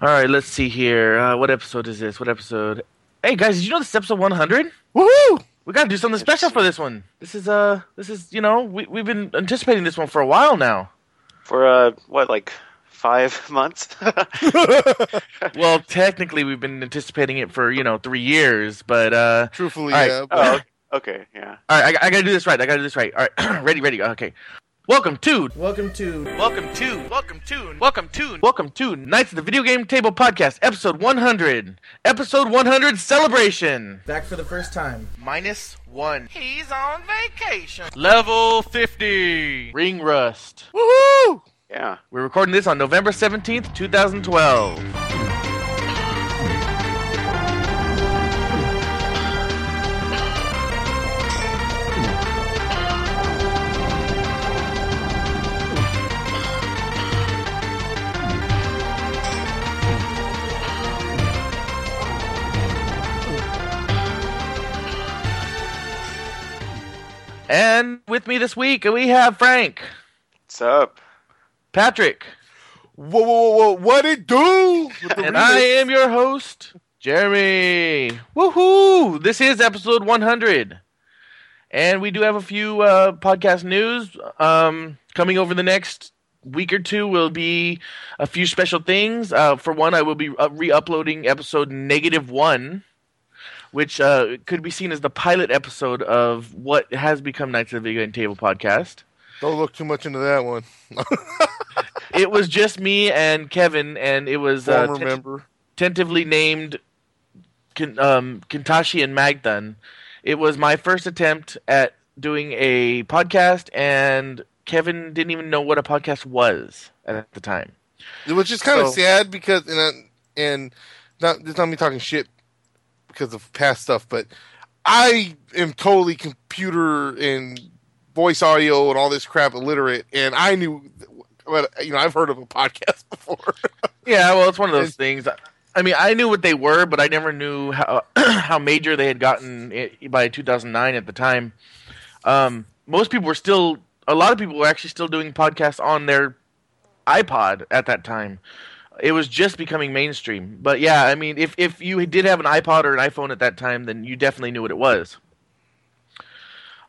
All right, let's see here. Uh, what episode is this? What episode? Hey guys, did you know this is episode 100? Woohoo! We got to do something special for this one. This is uh, this is you know we we've been anticipating this one for a while now. For uh, what, like five months? Well, technically we've been anticipating it for you know three years, but uh, Truthfully, All right. yeah. oh, okay, yeah. all right, I, I gotta do this right. I gotta do this right. All right, ready, ready. Okay. Welcome to, welcome to, welcome to, welcome to, welcome to, welcome to Knights of the Video Game Table Podcast, episode 100, episode 100 celebration. Back for the first time. Minus one. He's on vacation. Level 50. Ring Rust. woohoo! Yeah. We're recording this on November 17th, 2012. And with me this week, we have Frank, What's up? Patrick, Whoa, whoa, whoa, whoa! What it do? With the and I am your host, Jeremy. Woohoo! This is episode 100. And we do have a few uh, podcast news. Um, coming over the next week or two will be a few special things. Uh, for one, I will be uh, re uploading episode negative one, which uh, could be seen as the pilot episode of what has become Knights of the Video Game Table podcast. Don't look too much into that one. It was just me and Kevin, and it was uh, tent- tentatively named Kin- um, Kintashi and Magdun. It was my first attempt at doing a podcast, and Kevin didn't even know what a podcast was at the time. It was just kind of sad because, and, and not, it's not me talking shit because of past stuff, but I am totally computer and voice audio and all this crap illiterate, and I knew, what you know, I've heard of a podcast before. Yeah, well, it's one of those things. I mean, I knew what they were, but I never knew how how major they had gotten by 2009 at the time. Um, most people were still, a lot of people were actually still doing podcasts on their iPod at that time. It was just becoming mainstream. But yeah, I mean, if if you did have an iPod or an iPhone at that time, then you definitely knew what it was.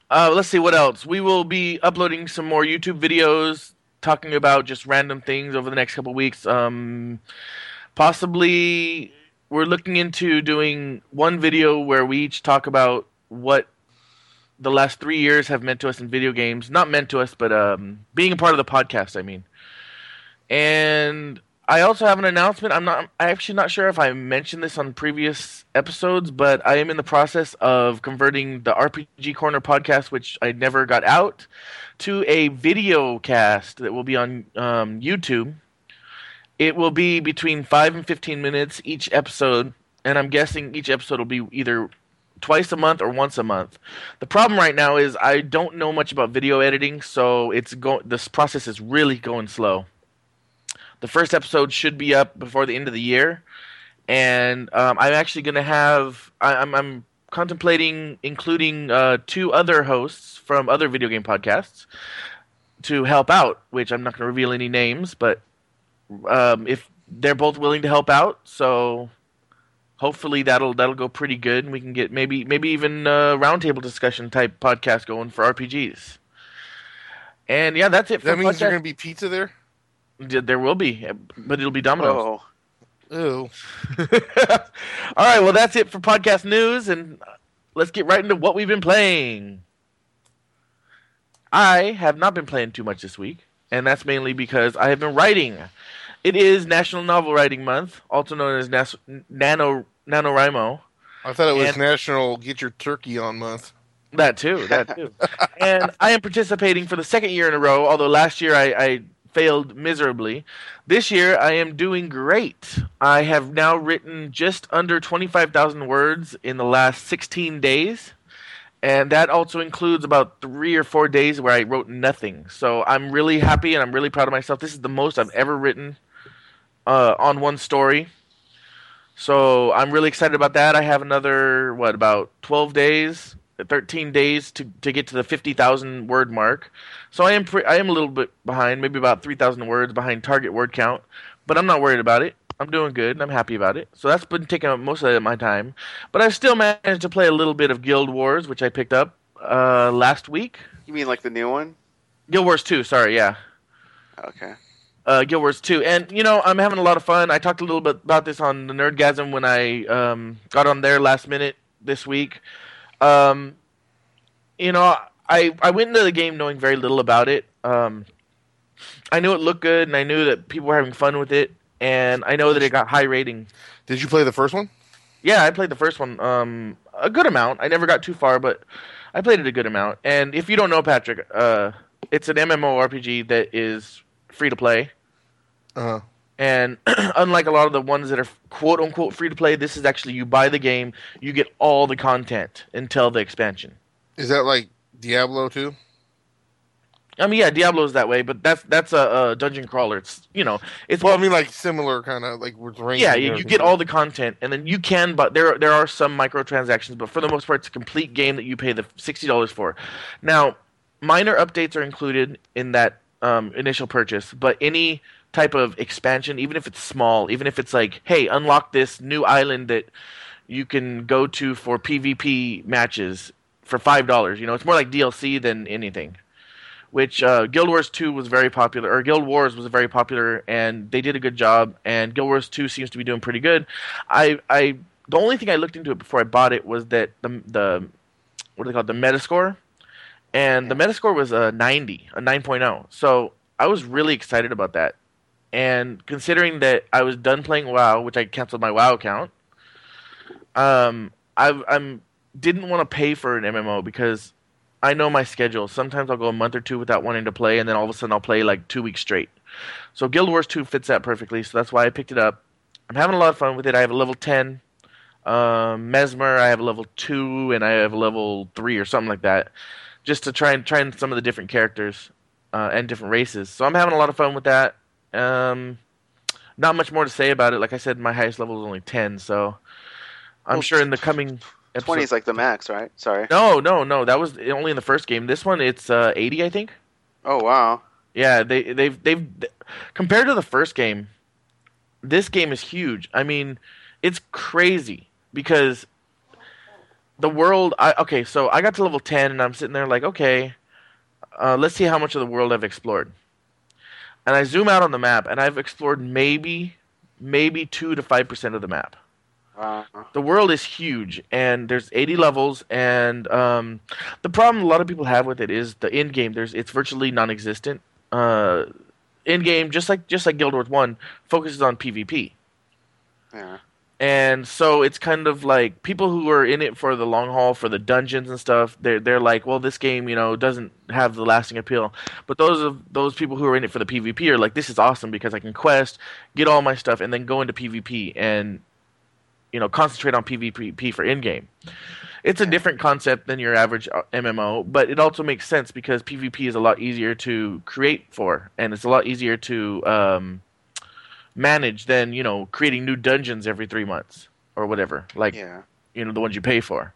Uh, let's see what else. We will be uploading some more YouTube videos talking about just random things over the next couple weeks. Um, possibly, we're looking into doing one video where we each talk about what the last three years have meant to us in video games. Not meant to us, but um, being a part of the podcast. I mean, and I also have an announcement. I'm not. I'm actually not sure if I mentioned this on previous episodes, but I am in the process of converting the RPG Corner podcast, which I never got out, to a video cast that will be on um, YouTube. It will be between five and fifteen minutes each episode, and I'm guessing each episode will be either twice a month or once a month. The problem right now is I don't know much about video editing, so it's go- this process is really going slow. The first episode should be up before the end of the year, and um, I'm actually going to have I, I'm, I'm contemplating including uh, two other hosts from other video game podcasts to help out. Which I'm not going to reveal any names, but um, if they're both willing to help out, so hopefully that'll that'll go pretty good, and we can get maybe maybe even a roundtable discussion type podcast going for RPGs. And yeah, that's it for that means podcast. there's going to be pizza there? There will be, eh, but it'll be Domino's. Oh, Ew. All right, well, that's it for podcast news, and let's get right into what we've been playing. I have not been playing too much this week, and that's mainly because I have been writing. It is National Novel Writing Month, also known as Nas- Nano NaNoWriMo. I thought it was And- National Get Your Turkey on Month. That too, that too. and I am participating for the second year in a row, although last year I, I failed miserably. This year I am doing great. I have now written just under 25,000 words in the last 16 days. And that also includes about three or four days where I wrote nothing. So I'm really happy and I'm really proud of myself. This is the most I've ever written uh, on one story. So I'm really excited about that. I have another, what, about 12 days 13 days to, to get to the 50,000 word mark. So I am pre- I am a little bit behind, maybe about 3,000 words behind target word count, but I'm not worried about it. I'm doing good, and I'm happy about it. So that's been taking up most of my time. But I've still managed to play a little bit of Guild Wars, which I picked up uh, last week. You mean like the new one? Guild Wars 2, sorry, yeah. Okay. Uh, Guild Wars 2. And, you know, I'm having a lot of fun. I talked a little bit about this on the Nerdgasm when I um, got on there last minute this week. Um, you know, I, I went into the game knowing very little about it. Um, I knew it looked good, and I knew that people were having fun with it, and I know that it got high rating. Did you play the first one? Yeah, I played the first one um, a good amount. I never got too far, but I played it a good amount. And if you don't know, Patrick, uh, it's an MMORPG that is free to play. Uh huh. And unlike a lot of the ones that are quote unquote free to play, this is actually you buy the game, you get all the content until the expansion. Is that like Diablo too? I mean, yeah, Diablo's that way, but that's that's a, a dungeon crawler. It's you know, it's Well, I mean, like similar kind of like with ranking yeah, you, you get all the content, and then you can. But there there are some microtransactions, but for the most part, it's a complete game that you pay the sixty dollars for. Now, minor updates are included in that um, initial purchase, but any type of expansion, even if it's small, even if it's like, hey, unlock this new island that you can go to for PvP matches for five dollars. You know, it's more like DLC than anything which uh, Guild Wars 2 was very popular, or Guild Wars was very popular, and they did a good job. And Guild Wars 2 seems to be doing pretty good. I, I, the only thing I looked into it before I bought it was that the the what do they call it, the Metascore, and the Metascore was a 90, a 9.0. So I was really excited about that. And considering that I was done playing WoW, which I canceled my WoW account, um, I I'm didn't want to pay for an MMO because I know my schedule. Sometimes I'll go a month or two without wanting to play, and then all of a sudden I'll play like two weeks straight. So Guild Wars 2 fits that perfectly, so that's why I picked it up. I'm having a lot of fun with it. I have a level 10 um, Mesmer, I have a level 2, and I have a level 3 or something like that, just to try and try and some of the different characters uh, and different races. So I'm having a lot of fun with that. Um, not much more to say about it. Like I said, my highest level is only 10, so I'm Well, sure in the coming Twenty is like the max, right? Sorry. no, no, no. That was only in the first game. This one, it's uh, 80, I think. Oh wow. Yeah, they they've they've compared to the first game, this game is huge. I mean, it's crazy because the world. I okay, so I got to level 10, and I'm sitting there like, okay, uh, let's see how much of the world I've explored. And I zoom out on the map, and I've explored maybe maybe two to five percent of the map Wow. the world is huge and there's 80 levels and um, the problem a lot of people have with it is the end game there's it's virtually non-existent uh, end game just like just like guild wars 1 focuses on pvp Yeah. And so it's kind of like people who are in it for the long haul for the dungeons and stuff they're they're like well this game you know doesn't have the lasting appeal. But those of those people who are in it for the pvp are like this is awesome because i can quest get all my stuff and then go into pvp and you know concentrate on pvp for in game it's a different concept than your average uh, mmo but it also makes sense because pvp is a lot easier to create for and it's a lot easier to um, manage than you know creating new dungeons every three months or whatever like Yeah. you know the ones you pay for.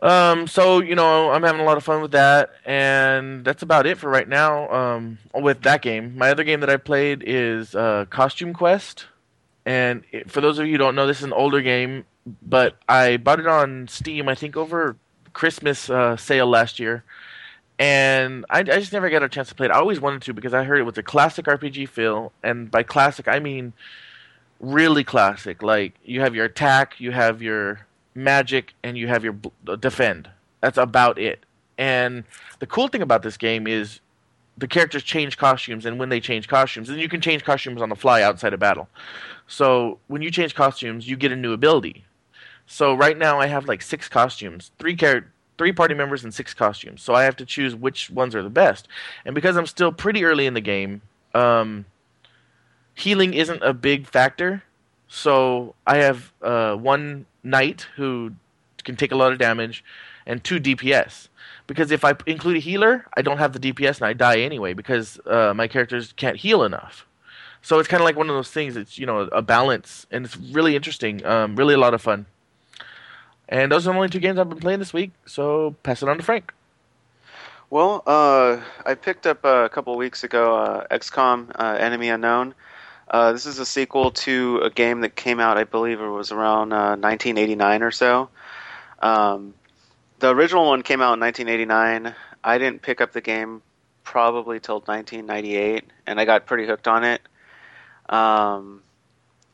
Um so you know i'm having a lot of fun with that and that's about it for right now um with that game. My other game that i played is uh costume quest and it, for those of you who don't know this is an older game but i bought it on steam i think over christmas uh, sale last year and I, I just never got a chance to play it. I always wanted to because I heard it was a classic RPG feel, and by classic I mean really classic. Like you have your attack, you have your magic, and you have your defend. That's about it. And the cool thing about this game is the characters change costumes, and when they change costumes, and you can change costumes on the fly outside of battle. So when you change costumes, you get a new ability. So right now I have like six costumes, three char- three party members and six costumes. So I have to choose which ones are the best. And because I'm still pretty early in the game, um, healing isn't a big factor. So I have uh, one knight who can take a lot of damage, and two DPS. Because if I include a healer, I don't have the DPS and I die anyway because uh, my characters can't heal enough. So it's kind of like one of those things. It's you know a balance, and it's really interesting. Um, really a lot of fun. And those are the only two games I've been playing this week. So pass it on to Frank. Well, uh, I picked up uh, a couple weeks ago uh, XCOM uh, Enemy Unknown. Uh, this is a sequel to a game that came out, I believe it was around uh, 1989 or so. Um, the original one came out in 1989. I didn't pick up the game probably till 1998, and I got pretty hooked on it. Um,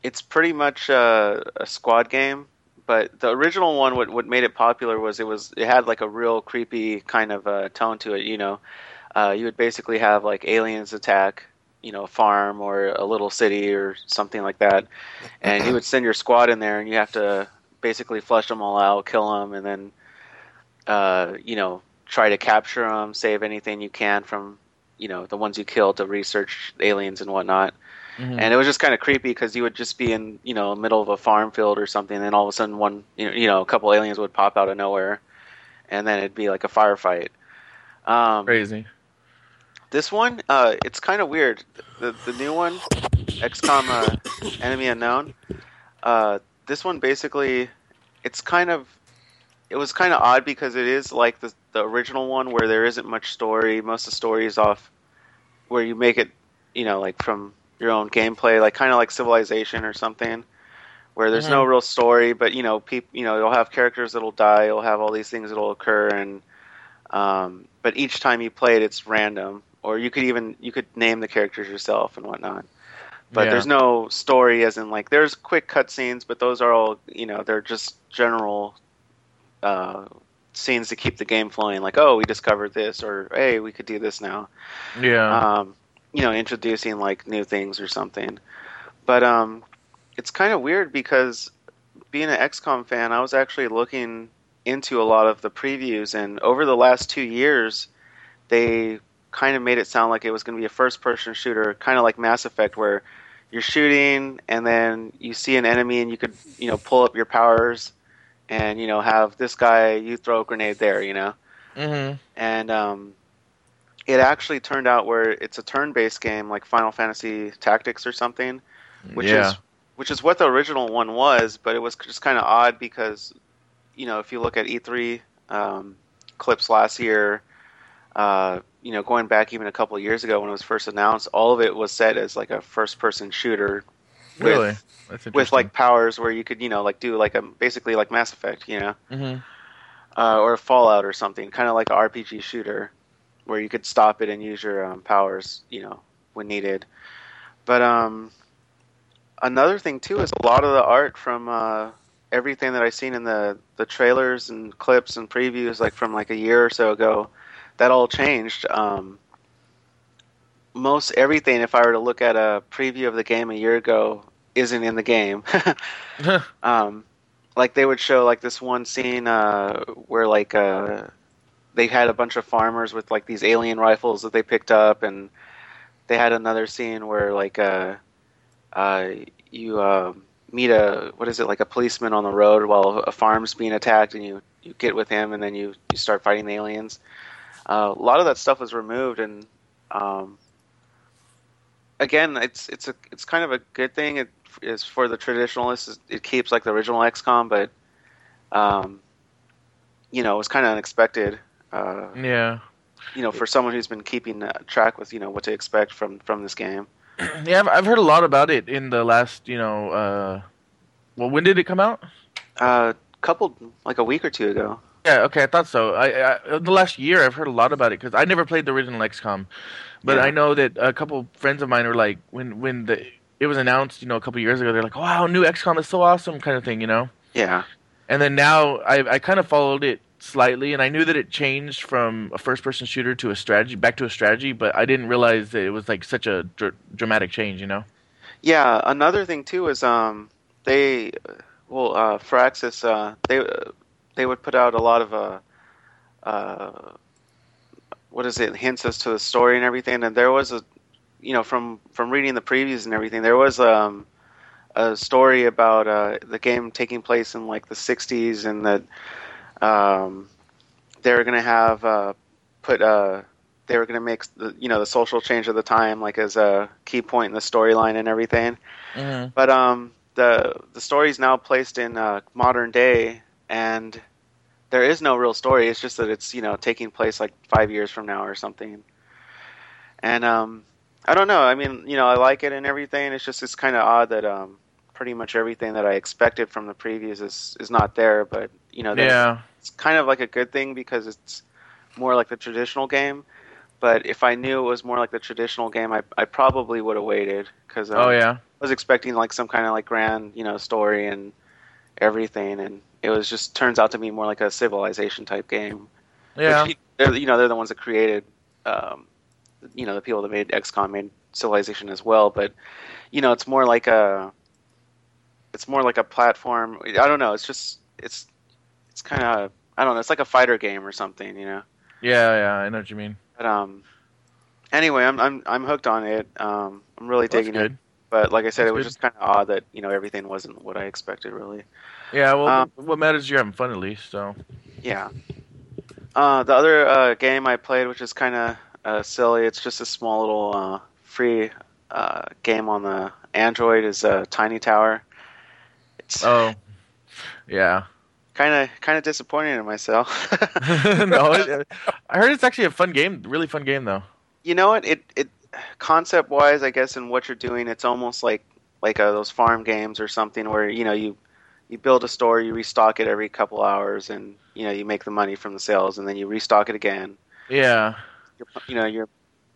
it's pretty much a, a squad game, but the original one, what what made it popular was it was it had like a real creepy kind of uh, tone to it. You know, uh, you would basically have like aliens attack, you know, a farm or a little city or something like that, and you would send your squad in there, and you have to basically flush them all out, kill them, and then, uh, you know, try to capture them, save anything you can from, you know, the ones you kill to research aliens and whatnot. Mm-hmm. And it was just kind of creepy because you would just be in, you know, middle of a farm field or something, and all of a sudden one, you know, you know, a couple aliens would pop out of nowhere, and then it'd be like a firefight. Um, Crazy. This one, uh, it's kind of weird. The the new one, XCOM uh, Enemy Unknown. Uh, this one basically, it's kind of, it was kind of odd because it is like the the original one where there isn't much story. Most of the story is off where you make it, you know, like from your own gameplay, like kind of like Civilization or something, where there's mm-hmm. no real story, but you know, people, you know, you'll have characters that'll die, you'll have all these things that'll occur, and um, but each time you play it, it's random, or you could even you could name the characters yourself and whatnot. But yeah. there's no story, as in like there's quick cutscenes, but those are all you know they're just general uh, scenes to keep the game flowing. Like, oh, we discovered this, or hey, we could do this now. Yeah. Um, you know, introducing like new things or something. But um, it's kind of weird because being an XCOM fan, I was actually looking into a lot of the previews, and over the last two years, they kind of made it sound like it was going to be a first-person shooter, kind of like Mass Effect, where you're shooting and then you see an enemy and you could, you know, pull up your powers and you know have this guy you throw a grenade there, you know. Mm-hmm. And um, it actually turned out where it's a turn-based game like Final Fantasy Tactics or something, which yeah. is which is what the original one was, but it was just kind of odd because you know if you look at E3 um, clips last year, uh, you know going back even a couple of years ago when it was first announced, all of it was set as like a first-person shooter. Really, with, with like powers where you could you know like do like a basically like Mass Effect, you know. Mm-hmm. Uh, or Fallout or something, kind of like an RPG shooter where you could stop it and use your um, powers, you know, when needed. But um, another thing too is a lot of the art from uh, everything that I've seen in the the trailers and clips and previews, like from like a year or so ago, that all changed. Um, most everything, if I were to look at a preview of the game a year ago, isn't in the game. um, like they would show like this one scene uh, where like uh, they had a bunch of farmers with like these alien rifles that they picked up, and they had another scene where like uh, uh, you uh, meet a what is it like a policeman on the road while a farm's being attacked, and you you get with him, and then you you start fighting the aliens. Uh, a lot of that stuff was removed, and um, again, it's it's a it's kind of a good thing. It is for the traditionalists. It keeps like the original XCOM, but um, you know, it was kind of unexpected. Uh, yeah. You know, for someone who's been keeping track with you know what to expect from from this game. Yeah, I've, I've heard a lot about it in the last you know. Uh, well, when did it come out? A uh, couple like a week or two ago. Yeah, okay, I thought so. I, I the last year I've heard a lot about it because I never played the original XCOM, but yeah. I know that a couple friends of mine were like when when the it was announced, you know, a couple years ago, they're like, "Wow, new XCOM is so awesome," kind of thing, you know. Yeah. And then now I I kind of followed it slightly, and I knew that it changed from a first-person shooter to a strategy, back to a strategy, but I didn't realize that it was like such a dr- dramatic change, you know. Yeah, another thing too is um they well uh, Firaxis uh, they they would put out a lot of uh, uh what is it hints as to the story and everything, and there was a you know from from reading the previews and everything there was um a story about uh, the game taking place in like the 60s and that um, they were going to have uh, put uh, they were going to make the you know the social change of the time like as a key point in the storyline and everything. Mm-hmm. But um, the the story is now placed in uh, modern day, and there is no real story. It's just that it's you know taking place like five years from now or something. And um, I don't know. I mean, you know, I like it and everything. It's just it's kind of odd that um, pretty much everything that I expected from the previews is is not there. But you know, Yeah. It's kind of like a good thing because it's more like the traditional game. But if I knew it was more like the traditional game, I I probably would have waited because Oh yeah. I was expecting like some kind of like grand you know story and everything, and it was just turns out to be more like a civilization type game. Yeah. Which, they're, you know, they're the ones that created, um, you know, the people that made XCOM made Civilization as well. But you know, it's more like a, it's more like a platform. I don't know. It's just it's it's kind of I don't know. It's like a fighter game or something, you know. Yeah, yeah. I know what you mean. But um, anyway, I'm I'm I'm hooked on it. Um, I'm really That's digging it. But like I said, That's it was good. just kind of odd that you know everything wasn't what I expected. Really. Yeah. Well, Um, what matters is you're having fun at least. So. Yeah. Uh, the other uh, game I played, which is kind of uh, silly, it's just a small little uh, free uh, game on the Android, is uh, Tiny Tower. It's Oh. Yeah. Kind of kind of disappointed in myself. no, it, I heard it's actually a fun game. Really fun game though. you know what? It it concept wise, I guess, in what you're doing, it's almost like like uh, those farm games or something where you know you you build a store, you restock it every couple hours, and you know you make the money from the sales, and then you restock it again. Yeah. You're, you know you're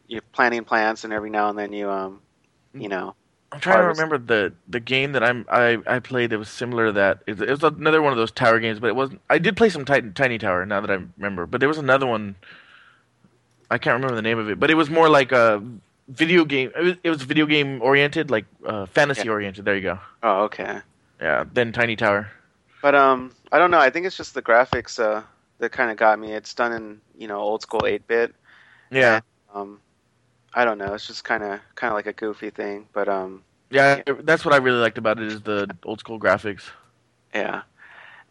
you're planting plants, and every now and then you um you know I'm trying Harvest. to remember the the game that I'm I, I played that was similar to that. It, it was another one of those tower games, but it wasn't. I did play some Tiny, Tiny Tower now that I remember, but there was another one. I can't remember the name of it, but it was more like a video game. It was, it was video game oriented, like uh, fantasy Yeah. oriented. There you go. oh okay. Yeah. Then Tiny Tower. But um, I don't know. I think it's just the graphics uh, that kind of got me. It's done in you know old school eight bit. Yeah. Um, I don't know. It's just kind of kind of like a goofy thing. But um, Yeah. That's what I really liked about it is the old school graphics. yeah.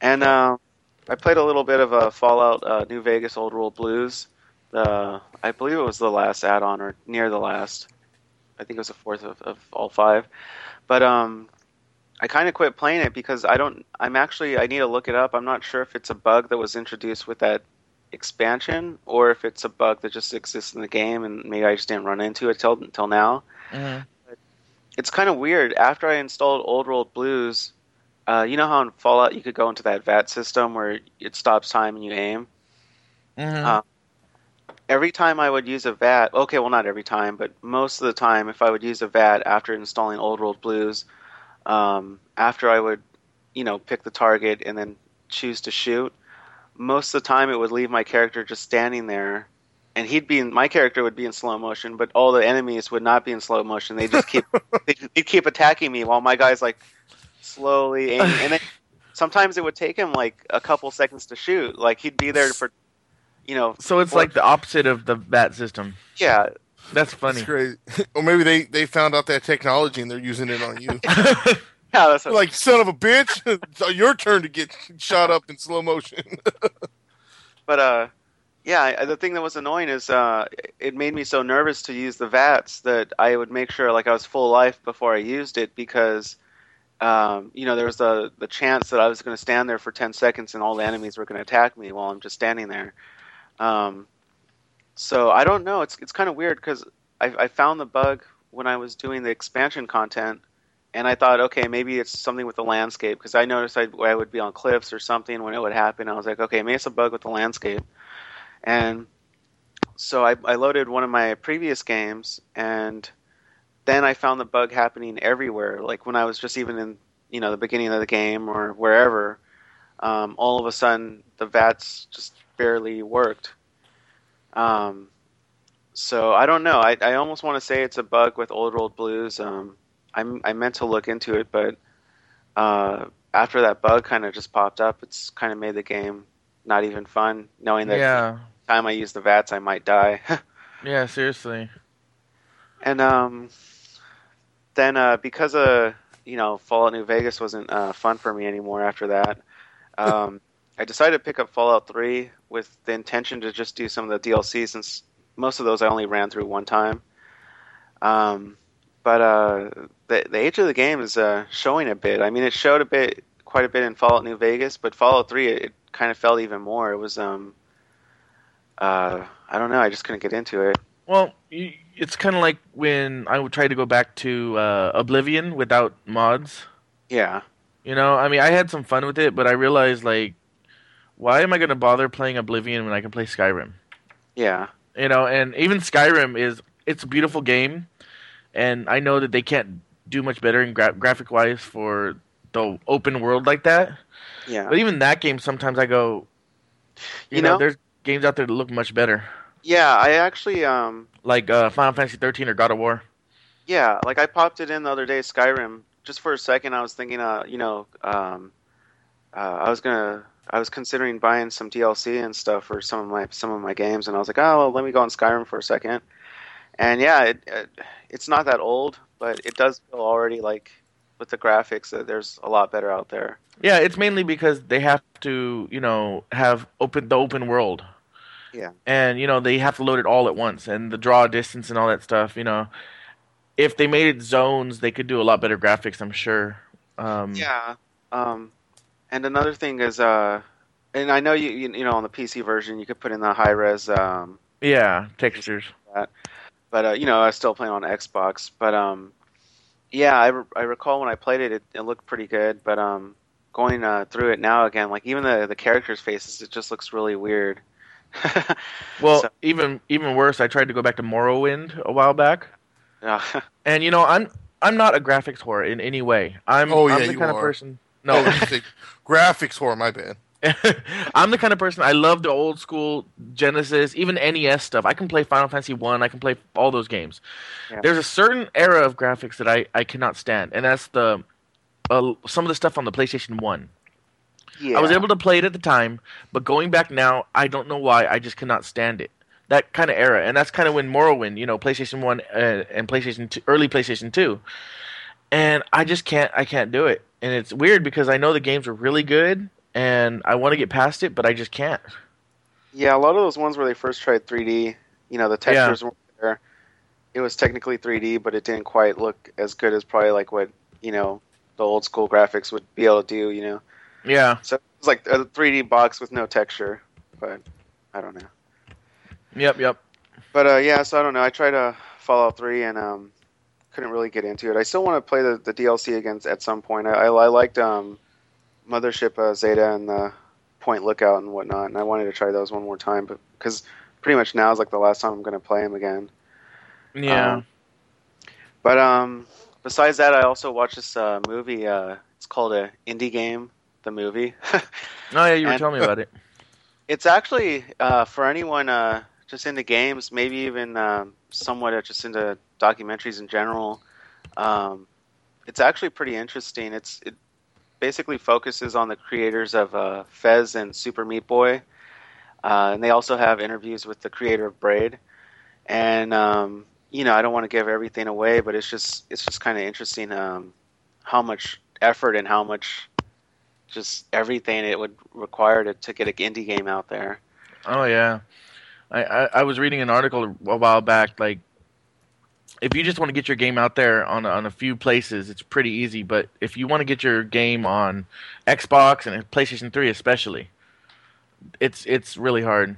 And um, I played a little bit of a Fallout uh, New Vegas Old World Blues. Uh, I believe it was the last add-on or near the last. I think it was the fourth of, of all five. But um, I kind of quit playing it because I don't. I'm actually. I need to look it up. I'm not sure if it's a bug that was introduced with that expansion or if it's a bug that just exists in the game and maybe I just didn't run into it till until now. Mm-hmm. It's kind of weird. After I installed Old World Blues, uh, you know how in Fallout you could go into that VAT system where it stops time and you aim. Mm-hmm. Uh, every time I would use a VAT, okay, well, not every time, but most of the time, if I would use a VAT after installing Old World Blues, um, after I would, you know, pick the target and then choose to shoot, most of the time it would leave my character just standing there. And he'd be in, my character would be in slow motion, but all the enemies would not be in slow motion. They just keep they would keep attacking me while my guy's like slowly aiming. And then sometimes it would take him like a couple seconds to shoot. Like he'd be there for, you know, so it's like the opposite of the bat system. yeah, That's funny. It's crazy. or maybe they, they found out that technology and they're using it on you. Yeah. That's like, son of a bitch, it's your turn to get shot up in slow motion. but uh, yeah. The thing that was annoying is uh, it made me so nervous to use the VATs that I would make sure like I was full life before I used it because. Um, you know, there was the the chance that I was going to stand there for ten seconds and all the enemies were going to attack me while I'm just standing there. Um, so I don't know. It's it's kind of weird because I, I found the bug when I was doing the expansion content, and I thought, okay, maybe it's something with the landscape because I noticed I'd, I would be on cliffs or something when it would happen. I was like, okay, maybe it's a bug with the landscape, and so I, I loaded one of my previous games, and then I found the bug happening everywhere. Like when I was just even in you know the beginning of the game or wherever, um, all of a sudden the VATs just barely worked. Um, so I don't know. I, I almost want to say it's a bug with Old World Blues. Um, I'm, I meant to look into it, but uh, after that bug kind of just popped up, it's kind of made the game not even fun, knowing that yeah. time I use the VATs, I might die. Yeah. Seriously. and um, then uh, because uh, you know Fallout New Vegas wasn't uh, fun for me anymore after that, um, I decided to pick up Fallout 3 with the intention to just do some of the DLC since most of those I only ran through one time. Um, but uh, the the age of the game is uh, showing a bit. I mean, it showed a bit, quite a bit in Fallout New Vegas, but Fallout 3 it, it kind of felt even more. It was um, uh, I don't know. I just couldn't get into it. Well, it's kind of like when I would try to go back to uh, Oblivion without mods. Yeah. You know, I mean, I had some fun with it, but I realized like, why am I going to bother playing Oblivion when I can play Skyrim? Yeah. You know, and even Skyrim is it's a beautiful game, and I know that they can't do much better in gra- graphic wise for the open world like that. Yeah. But even that game, sometimes I go, you, You know, know- there's games out there that look much better, Yeah, I actually um like uh, Final Fantasy 13 or God of War. yeah, like I popped it in the other day Skyrim just for a second I was thinking uh, you know, um uh, I was to I was considering buying some DLC and stuff for some of my some of my games and I was like, "Oh, well, let me go on Skyrim for a second. And yeah, it, it it's not that old, but it does feel already like with the graphics that there's a lot better out there. Yeah, it's mainly because they have to, you know, have open the open world. Yeah. And you know they have to load it all at once, and the draw distance and all that stuff. You know, if they made it zones, they could do a lot better graphics. I'm sure. Um, Yeah. Um, and another thing is, uh, and I know you, you you know on the PC version you could put in the high res, um, Yeah, textures. But uh, you know I was still playing on Xbox. But um, yeah, I, re- I recall when I played it, it, it looked pretty good. But um, going uh, through it now again, like even the the characters' faces, it just looks really weird. Well, So- even even worse, I tried to go back to Morrowind a while back, yeah, and you know I'm I'm not a graphics whore in any way. I'm Oh, I'm yeah, the you kind of are. person. No, No, you say graphics horror. My bad. I'm the kind of person I love the old school Genesis, even NES stuff. I can play Final Fantasy One. I can play all those games. Yeah. There's a certain era of graphics that I, I cannot stand, and that's the uh, some of the stuff on the PlayStation One. yeah. I was able to play it at the time, but going back now, I don't know why. I just cannot stand it. That kind of era, and that's kind of when Morrowind, you know, PlayStation One uh, and PlayStation 2, early PlayStation Two, and I just can't. I can't do it, and it's weird because I know the games are really good, and I want to get past it, but I just can't. Yeah, a lot of those ones where they first tried 3D, you know, the textures weren't there. It was technically 3D, but it didn't quite look as good as probably like what you know the old school graphics would be able to do. You know, Yeah, so it's like a 3D box with no texture. But I don't know. yep, yep. But uh, yeah, so I don't know. I tried uh, Fallout 3 and um, couldn't really get into it. I still want to play the, the DLC against at some point. I, I, I liked um, Mothership uh, Zeta and the Point Lookout and whatnot, and I wanted to try those one more time, but because pretty much now is like the last time I'm going to play them again. Yeah, Um, But um, besides that, I also watched this uh, movie. Uh, it's called a indie game, the movie. oh yeah, you were and- telling me about it. it's actually uh, for anyone uh, just into games, maybe even um, somewhat just into documentaries in general. Um, it's actually pretty interesting. It's it basically focuses on the creators of uh, Fez and Super Meat Boy, uh, and they also have interviews with the creator of Braid. And um, you know, I don't want to give everything away, but it's just it's just kind of interesting um, how much effort and how much just everything it would require to, to get an indie game out there. Oh yeah, I, I I was reading an article a while back. Like, if you just want to get your game out there on a, on a few places, it's pretty easy. But if you want to get your game on Xbox and PlayStation Three, especially, it's it's really hard.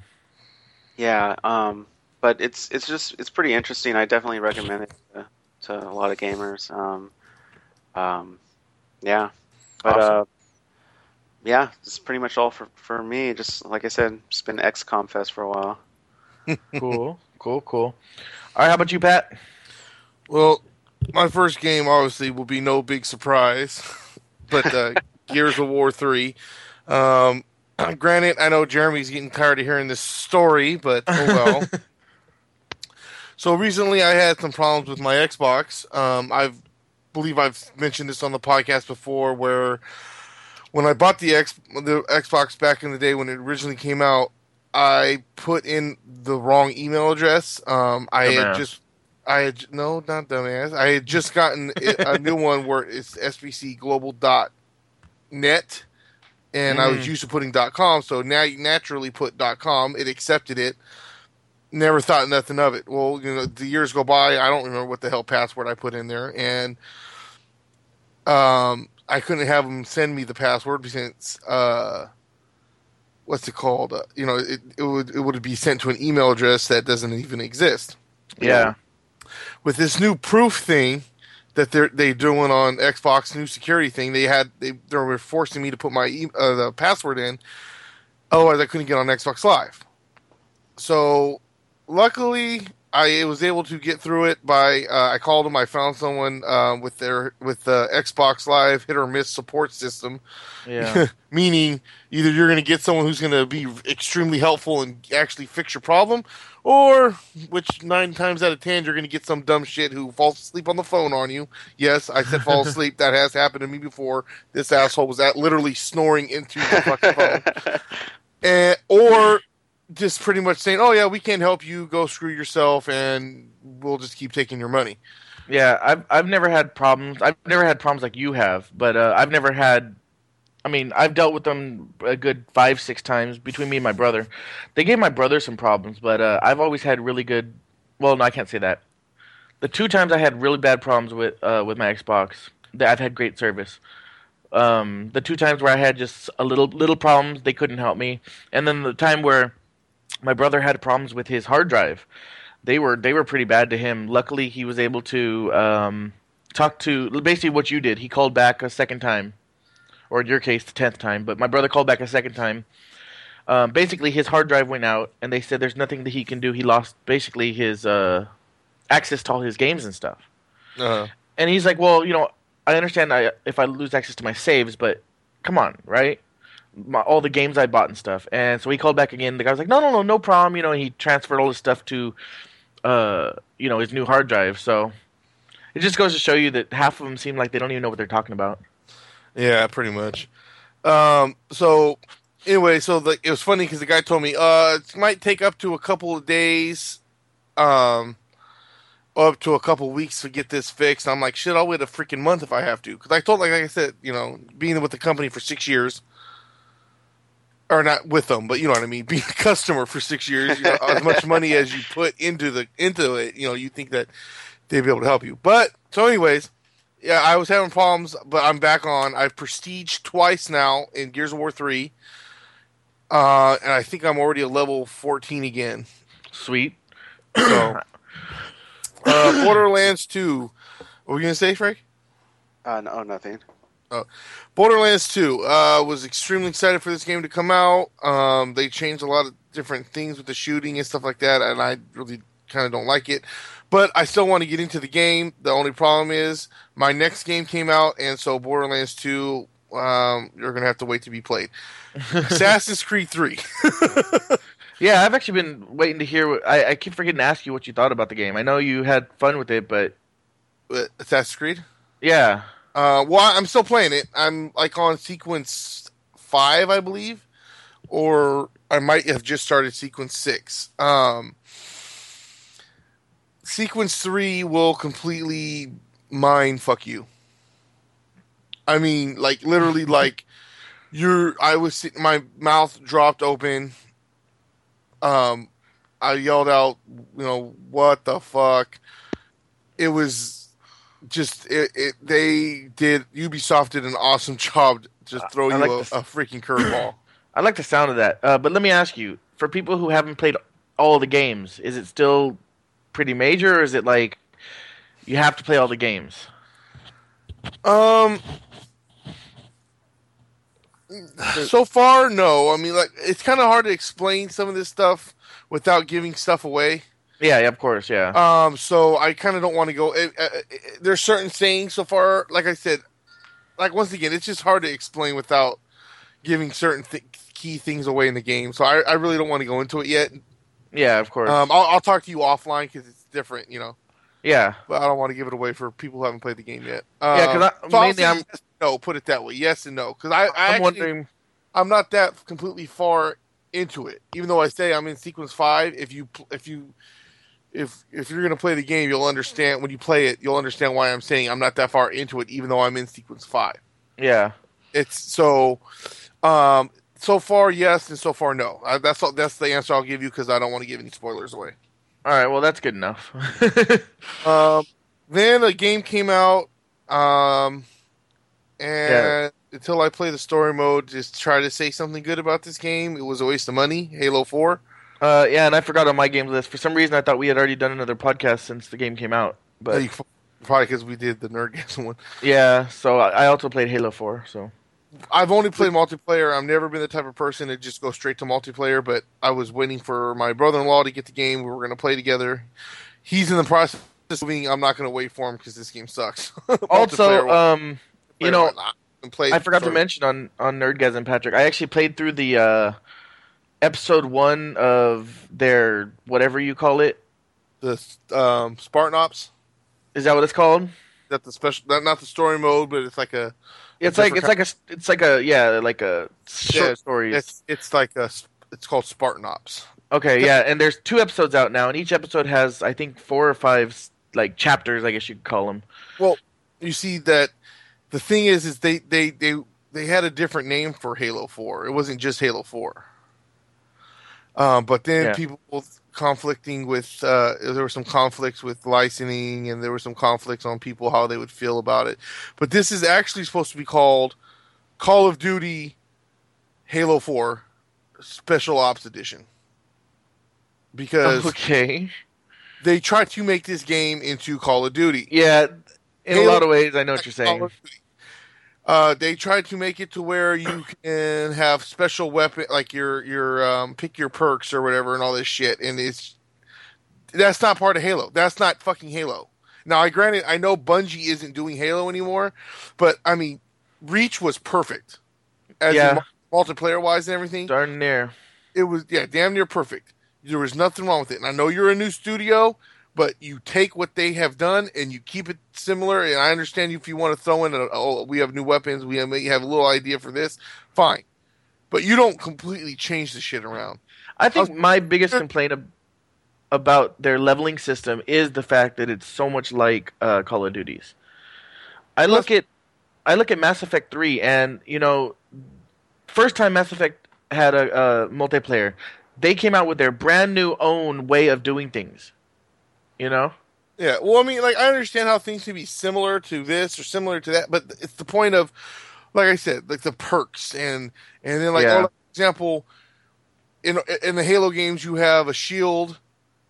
Yeah, um, but it's it's just it's pretty interesting. I definitely recommend it to, to a lot of gamers. Um, um, yeah, but Awesome. uh, yeah, that's pretty much all for for me. Just like I said, it's been XCOM Fest for a while. Cool, cool, cool. All right, how about you, Pat? Well, my first game obviously will be no big surprise, but uh, Gears of War three. Um, granted, I know Jeremy's getting tired of hearing this story, but oh well. so recently, I had some problems with my Xbox. Um, I believe I've mentioned this on the podcast before, where when I bought the X the Xbox back in the day when it originally came out, I put in the wrong email address. Um, I had just I had no, not dumbass. I had just gotten a new one where it's sbcglobal.net, and I was Mm. used to putting .com. So now you naturally put .com. It accepted it. Never thought nothing of it. Well, you know, the years go by. I don't remember what the hell password I put in there, and um, I couldn't have them send me the password since uh, what's it called? Uh, you know, it, it would it would be sent to an email address that doesn't even exist. Yeah, with this new proof thing that they're they doing on Xbox new security thing. They had they they were forcing me to put my uh, the password in, otherwise I couldn't get on Xbox Live. So luckily I was able to get through it by uh, I called them. I found someone uh, with their with the Xbox Live hit or miss support system. Yeah. Meaning, either you're going to get someone who's going to be extremely helpful and actually fix your problem, or which nine times out of ten you're going to get some dumb shit who falls asleep on the phone on you. Yes, I said fall asleep. that has happened to me before. This asshole was at literally snoring into the fucking phone. And, or just pretty much saying, "Oh yeah, we can't help you. Go screw yourself, and we'll just keep taking your money." Yeah, I've I've never had problems. I've never had problems like you have, but uh, I've never had. I mean, I've dealt with them a good five, six times between me and my brother. They gave my brother some problems, but uh, I've always had really good. Well, no, I can't say that. The two times I had really bad problems with uh, with my Xbox, that I've had great service. Um, the two times where I had just a little little problems, they couldn't help me, and then the time where my brother had problems with his hard drive. They were they were pretty bad to him. Luckily, he was able to um, talk to basically what you did. He called back a second time, or in your case, the tenth time. But my brother called back a second time. Um, basically, his hard drive went out, and they said there's nothing that he can do. He lost basically his uh, access to all his games and stuff. Uh, And he's like, "Well, you know, I understand I, if I lose access to my saves, but come on, right? My, all the games I bought and stuff." And so he called back again. The guy was like, "No, no, no, no problem." You know, he transferred all his stuff to, uh, you know, his new hard drive. So it just goes to show you that half of them seem like they don't even know what they're talking about. yeah, pretty much. Um, so anyway, so the, it was funny because the guy told me, uh, it might take up to a couple of days, um, up to a couple weeks to get this fixed. I'm like, shit, I'll wait a freaking month if I have to. Because I told, like I said, you know, being with the company for six years, or not with them, but you know what I mean, being a customer for six years, you know, as much money as you put into the into it, you know, you think that they'd be able to help you. But so, anyways, yeah, I was having problems, but I'm back on. I've prestiged twice now in Gears of War three, uh, and I think I'm already a level 14 again. Sweet. So, uh, Borderlands two. What were you gonna say, Frank? Uh, no, nothing. Borderlands 2 uh, was extremely excited for this game to come out. Um, they changed a lot of different things with the shooting and stuff like that, and I really kind of don't like it. But I still want to get into the game. The only problem is my next game came out, and so Borderlands 2, um, you're going to have to wait to be played. Assassin's Creed 3. Yeah, I've actually been waiting to hear. What, I, I keep forgetting to ask you what you thought about the game. I know you had fun with it, but Assassin's Creed? yeah, Uh, well, I'm still playing it. I'm like on sequence five, I believe, or I might have just started sequence six. Um, sequence three will completely mind fuck you. I mean, like literally, like you're. I was sitting, my mouth dropped open. Um, I yelled out, you know, what the fuck? It was just it, it they did Ubisoft did an awesome job just throw I you a, a freaking curveball. I like the sound of that. Uh, but let me ask you: for people who haven't played all the games, is it still pretty major, or is it like you have to play all the games? um so far no. I mean like it's kind of hard to explain some of this stuff without giving stuff away. Yeah, yeah, of course, yeah. Um so I kind of don't want to go it, uh, it, there's certain sayings so far like I said like once again it's just hard to explain without giving certain th- key things away in the game. So I, I really don't want to go into it yet. yeah, of course. Um, I'll, I'll talk to you offline because it's different, you know. yeah, But I don't want to give it away for people who haven't played the game yet. Yeah, Um, because so mainly I'm yes, no. Put it that way, yes and no. Because I, I I'm actually, wondering. I'm not that completely far into it. Even though I say I'm in sequence five, if you if you if if you're gonna play the game, you'll understand when you play it. You'll understand why I'm saying I'm not that far into it, even though I'm in sequence five. Yeah, It's so. Um, so far, yes, and so far, no. Uh, that's all, that's the answer I'll give you because I don't want to give any spoilers away. all right. Well, that's good enough. Um, then a game came out, um, and Yeah. until I play the story mode, just try to say something good about this game. It was a waste of money. Halo Four. Uh, yeah, and I forgot on my game list. For some reason, I thought we had already done another podcast since the game came out. But you- probably because we did the nerd Nerdgasm one. yeah, so I also played Halo Four. So I've only played multiplayer. I've never been the type of person to just go straight to multiplayer. But I was waiting for my brother-in-law to get the game. We were going to play together. He's in the process of moving. I'm not going to wait for him because this game sucks. also, um, you know, why not? And play- I forgot to mention on on Nerdgasm, Patrick. I actually played through the uh, episode one of their whatever you call it. the um, Spartan Ops. Is that what it's called? That the special, not, not the story mode, but it's like a It's A like it's like a it's like a yeah like a short Yeah, stories. it's it's like a it's called Spartan Ops. Okay, yeah, and there's two episodes out now, and each episode has I think four or five like chapters, I guess you could call them. Well, you see that the thing is, is they they they they had a different name for Halo Four. It wasn't just Halo Four. Um, but then Yeah. people conflicting with uh, there were some conflicts with licensing, and there were some conflicts on people how they would feel about it. But this is actually supposed to be called Call of Duty Halo Four Special Ops Edition because Okay, they tried to make this game into Call of Duty. yeah, in Halo- a lot of ways, I know what you're saying. Uh, they tried to make it to where you can have special weapon, like your your um, pick your perks or whatever, and all this shit. And it's that's not part of Halo. That's not fucking Halo. Now, I granted, I know Bungie isn't doing Halo anymore, but I mean, Reach was perfect, as Yeah. multiplayer wise and everything Darn near. it was yeah, damn near perfect. There was nothing wrong with it. And I know you're a new studio, but you take what they have done and you keep it similar. And I understand if you want to throw in a oh we have new weapons, we have, have a little idea for this, fine. But you don't completely change the shit around. I think my biggest complaint ab- about their leveling system is the fact that it's so much like uh, Call of Duty's. I look at I look at Mass Effect Three, and you know, first time Mass Effect had a, a multiplayer, they came out with their brand new own way of doing things. You know, Yeah, well, I mean, like I understand how things can be similar to this or similar to that, but it's the point of, like I said, like the perks and and then like Yeah. oh, like, for example, in in the Halo games you have a shield,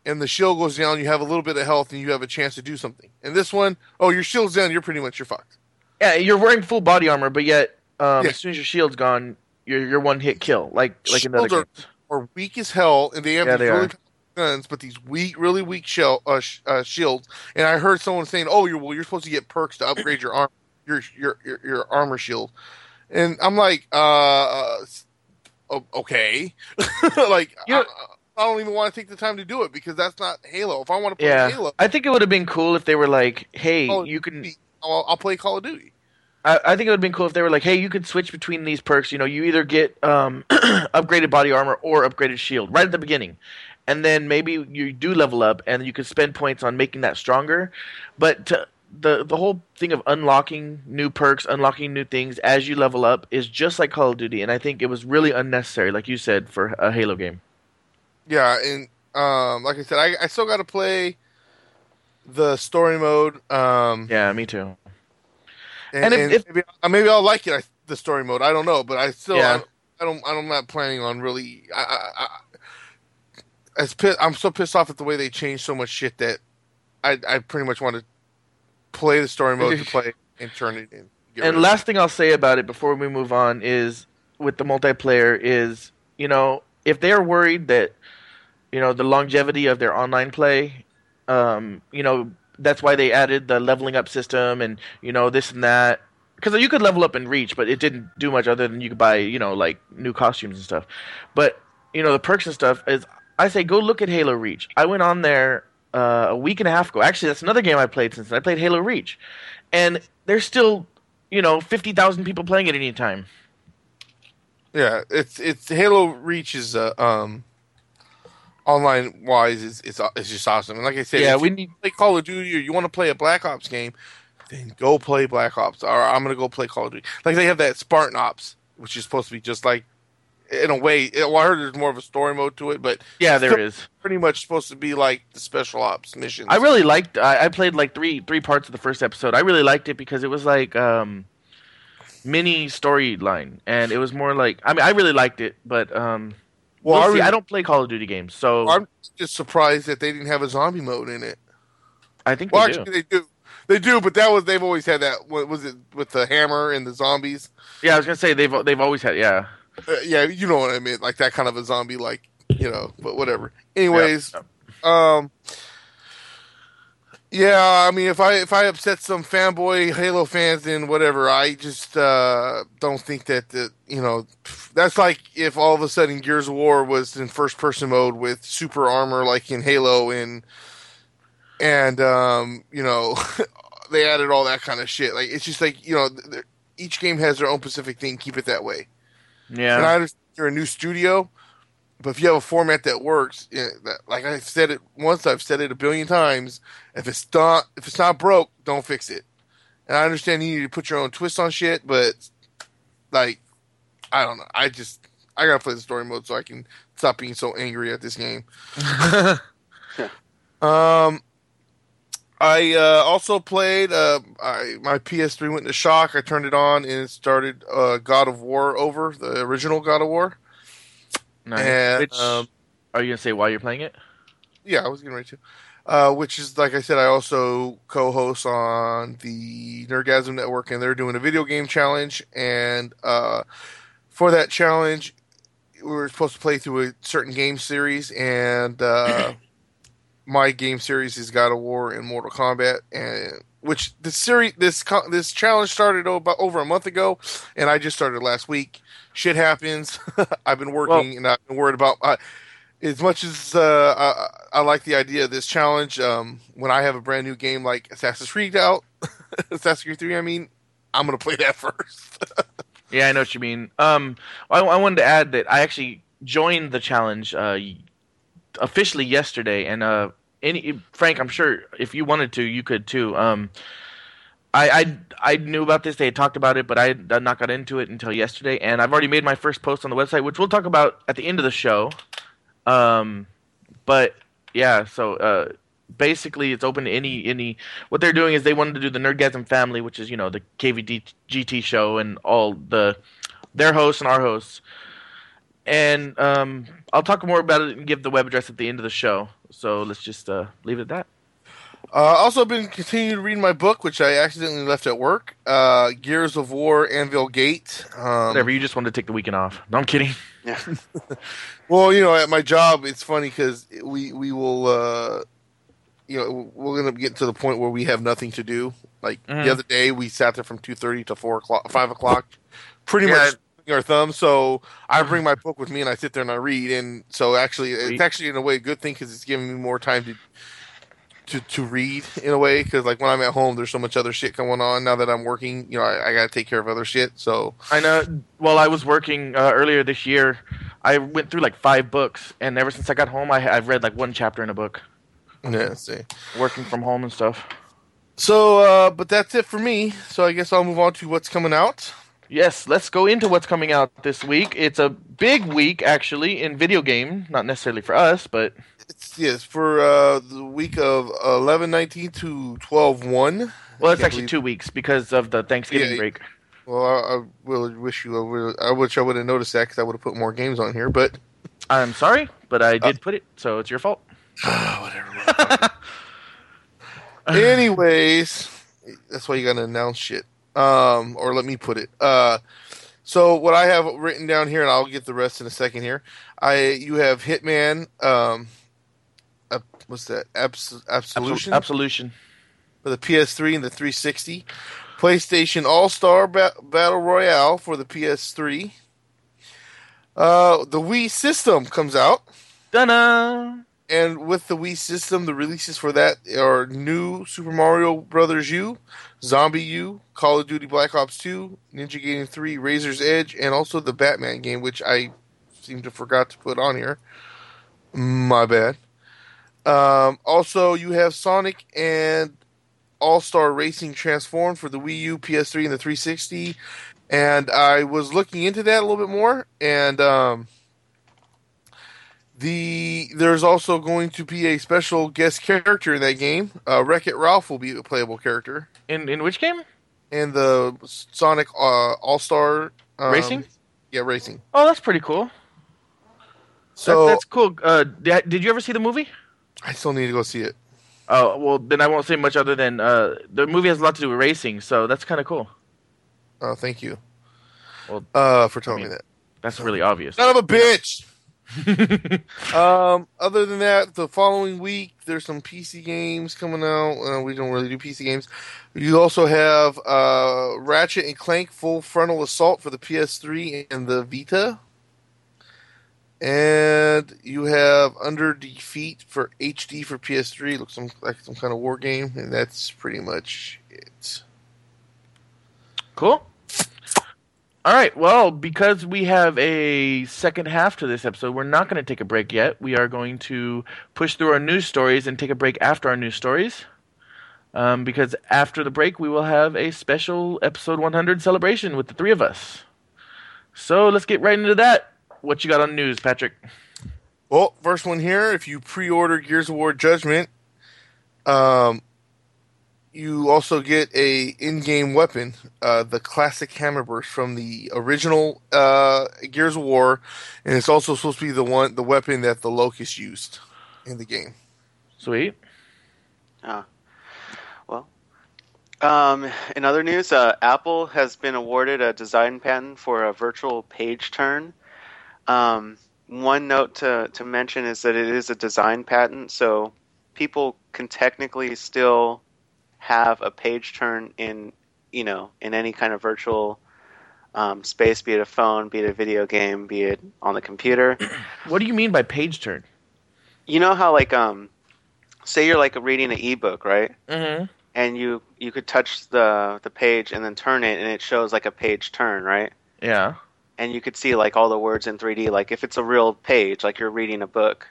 and the shield goes down, you have a little bit of health, and you have a chance to do something. And this one, oh, your shield's down, you're pretty much you're fucked. yeah, you're wearing full body armor, but yet um, Yeah. as soon as your shield's gone, you're you're one hit kill, like like in other Shields are-. Or weak as hell, and they have Yeah, these they really are. Guns, but these weak, really weak shell uh, sh- uh, shields. And I heard someone saying, "Oh, you're well, you're supposed to get perks to upgrade your arm, your your your, your armor shield." And I'm like, uh, uh, okay, like I, I don't even want to take the time to do it because that's not Halo. If I want to play Yeah, Halo, I think it would have been cool if they were like, "Hey, you can." I'll, I'll play Call of Duty. I, I think it would have been cool if they were like, "Hey, you can switch between these perks. You know, you either get um, upgraded body armor or upgraded shield right at the beginning, and then maybe you do level up, and you can spend points on making that stronger." But to, the the whole thing of unlocking new perks, unlocking new things as you level up is just like Call of Duty, and I think it was really unnecessary, like you said, for a Halo game. Yeah, and um, like I said, I, I still got to play the story mode. Um, Yeah, me too. and, And if- and if- maybe, maybe I'll like it. I, the story mode. I don't know, but I still Yeah. I, I don't I'm not planning on really. I, I, I, as I'm so pissed off at the way they changed so much shit that I I pretty much want to play the story mode to play and turn it in. and last thing I'll say about it before we move on is with the multiplayer is you know if they are worried that you know the longevity of their online play, um, you know that's why they added the leveling up system and you know this and that because you could level up and reach, but it didn't do much other than you could buy you know like new costumes and stuff. But you know the perks and stuff is I say go look at Halo Reach. I went on there uh, a week and a half ago. Actually, that's another game I played since then. I played Halo Reach, and there's still you know fifty thousand people playing at any time. Yeah, it's it's Halo Reach is uh, um online wise is it's it's just awesome. And like I said, Yeah, we you need. play Call of Duty or you want to play a Black Ops game, then go play Black Ops. Or I'm gonna go play Call of Duty. Like they have that Spartan Ops, which is supposed to be just like in a way. Well, I heard there's more of a story mode to it, but Yeah, there is pretty much supposed to be like the Special Ops missions. I really liked. I, I played like three three parts of the first episode. I really liked it because it was like um, mini storyline, and it was more like. I mean, I really liked it, but um, well, we'll I really- I don't play Call of Duty games, so I'm just surprised that they didn't have a zombie mode in it. I think Well, they do. they do. They do, but that was they've always had that. What was it with the hammer and the zombies? Yeah, I was gonna say they've they've always had. Yeah. Uh, yeah, you know what I mean, like that kind of a zombie, like you know. But whatever. Anyways, Yep. um, yeah, I mean, if I if I upset some fanboy Halo fans and whatever, I just uh, don't think that the you know that's like if all of a sudden Gears of War was in first person mode with super armor like in Halo and and um, you know they added all that kind of shit. Like it's just like you know each game has their own specific thing. Keep it that way. Yeah. And I understand you're a new studio, but if you have a format that works, you know, that, like I've said it once, I've said it a billion times. If it's not if it's not broke, don't fix it. And I understand you need to put your own twist on shit, but like I don't know. I just I gotta play the story mode so I can stop being so angry at this game. Um, I uh, also played. Uh, I my PS3 went into shock. I turned it on and it started uh, God of War over the original God of War. nice. and, Which, um, are you gonna say why you're playing it? Yeah, I was getting ready to. Uh, which is like I said, I also co-host on the Nerdgasm Network, and they're doing a video game challenge. And uh, for that challenge, we were supposed to play through a certain game series, and uh, my game series is God of War and Mortal Kombat, and which this series, this this challenge started about over a month ago, and I just started last week. Shit happens. I've been working, and I've been worried about. Uh, as much as uh, I, I like the idea of this challenge, um, when I have a brand new game like Assassin's Creed out, Assassin's Creed Three, I mean, I'm gonna play that first. Yeah, I know what you mean. Um, I, I wanted to add that I actually joined the challenge uh, officially yesterday, and uh, any Frank, I'm sure if you wanted to, you could too. Um, I, I I knew about this. They had talked about it, but I had not got into it until yesterday, and I've already made my first post on the website, which we'll talk about at the end of the show. Um, but yeah, so uh, basically, it's open to any any. What they're doing is they wanted to do the Nerdgasm family, which is you know the KVD GT show and all the their hosts and our hosts. And um, I'll talk more about it and give the web address at the end of the show. So let's just uh, leave it at that. Uh, also, been continuing to read my book, which I accidentally left at work. Uh, Gears of War, Anvil Gate. Um, Whatever, you just wanted to take the weekend off. No, I'm kidding. Yeah. Well, you know, at my job, it's funny because we we will, uh, you know, we're gonna get to the point where we have nothing to do. Like Mhm. the other day, we sat there from two thirty to four o'clock, five o'clock, pretty Yeah. much our thumbs. So I bring my book with me and I sit there and I read. And so actually, it's actually in a way a good thing because it's giving me more time to. To, to read in a way because like when I'm at home there's so much other shit going on now that I'm working you know I, I gotta take care of other shit so I know. While I was working uh, earlier this year, I went through like five books, and ever since I got home, I, I've read like one chapter in a book. yeah see Working from home and stuff. so uh but that's it for me so I guess I'll move on to what's coming out Yes, let's go into what's coming out this week. It's a big week, actually, in video game. Not necessarily for us, but It's yes for uh, the week of eleven nineteen to twelve one. well, it's actually believe- two weeks because of the Thanksgiving Yeah, break. Well, I, I will wish you. I, would, I wish I would have noticed that because I would have put more games on here. But I'm sorry, but I did put it, so it's your fault. Ah, whatever. Anyways, that's why you got to announce shit. Um, or let me put it. Uh, so what I have written down here, and I'll get the rest in a second here. I you have Hitman. Um, uh, what's that? Abs- Absolution. Absolution. For the PS3 and the 360. PlayStation All Star ba- Battle Royale for the PS3. Uh, the Wii system comes out, Dun and with the Wii system, the releases for that are new Super Mario Brothers U, Zombie U, Call of Duty Black Ops 2, Ninja Gaiden 3, Razor's Edge, and also the Batman game, which I seem to forgot to put on here. My bad. Um, also, you have Sonic and All Star Racing Transformed for the Wii U, PS3, and the 360. And I was looking into that a little bit more, and um, the there's also going to be a special guest character in that game. Uh, Wreck It Ralph will be a playable character, In in which game? In the Sonic uh, All Star um, Racing? Yeah, racing. Oh, that's pretty cool. So that, that's cool. Uh, did, did you ever see the movie? I still need to go see it. Oh well, then I won't say much other than uh, the movie has a lot to do with racing, so that's kind of cool. Oh, thank you. Well, uh, for telling I mean- me that. That's really obvious. Son of a bitch. um, other than that, the following week there's some PC games coming out. Uh, we don't really do PC games. You also have uh, Ratchet and Clank Full Frontal Assault for the PS3 and the Vita, and you have Under Defeat for HD for PS3. Looks some, like some kind of war game, and that's pretty much it. Cool. All right. Well, because we have a second half to this episode, we're not going to take a break yet. We are going to push through our news stories and take a break after our news stories. Um, because after the break, we will have a special episode 100 celebration with the three of us. So let's get right into that. What you got on news, Patrick? Well, first one here. If you pre-order Gears of War Judgment, um, you also get a in-game weapon, uh, the classic hammerburst from the original uh, Gears of War, and it's also supposed to be the one, the weapon that the Locust used in the game. Sweet. Ah. Well, um, in other news, uh, Apple has been awarded a design patent for a virtual page turn. Um, one note to, to mention is that it is a design patent, so people can technically still have a page turn in, you know, in any kind of virtual um, space, be it a phone, be it a video game, be it on the computer. What do you mean by page turn? You know how like um, say you're like reading an ebook, right? Mm-hmm. and you you could touch the the page and then turn it and it shows like a page turn right Yeah. and you could see like all the words in 3d like if it's a real page like you're reading a book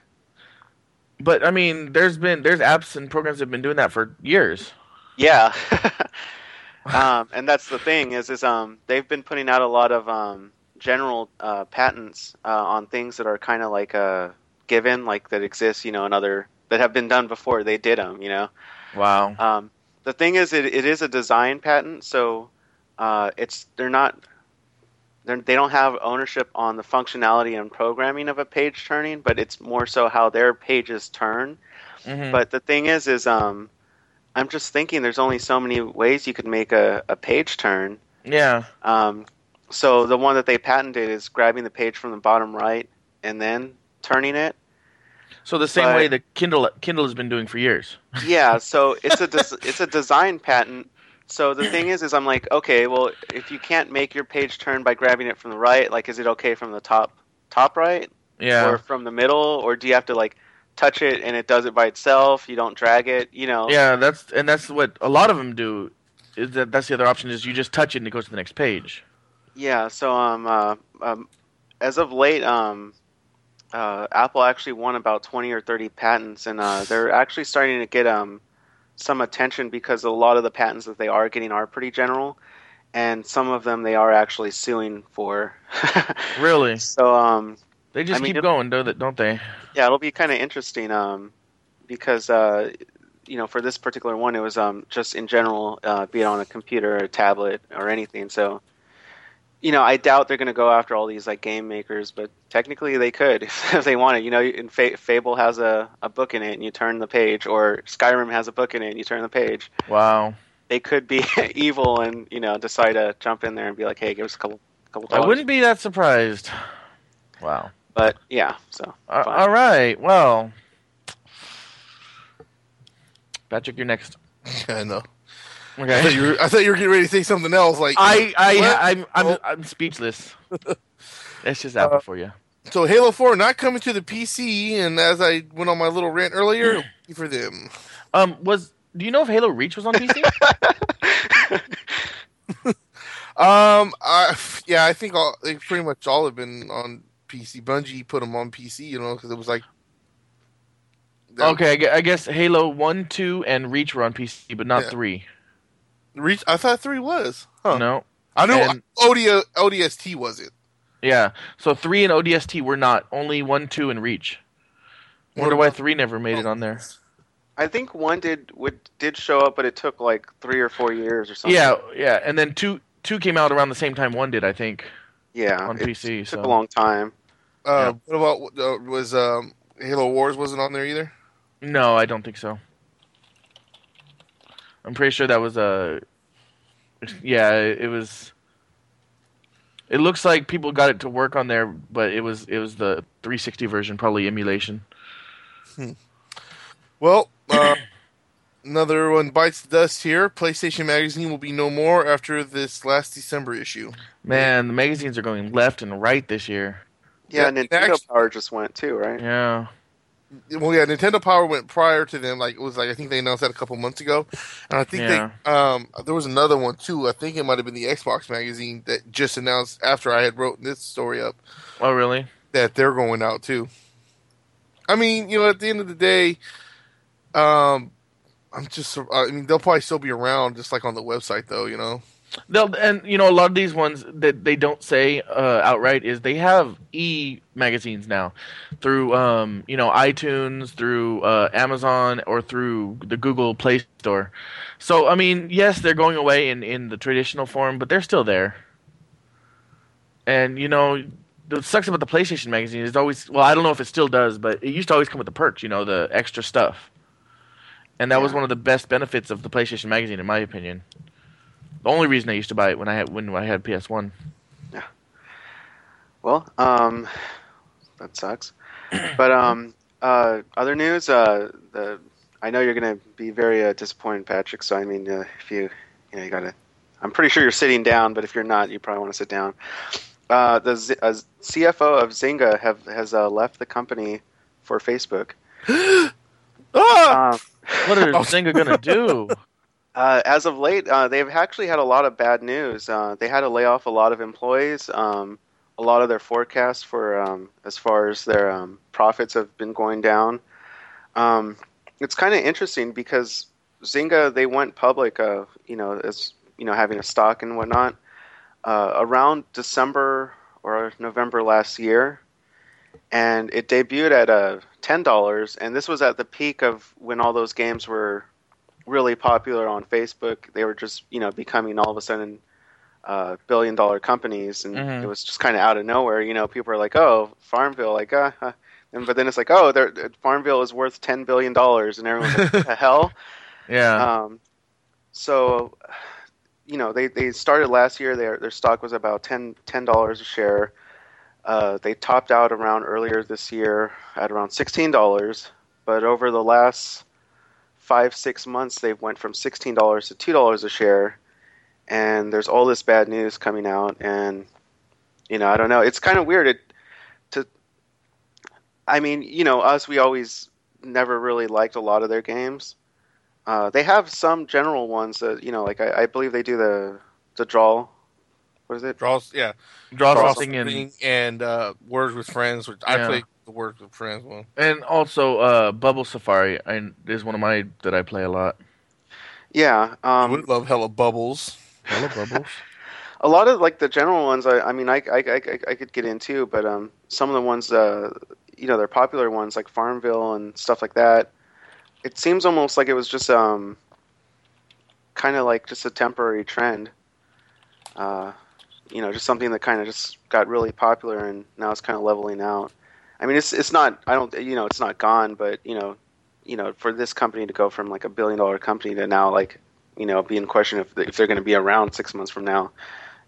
But I mean, there's been there's apps and programs that have been doing that for years. Yeah um, and that's the thing is is um they've been putting out a lot of um general uh, patents uh, on things that are kind of like a given like that exist you know in other that have been done before they did them you know Wow. Um, the thing is, it, it is a design patent, so uh, it's they're not they're, they don't have ownership on the functionality and programming of a page turning, but it's more so how their pages turn. Mhm. But the thing is, is um, I'm just thinking there's only so many ways you could make a, a page turn. yeah. Um, so the one that they patented is grabbing the page from the bottom right and then turning it. So the same But- way the Kindle Kindle has been doing for years. yeah so it's a des- it's a design patent so the thing is is i'm like okay well if you can't make your page turn by grabbing it from the right like is it okay from the top top right Yeah. or from the middle or do you have to like touch it and it does it by itself you don't drag it you know Yeah, that's and that's what a lot of them do. Is that that's the other option? Is you just touch it and it goes to the next page. Yeah, so um, uh, um, as of late, um, uh, Apple actually won about twenty or thirty patents, and uh, they're actually starting to get um, some attention because a lot of the patents that they are getting are pretty general, and some of them they are actually suing for. Really, so um, they just I mean, keep going, don't they? Don't they? yeah, it'll be kind of interesting um, because uh, you know for this particular one it was um, just in general, uh, be it on a computer, or a tablet, or anything. So you know, I doubt they're going to go after all these like game makers, but technically they could if, they wanted. You know, in Fa- Fable has a, a book in it, and you turn the page, or Skyrim has a book in it, and you turn the page. Wow. They could be evil and you know decide to jump in there and be like, hey, give us a couple couple I wouldn't be that surprised. Wow. But yeah, so A- fine. all right. Well, Patrick, you're next. I know. I thought, Okay. you were, I thought you were getting ready to say something else. Like I I What? I'm I'm, Oh. I'm speechless. That's just Apple for you. So Halo 4 not coming to the PC, and as I went on my little rant earlier, for them. Um, was do you know if Halo Reach was on PC? Um, I, yeah, I think all, they pretty much all have been on PC. Bungie put them on PC, you know, because it was like. okay, I I guess Halo One, Two, and Reach were on PC, but not Yeah. three. Reach. I thought three was. Huh. No. I know And- OD, ODST was it. Yeah. So three and ODST were not. Only one, two, and Reach. Wonder What why three never made it on there. I think one did would did show up, but it took like three or four years or something. Yeah, yeah, and then two two came out around the same time one did, I think, yeah, on it PC. took So a long time. Uh, What about uh, was um, Halo Wars wasn't on there either? no, I don't think so. I'm pretty sure that was a. Yeah, it, it was. It looks like people got it to work on there, but it was it was the 360 version, probably emulation. Hmm. Well, uh, another one bites the dust here. PlayStation Magazine will be no more after this last December issue. Man, the magazines are going left and right this year. Yeah, Yeah, Nintendo actually- Power just went too, right? Yeah. Well, yeah, Nintendo Power went prior to them. Like it was like I think they announced that a couple months ago, and I think Yeah. they um there was another one too. I think it might have been the Xbox Magazine that just announced after I had wrote this story up Oh, really? that they're going out too. I mean, you know, at the end of the day, um, I'm just. I mean, they'll probably still be around, just like on the website, though. You know. They'll and you know a lot of these ones that they don't say uh, outright is they have e magazines now through um, you know iTunes, through uh, Amazon, or through the Google Play Store. So I mean, yes, they're going away in in the traditional form, but they're still there. And you know, the sucks about the PlayStation magazine is always well, I don't know if it still does, but it used to always come with the perks, you know, the extra stuff. And that was one of the best benefits of the PlayStation magazine, in my opinion. The only reason I used to buy it when I had when I had PS One. Yeah. Well, um, that sucks. But um, uh, other news. Uh, the I know you're gonna be very uh, disappointed, Patrick. So I mean, uh, if you you know you gotta, I'm pretty sure you're sitting down, but if you're not, you probably want to sit down. Uh, the Z- uh, CFO of Zynga have has uh, left the company for Facebook. Ah! Um, What is Zynga gonna do? Uh, as of late, uh, they've actually had a lot of bad news. Uh, they had to lay off a lot of employees. Um, a lot of their forecasts for um, as far as their um, profits have been going down. Um, it's kind of interesting because Zynga they went public, uh, you know, as you know, having a stock and whatnot uh, around December or November last year, and it debuted at uh, ten dollars. And this was at the peak of when all those games were really popular on Facebook. They were just you know becoming all of a sudden uh, billion dollar companies, and Mhm. it was just kind of out of nowhere. You know, people are like, "Oh, Farmville," like, uh, uh. and but then it's like, "Oh, they're, Farmville is worth ten billion dollars," and everyone's like, "What the hell?" Yeah. Um, so, you know, they, they started last year. Their their stock was about 10 dollars a share. Uh, they topped out around earlier this year at around sixteen dollars, but over the last five six months, they've went from sixteen dollars to two dollars a share. And there's all this bad news coming out, and you know, I don't know. It's kind of weird. It, to, I mean, you know, us we always never really liked a lot of their games. Uh, they have some general ones that you know, like I, I believe they do the the draw. What is it? Draws, yeah. Draw Draw something and something and uh, Words with Friends, which I Yeah. played the Words with Friends one. and also uh, Bubble Safari I, is one of my that I play a lot. Yeah, um, would love Hella Bubbles. Hello, Bubbles. a lot of like the general ones. I, I mean, I, I, I, I could get into, but um, some of the ones, uh, you know, they're popular ones like Farmville and stuff like that. It seems almost like it was just um, kind of like just a temporary trend. Uh, you know, just something that kind of just got really popular and now it's kind of leveling out. I mean, it's it's not. I don't. You know, it's not gone, but you know, you know, for this company to go from like a billion dollar company to now like, you know, be in question if if they're going to be around six months from now,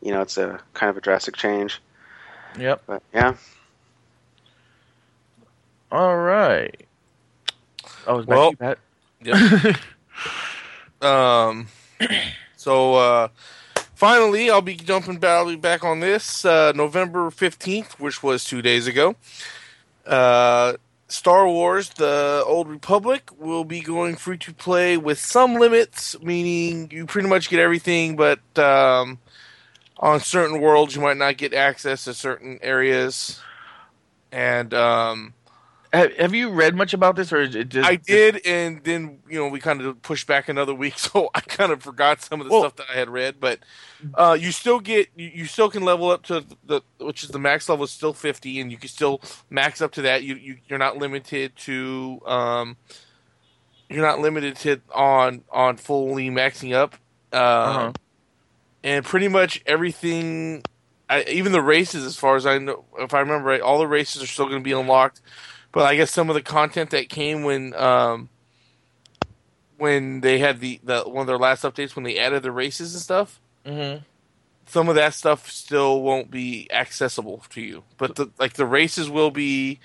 you know, it's a kind of a drastic change. Yep. But yeah, All right. Oh, it's back Well- to you, Um, so uh, finally, I'll be jumping back back on this uh, November fifteenth, which was two days ago. Uh, Star Wars: The Old Republic will be going free to play with some limits, meaning you pretty much get everything, but um, on certain worlds you might not get access to certain areas. And um, have, have you read much about this, or is it just I did, and then you know we kind of pushed back another week, so I kind of forgot some of the Well- stuff that I had read. But uh, you still get, you, you still can level up to the, which is the max level is still fifty, and you can still max up to that. You, you you're not limited to, um, you're not limited to on on fully maxing up, uh, Uh-huh. and pretty much everything. I, even the races, as far as I know, if I remember right, all the races are still going to be unlocked. But I guess some of the content that came when um, when they had the, the one of their last updates when they added the races and stuff. Mm-hmm. Some of that stuff still won't be accessible to you, but the like the races will be,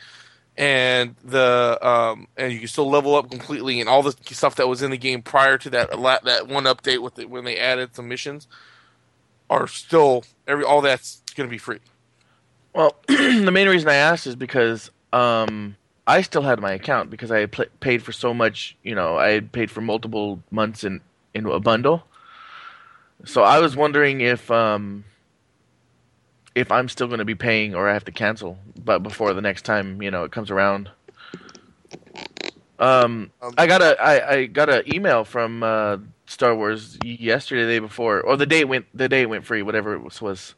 and the um and you can still level up completely, and all the stuff that was in the game prior to that that one update with it when they added some missions are still every all that's going to be free. Well, the main reason I asked is because um, I still had my account because I had pl- paid for so much. You know, I had paid for multiple months in in a bundle. So I was wondering if um, if I'm still going to be paying or I have to cancel, but before the next time you know it comes around. Um, Um, I got a I, I got an email from uh, Star Wars yesterday, the day before, or the day it went the day it went free, whatever it was, was.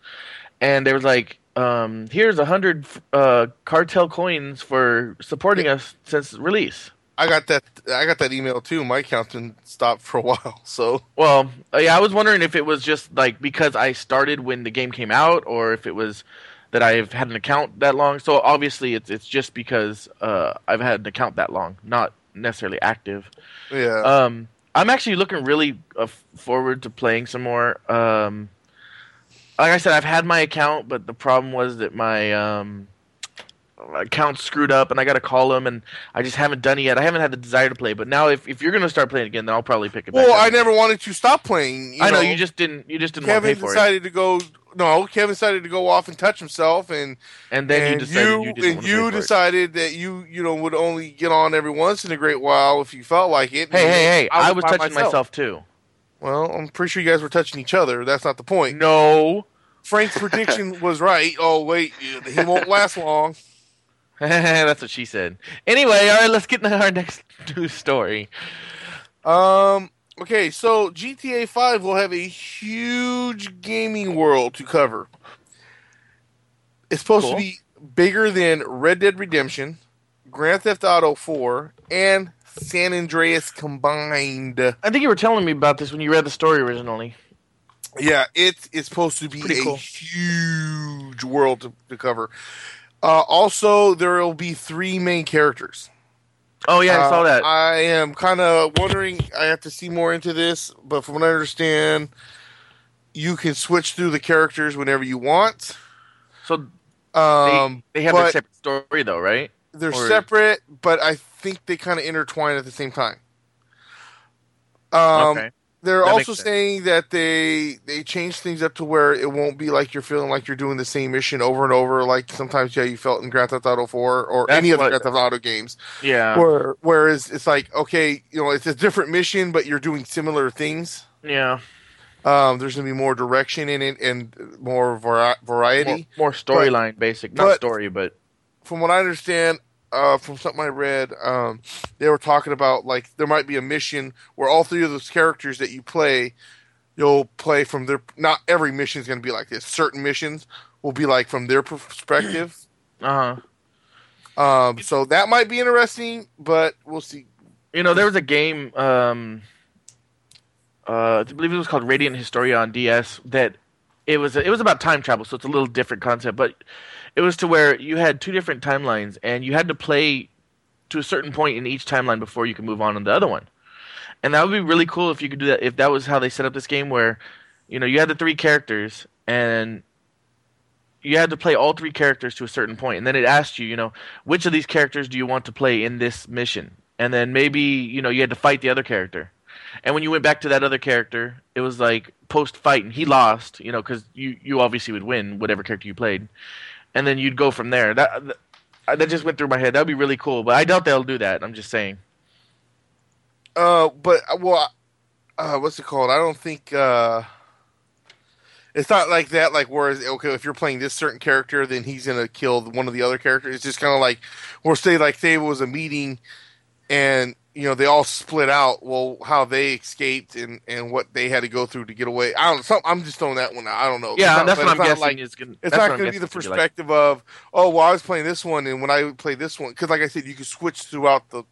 and there was like, um, here's a hundred uh, cartel coins for supporting us since release. I got that. I got that email too. My account's been stopped for a while, so Well, uh, yeah, I was wondering if it was just like because I started when the game came out, or if it was that I've had an account that long. So obviously, it's it's just because uh, I've had an account that long, not necessarily active. yeah. Um, I'm actually looking really uh, forward to playing some more. Um, like I said, I've had my account, but the problem was that my um, account screwed up, and I got to call them, and I just haven't done it yet. I haven't had the desire to play, but now if, if you're gonna start playing again, then I'll probably pick it. back well, up. I never wanted to stop playing. You I know, you just didn't. You just didn't want to Kevin for it, decided to go. No, Kevin decided to go off and touch himself, and and then you and decided you, you, and you decided that you you know would only get on every once in a great while if you felt like it. Hey, hey, hey! I was by touching myself too. Well, I'm pretty sure you guys were touching each other. That's not the point. No, Frank's prediction was right. Oh wait, he won't last long. that's what she said. Anyway, all right, let's get into our next news story. Um. Okay, so GTA 5 will have a huge gaming world to cover. It's supposed Cool. to be bigger than Red Dead Redemption, Grand Theft Auto 4, and San Andreas combined. I think you were telling me about this when you read the story originally. Yeah, it is supposed to be Pretty a cool. huge world to, to cover. Uh, also, there will be three main characters. Oh yeah, I saw Uh, that. I am kind of wondering. I have to see more into this, but from what I understand, you can switch through the characters whenever you want. so Um, they have their but separate story though, right? They're or- separate, but I think they kind of intertwine at the same time. Um, okay. They're That also saying that they they change things up to where it won't be like you're feeling like you're doing the same mission over and over, like sometimes yeah you felt in Grand Theft Auto 4 or That's any other Grand Theft Auto games. Yeah. Where whereas it's like okay, you know, it's a different mission, but you're doing similar things. yeah. Um, there's gonna be more direction in it and more vari- variety. More, more storyline basic, not but- story, but From what I understand, uh, from something I read, um, they were talking about like there might be a mission where all three of those characters that you play, you'll play from their. Not every mission is gonna be like this. Certain missions will be like from their perspective. uh huh. Um, so that might be interesting, but we'll see. You know, there was a game. Um, uh, I believe it was called Radiant Historia on DS. That it was it was about time travel, so it's a little different concept. But it was to where you had two different timelines, and you had to play to a certain point in each timeline before you could move on to the other one. And that would be really cool if you could do that. If that was how they set up this game, where you know you had the three characters and you had to play all three characters to a certain point, and then it asked you, you know, which of these characters do you want to play in this mission? And then maybe you know you had to fight the other character, and when you went back to that other character, it was like post fight, and he lost, you know, because you you obviously would win whatever character you played, and then you'd go from there. That that, just went through my head. That'd be really cool, but I doubt they'll do that. I'm just saying. Uh, but uh, well, uh, what's it called? I don't think uh, it's not like that. Like, whereas okay, if you're playing this certain character, then he's gonna kill one of the other characters. It's just kind of like, or say like it was a meeting, and you know they all split out. Well, how they escaped and and what they had to go through to get away. I don't. Some, I'm just throwing that one. out. I don't know. Yeah, not- that's what it's I'm not guessing like- is gonna. it's not going to be the be like. perspective of oh well I was playing this one and when I play this one because like I said you can switch throughout the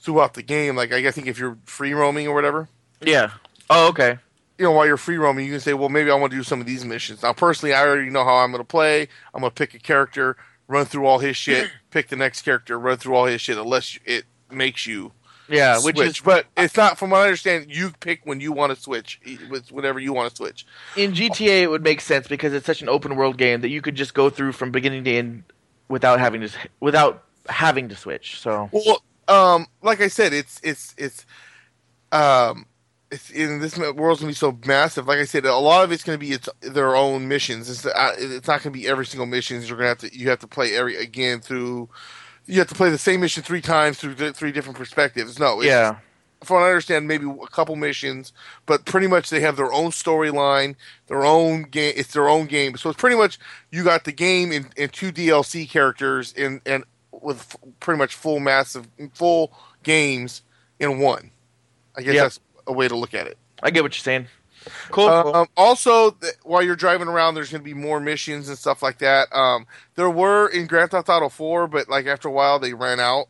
throughout the game like I think if you're free roaming or whatever Yeah. Oh, okay. you know while you're free roaming you can say well maybe I want to do some of these missions now personally I already know how I'm going to play I'm going to pick a character run through all his shit pick the next character run through all his shit unless it makes you Yeah, which is but it's not from what I understand. You pick when you want to switch with whatever you want to switch. in GTA it would make sense because it's such an open world game that you could just go through from beginning to end without having to without having to switch. So Well, um, like I said, it's it's it's um. It's, in this world's gonna be so massive. Like I said, a lot of it's gonna be its their own missions. It's uh, it's not gonna be every single missions. You're gonna have to you have to play every again through. You have to play the same mission three times through th- three different perspectives. No, it's, yeah, from what I understand, maybe a couple missions, but pretty much they have their own storyline, their own game. It's their own game, so it's pretty much you got the game and, in two DLC characters in and with f- pretty much full massive full games in one. I guess Yep. that's a way to look at it. I get what you're saying. Cool. cool. Um, also, th- while you're driving around, there's going to be more missions and stuff like that. Um, there were in Grand Theft Auto 4, but like after a while, they ran out.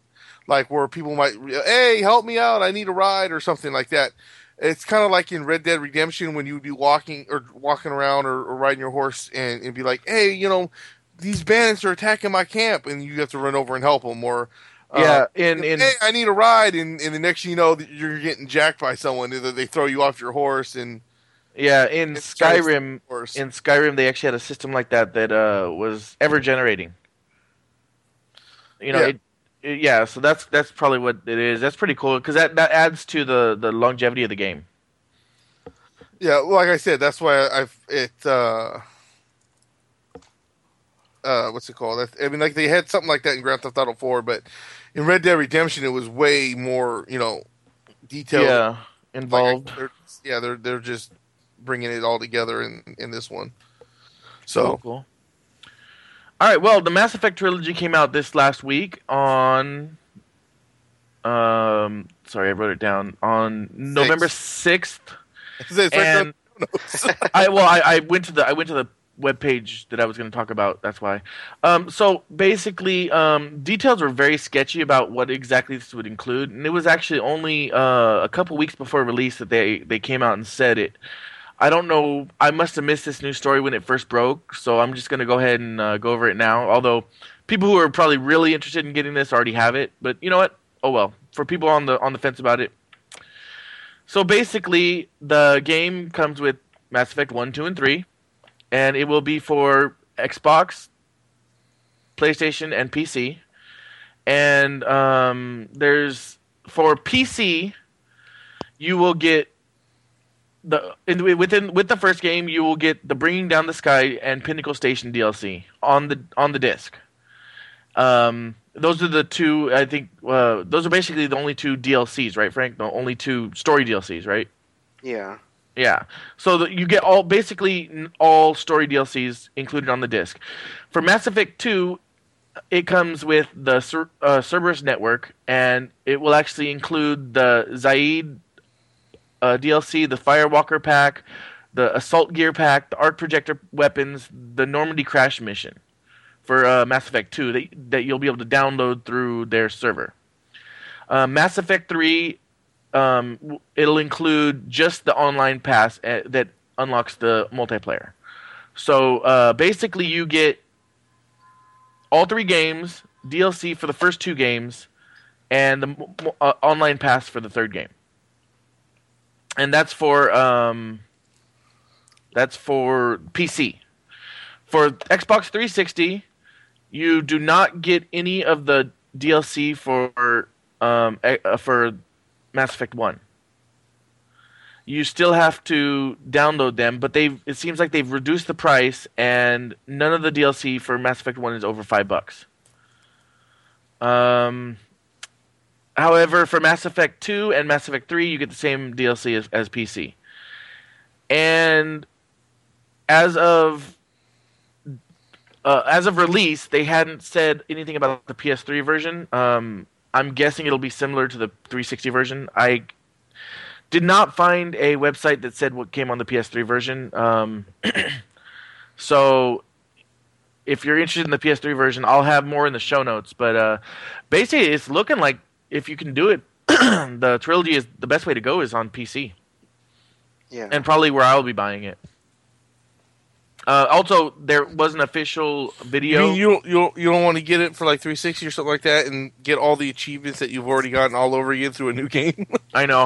Like where people might, hey, help me out, I need a ride or something like that. It's kind of like in Red Dead Redemption when you would be walking or walking around or, or riding your horse and, and be like, hey, you know, these bandits are attacking my camp, and you have to run over and help them. Or uh, yeah, in in hey, I need a ride, and, and the next thing you know, you're getting jacked by someone. Either they throw you off your horse and yeah in it's Skyrim in Skyrim they actually had a system like that that uh, was ever generating. You know, Yeah. it, it- yeah. So that's that's probably what it is. That's pretty cool because that that adds to the the longevity of the game. Yeah, like I said, that's why I've it. uh uh, what's it called? I mean, like they had something like that in Grand Theft Auto 4, but in Red Dead Redemption, it was way more, you know, detailed. Yeah, Like, involved. they're, yeah, they're they're just bringing it all together in in this one. So Cool, cool. All right. Well, the Mass Effect trilogy came out this last week on. Um, sorry, I wrote it down on November sixth. it's, it's right And- I well, I, I went to the I went to the web page that I was going to talk about. That's why. Um, so basically, um, details were very sketchy about what exactly this would include, and it was actually only uh, a couple weeks before release that they they came out and said it. I don't know. I must have missed this news story when it first broke, so I'm just going to go ahead and uh, go over it now. Although people who are probably really interested in getting this already have it, but you know what? Oh well. For people on the on the fence about it, so basically, the game comes with Mass Effect 1, 2, and 3, and it will be for Xbox, PlayStation, and PC. And um, there's for PC, you will get the in, within with the first game, you will get the Bringing Down the Sky and Pinnacle Station DLC on the on the disc. Um, those are the two. I think uh, those are basically the only two DLCs, right, Frank? The only two story DLCs, right? Yeah. Yeah. So the, you get all basically all story DLCs included on the disc. For Mass Effect 2, it comes with the Cer- uh, Cerberus network, and it will actually include the Zaeed uh, DLC, the Firewalker pack, the Assault Gear pack, the Arc Projector weapons, the Normandy Crash mission for uh, Mass Effect 2 that, that you'll be able to download through their server. Uh, Mass Effect 3 um, it'll include just the online pass uh, that unlocks the multiplayer. So uh, basically, you get all three games, DLC for the first two games, and the uh, online pass for the third game. And that's for um, that's for PC. For Xbox 360, you do not get any of the DLC for um, uh, for Mass Effect One. You still have to download them, but they've it seems like they've reduced the price, and none of the DLC for Mass Effect One is over five bucks. Um, however, for Mass Effect Two and Mass Effect Three, you get the same DLC as, as PC. And as of uh, as of release, they hadn't said anything about the PS3 version. Um, I'm guessing it'll be similar to the 360 version. I did not find a website that said what came on the PS3 version. Um, so if you're interested in the PS3 version, I'll have more in the show notes. But uh, basically, it's looking like if you can do it, the trilogy is the best way to go is on PC, Yeah. and probably where I'll be buying it. Uh, also, there was an official You video. mean you don't, you you don't want to get it for like 360 or something like that and get all the achievements that you've already gotten all over again through a new game? I know,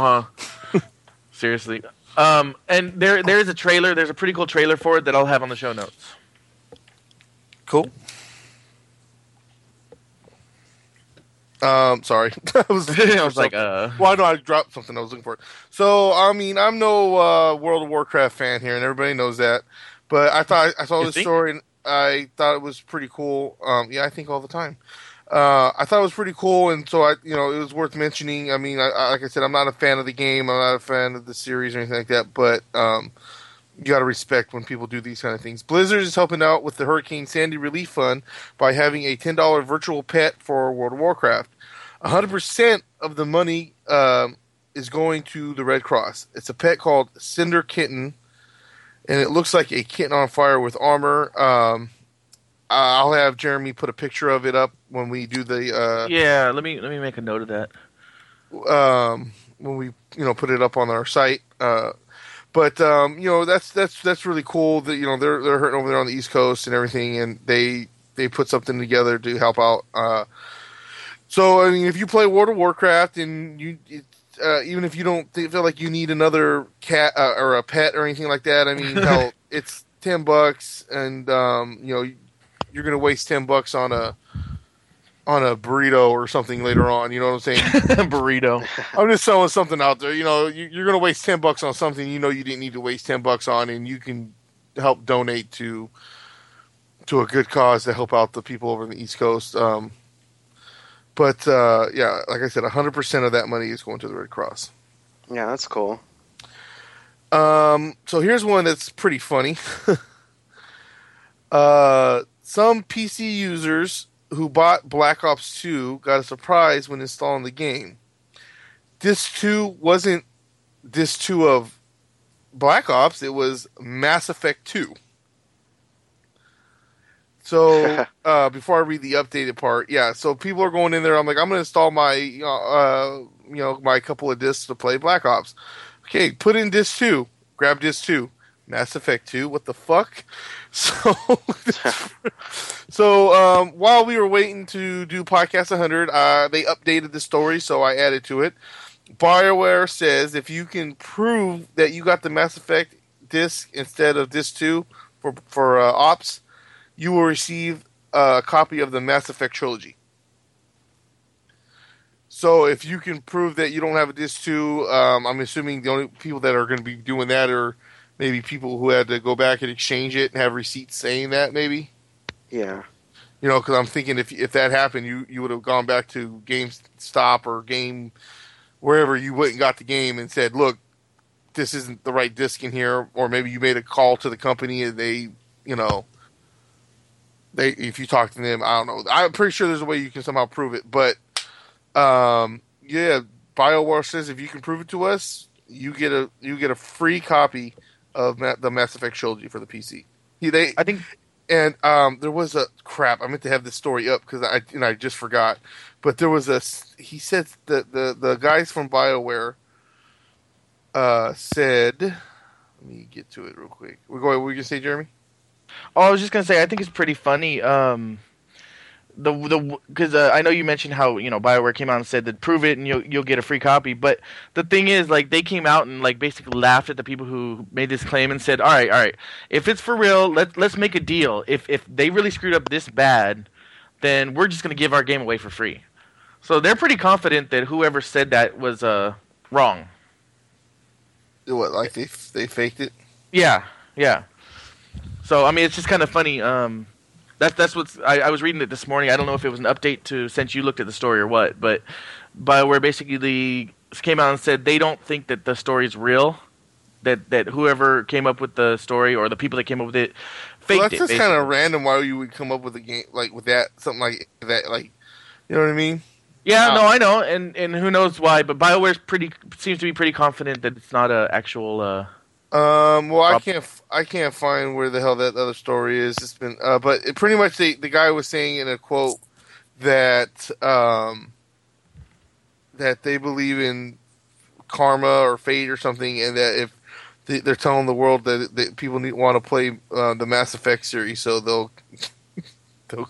huh? Seriously. Um, and there there is a trailer. There's a pretty cool trailer for it that I'll have on the show notes. cool. Um, sorry, I was, I was like, uh, well, I know I dropped something. I was looking for. So, I mean, I'm no uh, World of Warcraft fan here, and everybody knows that. But I thought I saw You this think? story, and I thought it was pretty cool. Um, yeah, I think all the time. Uh, I thought it was pretty cool, and so I, you know, it was worth mentioning. I mean, I, I, like I said, I'm not a fan of the game. I'm not a fan of the series or anything like that. But um, you got to respect when people do these kind of things. Blizzard is helping out with the Hurricane Sandy Relief Fund by having a ten dollar virtual pet for World of Warcraft. hundred percent of the money um, is going to the Red Cross. It's a pet called Cinder Kitten, and it looks like a kitten on fire with armor. Um, I'll have Jeremy put a picture of it up when we do the uh, yeah. Let me let me make a note of that. um, when we you know put it up on our site. Uh, but um, you know that's that's that's really cool that you know they're they're hurting over there on the East Coast and everything, and they they put something together to help out. Uh, so I mean, if you play World of Warcraft and you. It, uh, even if you don't th- feel like you need another cat uh, or a pet or anything like that, I mean, hell, it's ten bucks, and um, you know you're gonna waste ten bucks on a on a burrito or something later on. You know what I'm saying? Burrito. I'm just throwing something out there. You know, you, you're going to waste ten bucks on something you know you didn't need to waste ten bucks on, and you can help donate to to a good cause to help out the people over in the East Coast. Um, but uh, yeah, like I said, 100 percent of that money is going to the Red Cross. Yeah, that's cool. Um, so here's one that's pretty funny. uh, some PC users who bought Black Ops 2 got a surprise when installing the game. Disc 2 wasn't Disc 2 of Black Ops, it was Mass Effect 2. So uh, before I read the updated part, yeah. So people are going in there. I'm like, I'm going to install my, uh, you know, my couple of discs to play Black Ops. Okay, put in disc two. Grab disc two. Mass Effect two. What the fuck? So, so um, while we were waiting to do podcast 100, uh, they updated the story, so I added to it. Bioware says if you can prove that you got the Mass Effect disc instead of disc two for for uh, Ops, you will receive a copy of the Mass Effect trilogy. So if you can prove that you don't have a disc two, um, I'm assuming the only people that are going to be doing that are maybe people who had to go back and exchange it and have receipts saying that maybe. Yeah. You know, because I'm thinking if if that happened, you you would have gone back to GameStop or Game wherever you went and got the game and said, "Look, this isn't the right disc in here," or maybe you made a call to the company and they, you know, they if you talk to them, I don't know. I'm pretty sure there's a way you can somehow prove it, but um, yeah, Bioware says if you can prove it to us, you get a you get a free copy of Ma- the Mass Effect trilogy for the PC. He, they I think and um, there was a crap. I meant to have this story up because I and I just forgot. But there was a he said that the the guys from Bioware uh, said. Let me get to it real quick. We're going. What were you gonna say, Jeremy? Oh, I was just gonna say, I think it's pretty funny. Um, the the because uh, I know you mentioned how you know Bioware came out and said that prove it and you'll you'll get a free copy. But the thing is, like they came out and like basically laughed at the people who made this claim and said, all right, all right, if it's for real, let let's make a deal. If if they really screwed up this bad, then we're just gonna give our game away for free. So they're pretty confident that whoever said that was uh wrong. What like they they faked it? Yeah, yeah. So I mean, it's just kind of funny. Um, that's that's what's. I, I was reading it this morning. I don't know if it was an update to since you looked at the story or what, but Bioware basically came out and said they don't think that the story is real. That that whoever came up with the story or the people that came up with it faked Well, that's it. just kind of random. Why you would come up with a game like with that something like that? Like, you know what I mean? Yeah, Wow. no, I know, and and who knows why, but Bioware's pretty seems to be pretty confident that it's not a actual. Uh, Um, well, I can't, f- I can't find where the hell that other story is. It's been, uh, but it, pretty much the the guy was saying in a quote that um, that they believe in karma or fate or something, and that if they, they're telling the world that, that people need want to play uh, the Mass Effect series, so they'll, they'll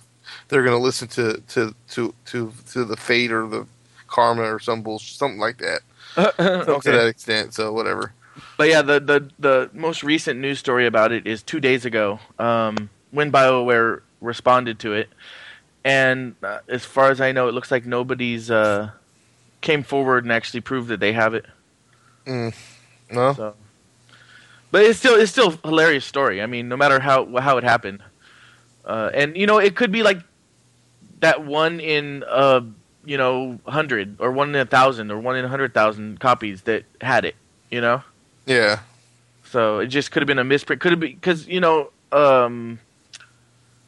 they're going to listen to, to to to to the fate or the karma or some bullshit, something like that. Something to that extent. So whatever. But yeah, the, the the most recent news story about it is two days ago, um, when Bioware responded to it, and uh, as far as I know, it looks like nobody's uh, came forward and actually proved that they have it. Mm. No. So, but it's still it's still a hilarious story. I mean, no matter how how it happened, uh, and you know, it could be like that one in uh you know hundred or one in a thousand or one in a hundred thousand copies that had it. You know. Yeah. So it just could have been a misprint. Could have been because you know, um,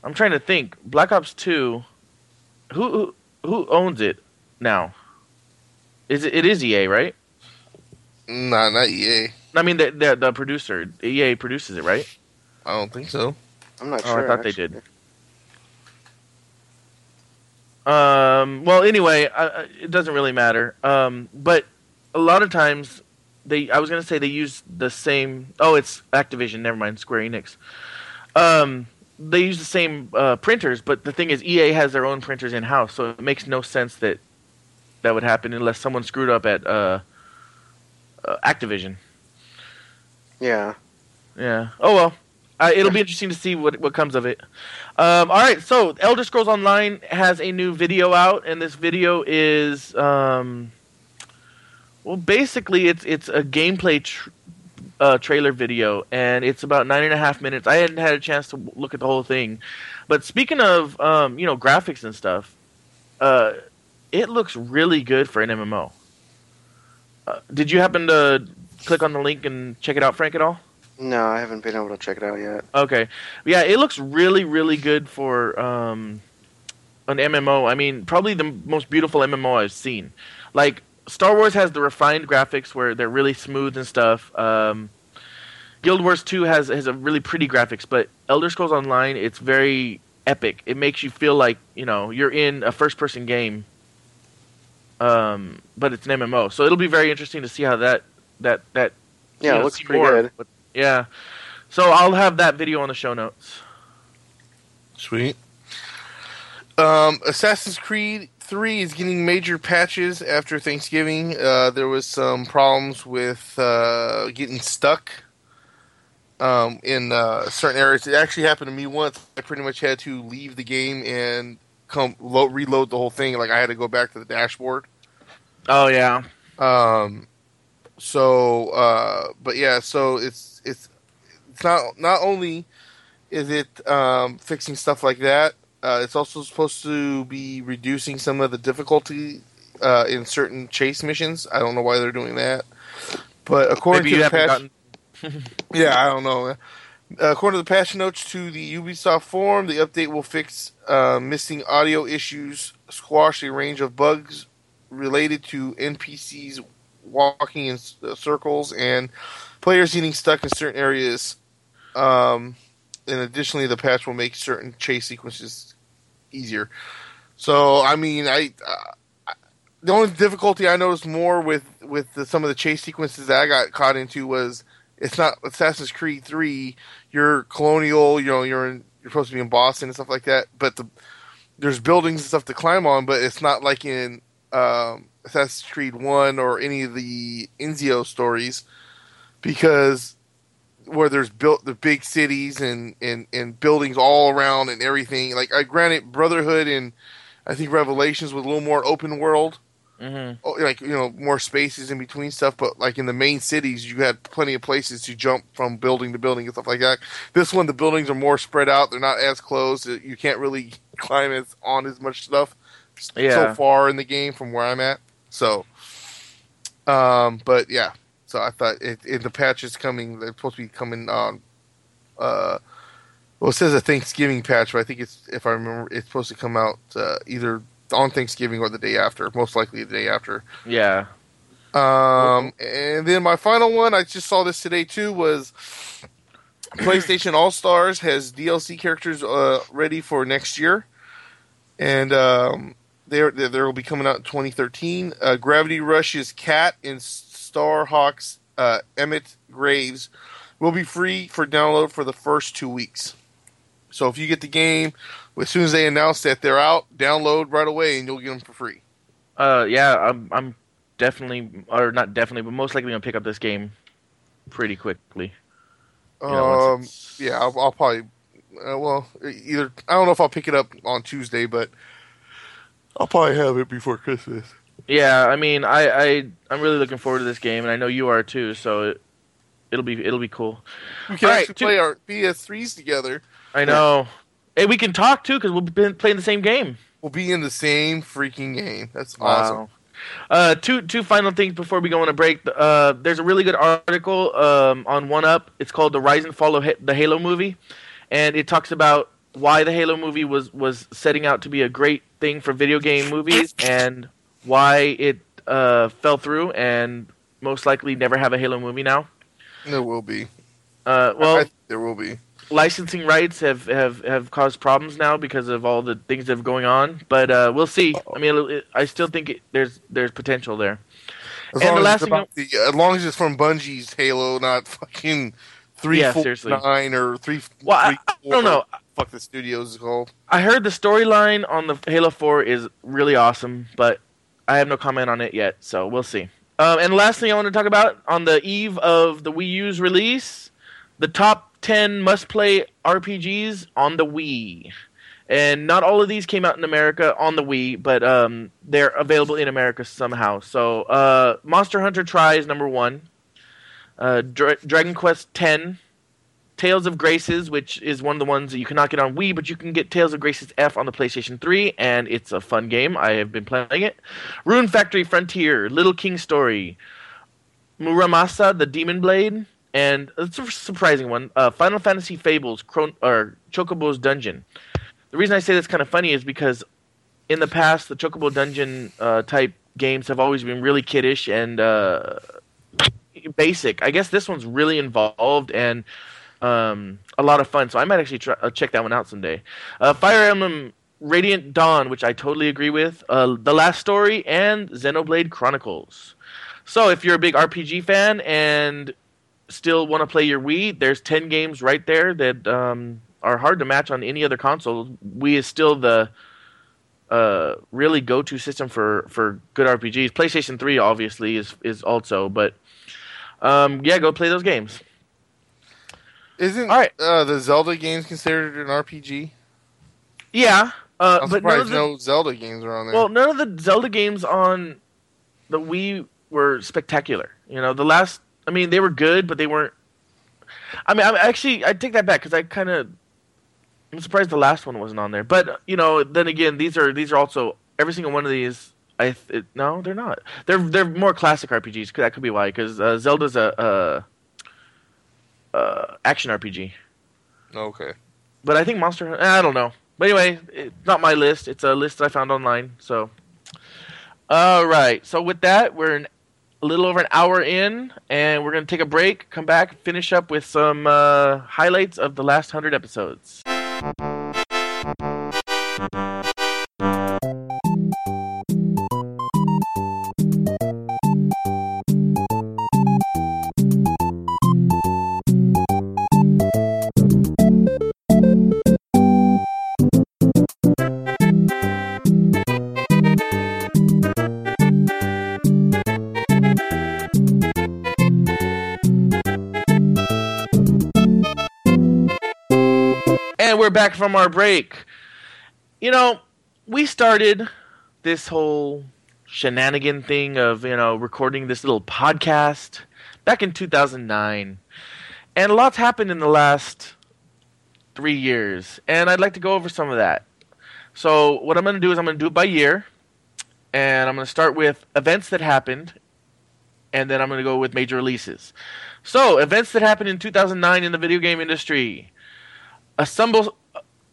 I'm trying to think. Black Ops Two, who who, who owns it now? Is it, it is EA, right? Nah, not EA. I mean, the, the the producer, EA produces it, right? I don't think so. I'm not Oh, sure. I thought they did. Um. Well, anyway, I, I- it doesn't really matter. Um. But a lot of times, they. I was gonna say they use the same. Oh, it's Activision. Never mind. Square Enix. Um. They use the same uh, printers, but the thing is, EA has their own printers in house, so it makes no sense that that would happen unless someone screwed up at uh, uh, Activision. Yeah. Yeah. Oh well. Uh, it'll be interesting to see what what comes of it. Um, all right. So, Elder Scrolls Online has a new video out, and this video is, um, well, basically it's it's a gameplay tr- uh, trailer video, and it's about nine and a half minutes. I hadn't had a chance to w- look at the whole thing, but speaking of um, you know graphics and stuff, uh, it looks really good for an MMO. Uh, did you happen to click on the link and check it out, Frank, at all? No, I haven't been able to check it out yet. Okay. Yeah, it looks really, really good for um, an MMO. I mean, probably the m- most beautiful MMO I've seen. Like, Star Wars has the refined graphics where they're really smooth and stuff. Um, Guild Wars 2 has, has a really pretty graphics, but Elder Scrolls Online, it's very epic. It makes you feel like, you know, you're in a first person game. Um, but it's an MMO. So it'll be very interesting to see how that, that, that, Yeah, you it know, looks pretty more. good. But, yeah. So I'll have that video on the show notes. Sweet. Um, Assassin's Creed 3 is getting major patches after Thanksgiving. Uh, there was some problems with uh, getting stuck um, in uh, certain areas. It actually happened to me once. I pretty much had to leave the game and come lo- reload the whole thing. Like I had to go back to the dashboard. Oh yeah. Um, so, uh, but yeah, so it's it's it's not not only is it um, fixing stuff like that. Uh, it's also supposed to be reducing some of the difficulty uh, in certain chase missions. I don't know why they're doing that, but according Maybe to the patch, gotten. yeah, I don't know. Uh, according to the patch notes to the Ubisoft forum, the update will fix uh, missing audio issues, squash a range of bugs related to NPCs walking in uh, circles, and players getting stuck in certain areas. Um, and additionally, the patch will make certain chase sequences easier. So, I mean, I. Uh, the only difficulty I noticed more with with the, some of the chase sequences that I got caught into was it's not Assassin's Creed three. You're colonial, you know, you're in, you're supposed to be in Boston and stuff like that. But the there's buildings and stuff to climb on, but it's not like in um, Assassin's Creed one or any of the Ezio stories because where there's built the big cities and, and, and buildings all around and everything. Like I granted Brotherhood and I think Revelations was a little more open world. Hmm oh, like you know more spaces in between stuff but like in the main cities you had plenty of places to jump from building to building and stuff like that. This one the buildings are more spread out. They're not as close you can't really climb as on as much stuff Yeah. so far in the game from where i'm at. So um but yeah so i thought it, it the patch is coming they're supposed to be coming on uh well it says a thanksgiving patch but i think it's if i remember it's supposed to come out uh, either on thanksgiving or the day after most likely the day after Yeah. um, and then my final one, I just saw this today too, was PlayStation All Stars has DLC characters uh, ready for next year, and um, they're they will be coming out in 2013. Uh, Gravity Rush's Cat and Starhawk's uh, Emmett Graves will be free for download for the first two weeks. So if you get the game, as soon as they announce that they're out, download right away and you'll get them for free. Uh, yeah, I'm, I'm definitely, or not definitely, but most likely gonna pick up this game pretty quickly. You know, Um, yeah, I'll, I'll probably. Uh, well, either I don't know if I'll pick it up on Tuesday, but I'll probably have it before Christmas. Yeah, I mean, I, I, I'm really looking forward to this game, and I know you are too. So it, it'll be, it'll be cool. We can All actually play our PS3s together. I know. and we can talk too because we'll be playing the same game. We'll be in the same freaking game. That's awesome. Wow. Uh, two two final things before we go on a break. Uh, there's a really good article um, on One Up. It's called "The Rise and Fall of Ha- the Halo Movie," and it talks about why the Halo movie was was setting out to be a great thing for video game movies and why it uh, fell through and most likely never have a Halo movie now. There will be. Uh, I well, there will be. licensing rights have, have, have caused problems now because of all the things that are going on. But uh, we'll see. I mean, it, I still think it, there's there's potential there. As And long the as last it's thing the, as long as it's from Bungie's Halo, not fucking three Yeah, four nine or three. Well, I- three, I don't know. Fuck the studios is called. I heard the storyline on the Halo 4 is really awesome, but I have no comment on it yet, so we'll see. Um, and last thing I want to talk about on the eve of the Wii U's release, the top 10 must play RPGs on the Wii. And not all of these came out in America on the Wii, but um, they're available in America somehow. So, uh, Monster Hunter Tri is number one. Uh, Dra- Dragon Quest X Tales of Graces, which is one of the ones that you cannot get on Wii, but you can get Tales of Graces F on the PlayStation 3, and it's a fun game. I have been playing it. Rune Factory Frontier, Little King Story, Muramasa the Demon Blade, and it's a surprising one. Uh, Final Fantasy Fables, Chron- or Chocobo's Dungeon. The reason I say that's kind of funny is because in the past, the Chocobo Dungeon uh, type games have always been really kiddish and uh, basic. I guess this one's really involved and um, a lot of fun. So I might actually try, uh, check that one out someday. Uh, Fire Emblem Radiant Dawn, which I totally agree with. Uh, the Last Story and Xenoblade Chronicles. So if you're a big RPG fan and still want to play your Wii, there's 10 games right there that um, are hard to match on any other console. Wii is still the uh, really go-to system for, for good RPGs. PlayStation 3 obviously is is also, but um, yeah, go play those games. Isn't All right. uh, the Zelda games considered an RPG? Yeah, uh, I'm but none surprised of the, no Zelda games are on there. well, none of the Zelda games on the Wii were spectacular. You know, the last, I mean, they were good, but they weren't. I mean, I actually, I take that back because I kind of, I'm surprised the last one wasn't on there. But you know, then again, these are these are also every single one of these. I th- it, no, they're not. They're they're more classic RPGs. That could be why, because uh, Zelda's a, a action RPG. okay. But I think Monster Hunter. I don't know. But anyway, it's not my list. It's a list that I found online. So, all right. So with that, we're an, a little over an hour in, and we're gonna take a break. Come back, finish up with some uh, highlights of the last hundred episodes. Back from our break. You know, we started this whole shenanigan thing of, you know, recording this little podcast back in 2009. And a lot's happened in the last three years. And I'd like to go over some of that. So, what I'm going to do is I'm going to do it by year. And I'm going to start with events that happened. And then I'm going to go with major releases. So, events that happened in 2009 in the video game industry. Assemble,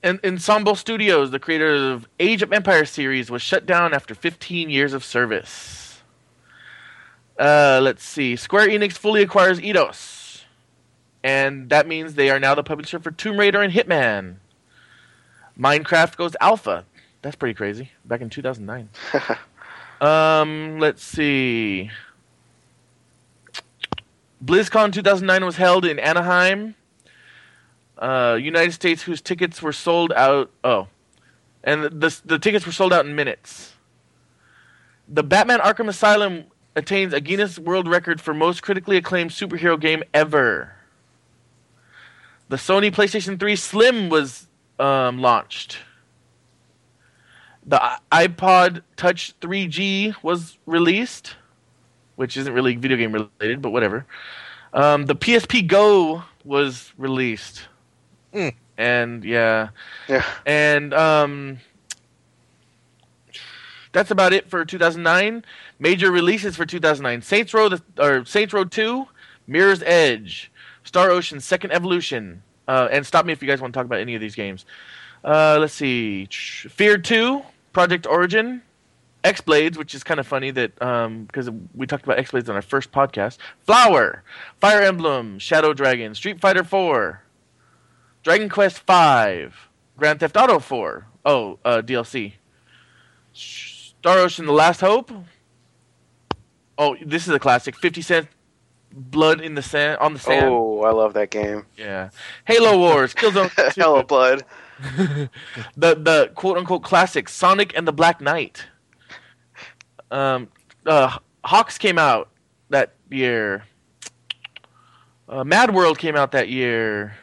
En- Ensemble Studios, the creator of Age of Empire series, was shut down after 15 years of service. Uh, let's see. Square Enix fully acquires Eidos. And that means they are now the publisher for Tomb Raider and Hitman. Minecraft goes alpha. That's pretty crazy. Back in 2009. um, let's see. BlizzCon 2009 was held in Anaheim, uh, United States, whose tickets were sold out. Oh, and the the tickets were sold out in minutes. The Batman Arkham Asylum attains a Guinness World Record for most critically acclaimed superhero game ever. The Sony PlayStation 3 Slim was um, launched. The iPod Touch 3G was released, which isn't really video game related, but whatever. Um, the PSP Go was released, Mm. and yeah, Yeah. and um, that's about it for 2009. Major releases for 2009: Saints Row, the, or Saints Row 2, Mirror's Edge, Star Ocean: Second Evolution, uh, and stop me if you guys want to talk about any of these games. Uh, let's see: Fear 2, Project Origin, X Blades, which is kind of funny that because we talked about X Blades on our first podcast. Flower, Fire Emblem, Shadow Dragon, Street Fighter 4, Dragon Quest V, Grand Theft Auto 4. Oh, uh, DLC. Star Ocean: The Last Hope. Oh, this is a classic. Fifty Cent, Blood in the Sand on the Sand. Oh, I love that game. Yeah. Halo Wars, Killzone 2. Hello, blood. the the quote unquote classic Sonic and the Black Knight. Um, uh, HAWX came out that year. Uh, Mad World came out that year.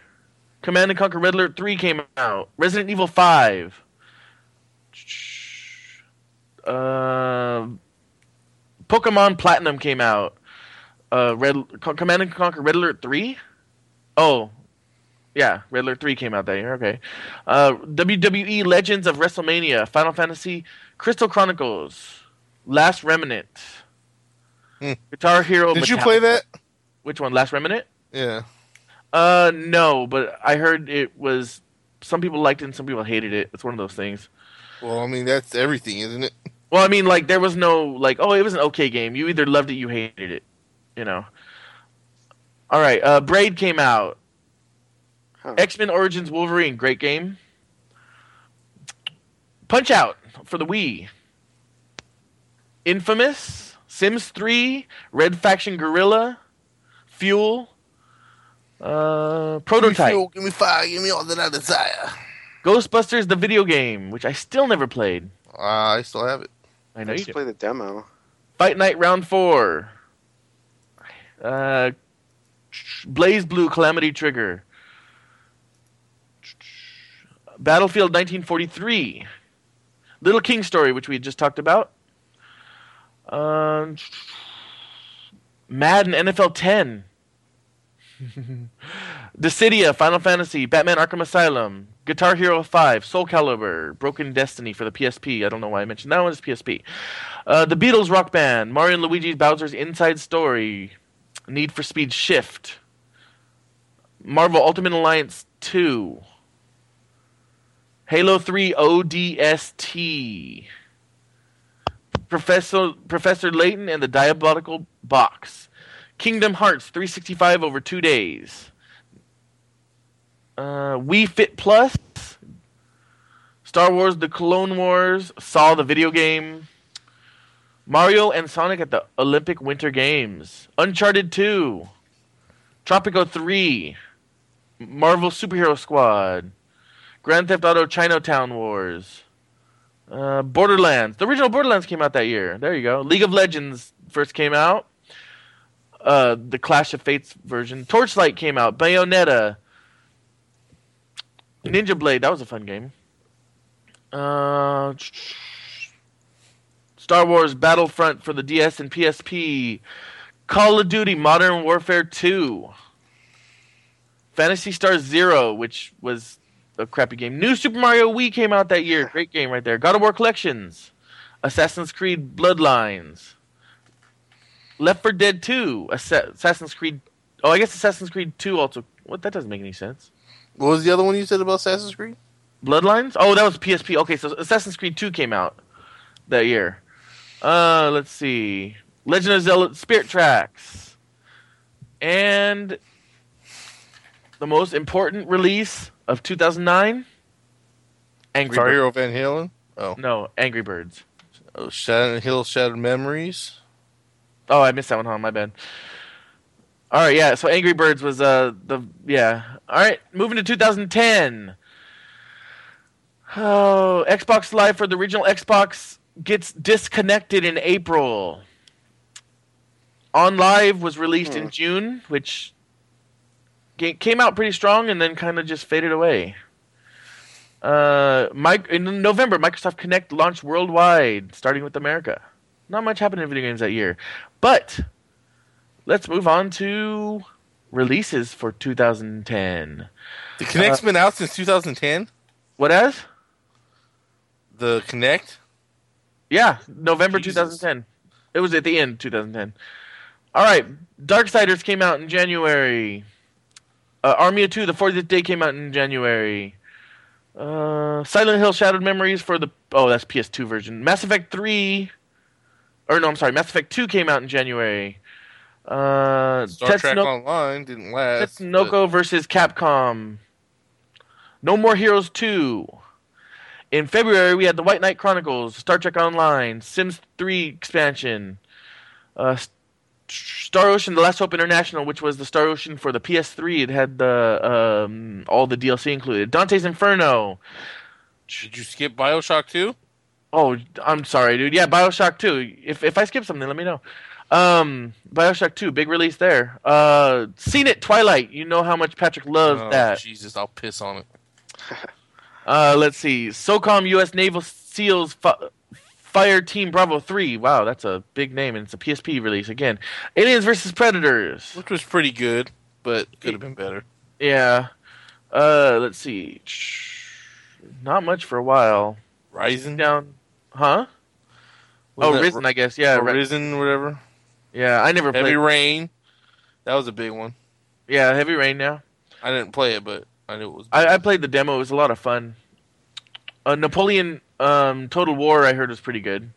Command and Conquer Red Alert Three came out. Resident Evil Five. Uh, Pokemon Platinum came out. Uh, Red Command and Conquer Red Alert Three. Oh, yeah, Red Alert 3 came out that year. Okay. Uh, WWE Legends of WrestleMania, Final Fantasy, Crystal Chronicles, Last Remnant, Hmm. Guitar Hero. Did you play that? Which one? Last Remnant? Yeah. Uh, no, but I heard it was. Some people liked it and some people hated it. It's one of those things. Well, I mean that's everything, isn't it? Well, I mean, like there was no like, oh, it was an okay game. You either loved it, you hated it. You know. All right. Uh, Braid came out. Huh. X Men Origins Wolverine, great game. Punch Out for the Wii. Infamous, Sims 3, Red Faction Guerrilla, Fuel, uh, Prototype, Give me, fuel, give me fire, give me all that I desire. Ghostbusters the video game, which I still never played. Uh, I still have it. I know you Let's do. play the demo. Fight Night Round 4. Uh, BlazBlue Calamity Trigger. Battlefield 1943. Little King Story, which we had just talked about. Um, Madden NFL 10. Dissidia, Final Fantasy, Batman Arkham Asylum, Guitar Hero 5, Soul Calibur, Broken Destiny for the PSP. I don't know why I mentioned that one. It's PSP. Uh, the Beatles Rock Band, Mario and Luigi's Bowser's Inside Story, Need for Speed Shift, Marvel Ultimate Alliance 2, Halo 3 ODST, Professor Professor Layton and the Diabolical Box, Kingdom Hearts 365 over two days, uh, Wii Fit Plus, Star Wars: The Clone Wars, Saw the video game, Mario and Sonic at the Olympic Winter Games, Uncharted 2, Tropico 3, Marvel Superhero Squad, Grand Theft Auto Chinatown Wars, uh, Borderlands. The original Borderlands came out that year. There you go. League of Legends first came out. Uh, the Clash of Fates version. Torchlight came out. Bayonetta. Ninja Blade. That was a fun game. Uh, Star Wars Battlefront for the DS and PSP. Call of Duty Modern Warfare 2. Phantasy Star Zero, which was a crappy game. New Super Mario Wii came out that year. Great game right there. God of War Collections. Assassin's Creed Bloodlines. Left 4 Dead 2. Assassin's Creed. Oh, I guess Assassin's Creed 2 also. What? That doesn't make any sense. What was the other one you said about Assassin's Creed? Bloodlines? Oh, that was PSP. Okay, so Assassin's Creed 2 came out that year. Uh, let's see. Legend of Zelda Spirit Tracks. And the most important release of 2009 Angry Guitar Birds. Hero Van Halen. Oh, No, Angry Birds. oh Shattered Hill, Shattered Memories. Oh, I missed that one, huh? My bad. All right, yeah. So Angry Birds was uh the yeah. All right, moving to 2010. Oh, Xbox Live for the original Xbox gets disconnected in April. OnLive was released Hmm. in June, which came out pretty strong and then kind of just faded away. Uh, Mike, in November, Microsoft Kinect launched worldwide, starting with America. Not much happened in video games that year, but let's move on to releases for 2010. The Kinect's been out since 2010. What as? The Kinect. Yeah, November Jesus. 2010. It was at the end 2010. All right, Darksiders came out in January. Uh, Army of Two: The 40th Day came out in January. Uh, Silent Hill: Shattered Memories for the oh that's PS2 version. Mass Effect 3, or no, I'm sorry, Mass Effect 2 came out in January. Uh, Star Trek Online didn't last. Tatsunoko versus Capcom. No More Heroes 2. In February, we had the White Knight Chronicles, Star Trek Online, Sims 3 expansion, uh, Star Ocean: The Last Hope International, which was the Star Ocean for the PS3. It had the um, all the DLC included. Dante's Inferno. but Did you skip Bioshock 2? Oh, I'm sorry, dude. Yeah, Bioshock 2. If if I skip something, let me know. Um, Bioshock 2, big release there. Uh, seen it, Twilight. You know how much Patrick loves Oh, that. Jesus, I'll piss on it. Uh, let's see. SOCOM U.S. Naval SEALs Fi- Fire Team Bravo 3. Wow, that's a big name, and it's a PSP release again. Aliens versus Predators. Which was pretty good, but could have been better. Yeah. Uh, let's see. Not much for a while. Rising? Down. Huh? Wasn't oh, Risen, I guess. Yeah, or Risen, whatever. yeah. I never Heavy played. Heavy Rain. That was a big one. Yeah, Heavy Rain. Now, I didn't play it, but I knew it was. I, I played the demo. It was a lot of fun. Uh, Napoleon um, Total War, I heard was pretty good.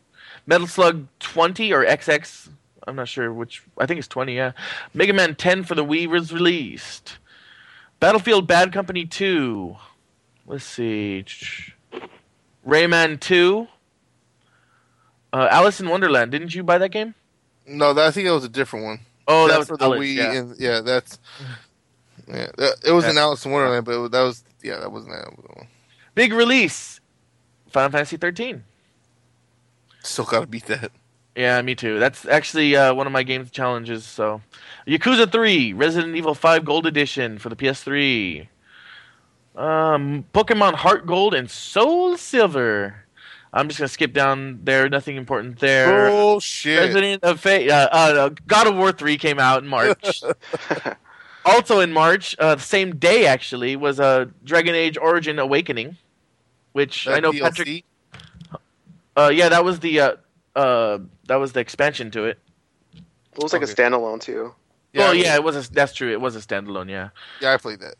Metal Slug 20 or XX, I'm not sure which. I think it's 20. Yeah. Mega Man 10 for the Wii was released. Battlefield Bad Company 2. Let's see. Rayman 2. Uh, Alice in Wonderland. Didn't you buy that game? no, that, I think that was a different one. Oh, That's that was for the Alice, Wii. yeah. And, yeah, that's. Yeah, that, it was an Alice in Wonderland, but it was- that was yeah, that wasn't that one. Big release. Final Fantasy 13. Still gotta beat that. Yeah, me too. That's actually uh, one of my games challenges. So, Yakuza 3, Resident Evil 5 Gold Edition for the PS3. Um, Pokemon Heart Gold and Soul Silver. I'm just gonna skip down there. Nothing important there. Bullshit. Resonance of Fate. Uh, uh, God of War 3 came out in March. also in March, uh, the same day actually, was uh, Dragon Age Origin Awakening, which I know DLC? Patrick. Uh, yeah, that was the uh, uh, that was the expansion to it. It was like Okay. a standalone too. Yeah, well, yeah, it was. A, that's true. It was a standalone. Yeah. yeah, I played that.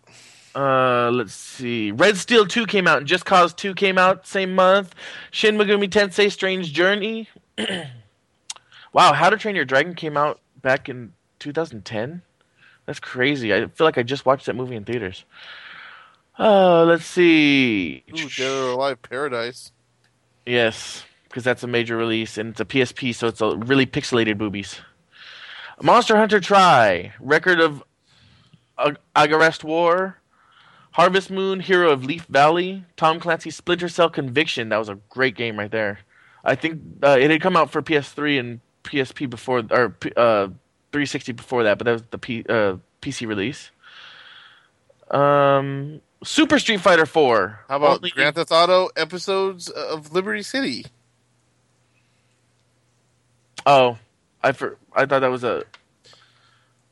Uh, let's see. Red Steel 2 came out, and Just Cause 2 came out same month. Shin Megami Tensei Strange Journey. wow, How to Train Your Dragon came out back in 2010. That's crazy. I feel like I just watched that movie in theaters. Uh, let's see. Ooh, Dead or Alive Paradise. Yes, because that's a major release, and it's a PSP, so it's a really pixelated boobies. Monster Hunter Tri, Record of Ag- Agarest War, Harvest Moon, Hero of Leaf Valley, Tom Clancy's Splinter Cell Conviction. That was a great game right there. I think uh, it had come out for PS3 and PSP before, or uh, 360 before that, but that was the P- uh, PC release. Um, Super Street Fighter 4. How about Only- Grand Theft Auto episodes of Liberty City? Oh, I for, I thought that was a.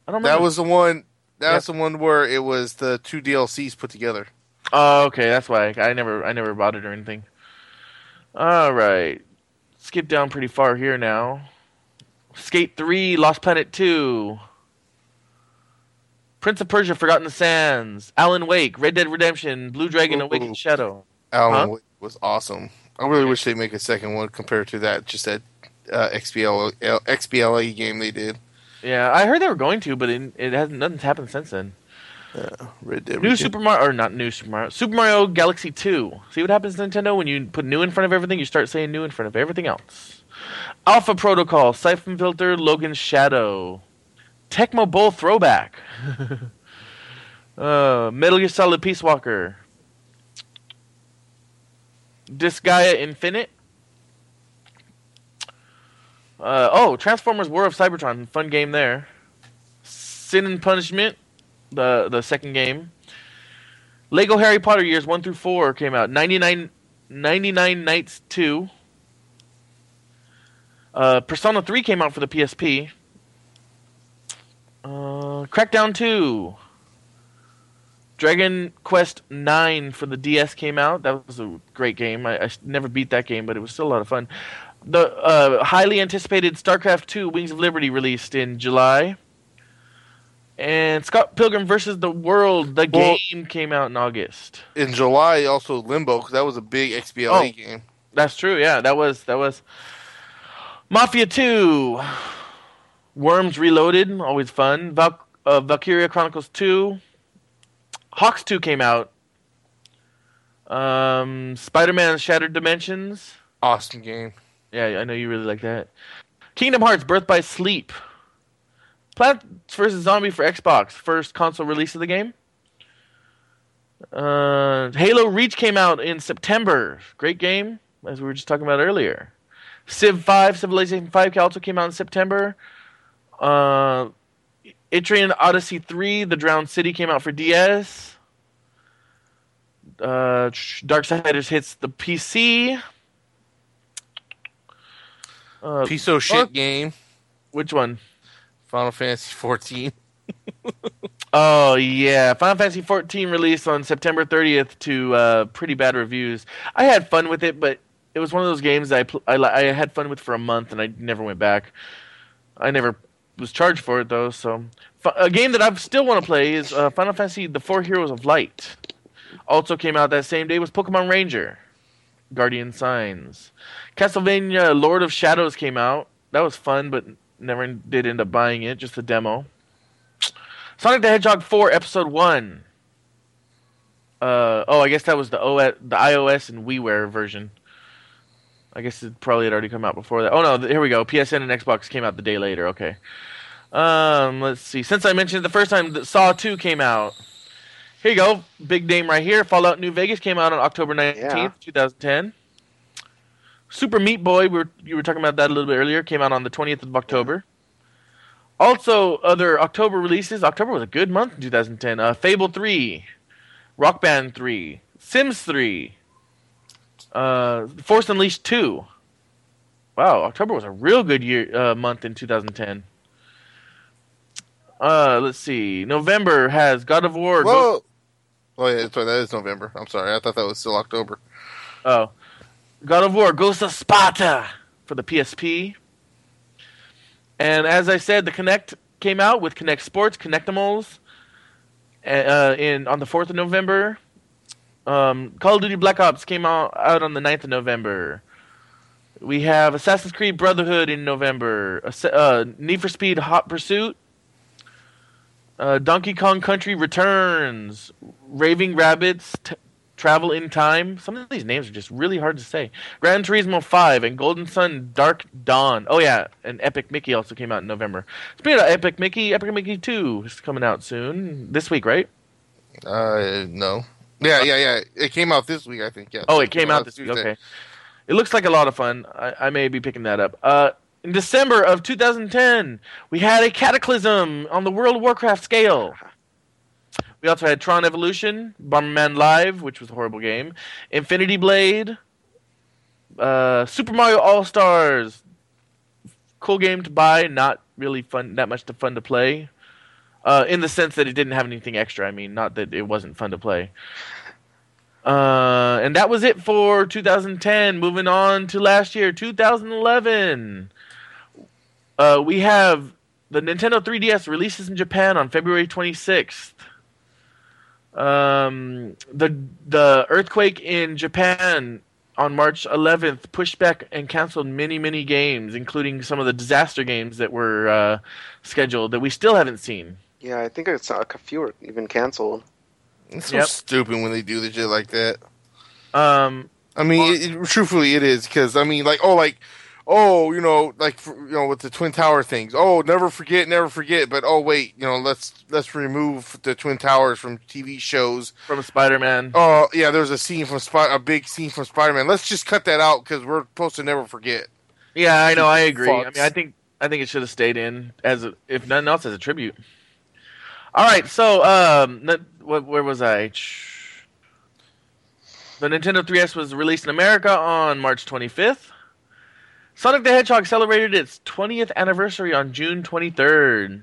I don't remember. That was the one. That Yeah. was the one where it was the two DLCs put together. Oh, okay, that's why I never I never bought it or anything. All right, skip down pretty far here now. Skate Three, Lost Planet Two, Prince of Persia: Forgotten Sands, Alan Wake, Red Dead Redemption, Blue Dragon. Awakened Shadow. Alan Huh? Wake was awesome. I really wish they make a second one compared to that just that uh, XBL uh, XBLA game they did. Yeah, I heard they were going to, but it, it hasn't nothing's happened since then. Red Dead. New Super Mario, or not new Super Mario, Super Mario Galaxy 2. See what happens, Nintendo? When you put new in front of everything, you start saying new in front of everything else. Alpha Protocol, Siphon Filter, Logan's Shadow. Tecmo Bowl throwback. uh, Metal Gear Solid Peace Walker. Disgaea Infinite. Uh, oh, Transformers War of Cybertron, fun game there. Sin and Punishment, the the second game. Lego Harry Potter years 1 through 4 came out. 99, 99 Nights 2. Uh, Persona 3 came out for the PSP. Uh, Crackdown 2. Dragon Quest 9 for the DS came out. That was a great game. I, I never beat that game, but it was still a lot of fun. The uh, highly anticipated StarCraft 2 Wings of Liberty released in July. And Scott Pilgrim versus the World, the Well- game came out in August. In July, also Limbo, because that was a big XBLA Oh. game. That's true. Yeah, that was that was Mafia Two, Worms Reloaded, always fun. Val- uh, Valkyria Chronicles Two, HAWX Two came out. Um, Spider-Man: Shattered Dimensions. Awesome game. Yeah, I know you really like that. Kingdom Hearts: Birth by Sleep. Plants vs Zombie for Xbox, first console release of the game. Uh, Halo Reach came out in September. Great game, as we were just talking about earlier. Civ 5, Civilization 5 also came out in September. Uh, Etrian Odyssey 3, The Drowned City came out for DS. Uh, Darksiders hits the PC. Uh, Piece of shit what? game. which one? Final Fantasy 14. Oh yeah, Final Fantasy 14 released on September 30th to uh, pretty bad reviews. I had fun with it, but it was one of those games that I, pl- I I had fun with for a month and I never went back. I never was charged for it though. So F- a game that I still want to play is uh, Final Fantasy: The Four Heroes of Light. Also came out that same day was Pokemon Ranger, Guardian Signs, Castlevania: Lord of Shadows came out. That was fun, but never did end up buying it. Just a demo. Sonic the Hedgehog 4 Episode 1. Uh, oh, I guess that was the OS, the iOS and WiiWare version. I guess it probably had already come out before that. Oh no, here we go. PSN and Xbox came out the day later. Okay. Um, let's see. Since I mentioned it the first time that Saw 2 came out. Here you go. Big name right here. Fallout New Vegas came out on October 19th, Yeah. 2010. Super Meat Boy, we were, you were talking about that a little bit earlier, came out on the 20th of October. Also, other October releases. October was a good month in 2010. Uh, Fable 3, Rock Band 3, Sims 3, uh, Force Unleashed 2. Wow, October was a real good year uh, month in 2010. Uh, let's see. November has God of War. Whoa. Oh, yeah, sorry, that is November. I'm sorry. I thought that was still October. Oh, God of War: Ghost of Sparta for the PSP. And as I said, the Kinect came out with Kinect Sports, Kinectimals, uh, in on the fourth of November. Um, Call of Duty Black Ops came out out on the 9th of November. We have Assassin's Creed Brotherhood in November. Uh, Need for Speed Hot Pursuit. Uh, Donkey Kong Country Returns. Raving Rabbids. T- Travel in Time. Some of these names are just really hard to say. Gran Turismo 5 and Golden Sun Dark Dawn. Oh, yeah, and Epic Mickey also came out in November. Speaking of Epic Mickey, Epic Mickey 2 is coming out soon. This week, right? Uh, no. Yeah, yeah, yeah. It came out this week, I think. Yeah. Oh, it came out this week. Okay. It looks like a lot of fun. I, I may be picking that up. Uh, in December of 2010, we had a cataclysm on the World of Warcraft scale. We also had Tron Evolution, Bomberman Live, which was a horrible game, Infinity Blade, uh, Super Mario All Stars. Cool game to buy, not really fun, that much to fun to play. Uh, in the sense that it didn't have anything extra. I mean, not that it wasn't fun to play. Uh, and that was it for 2010. Moving on to last year, 2011. Uh, we have the Nintendo 3DS releases in Japan on February 26th. Um, the the earthquake in Japan on March 11th pushed back and canceled many many games, including some of the disaster games that were uh, scheduled that we still haven't seen. Yeah, I think it's a few were even canceled. It's so Yep. stupid when they do the shit like that. Um, I mean, it, it- truthfully, it is because I mean, like, oh, like, oh, you know, like for, you know, with the twin tower things. Oh, never forget, never forget. But oh, wait, you know, let's let's remove the twin towers from TV shows. from Spider-Man. Oh, yeah, there's a scene from Spy, a big scene from Spider Man. Let's just cut that out because we're supposed to never forget. Yeah, I know. I agree. I mean, I think I think it should have stayed in as a, if nothing else as a tribute. All right, so um, what, where was I? The Nintendo 3DS was released in America on March 25th. Sonic the Hedgehog celebrated its 20th anniversary on June 23rd.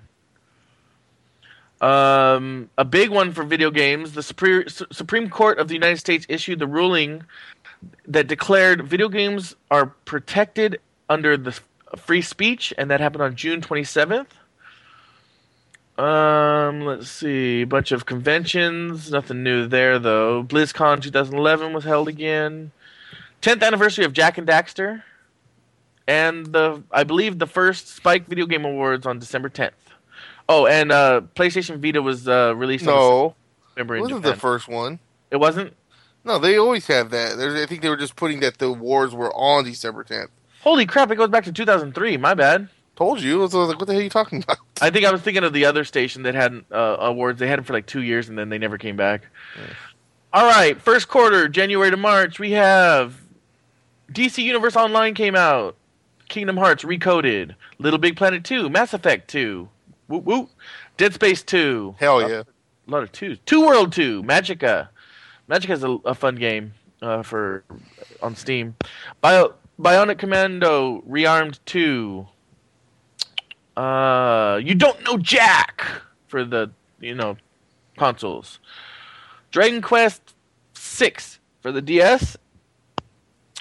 Um, a big one for video games. The Supreme, Supreme Court of the United States issued the ruling that declared video games are protected under the free speech, and that happened on June 27th. Um, let's see, a bunch of conventions, nothing new there though. BlizzCon 2011 was held again. 10th anniversary of Jak and Daxter, and the I believe the first Spike Video Game Awards on December 10th. Oh, and uh, PlayStation Vita was uh, released on No, December it wasn't the first one. it wasn't. No, they always have that. There's, I think they were just putting that the awards were on December 10th. Holy crap! It goes back to 2003. My bad. Told you. I was like, what the hell are you talking about? I think I was thinking of the other station that had uh, awards. They had them for like two years and then they never came back. All right, first quarter, January to March, we have DC Universe Online came out, Kingdom Hearts Recoded, Little Big Planet 2, Mass Effect 2, woo woo, Dead Space 2, Hell yeah. a lot of twos, Two World 2, Magicka. Magicka's a, a fun game uh, for on Steam. Bio, Bionic Commando Rearmed 2. Uh, you don't know Jack for the you know consoles. Dragon Quest Six for the DS.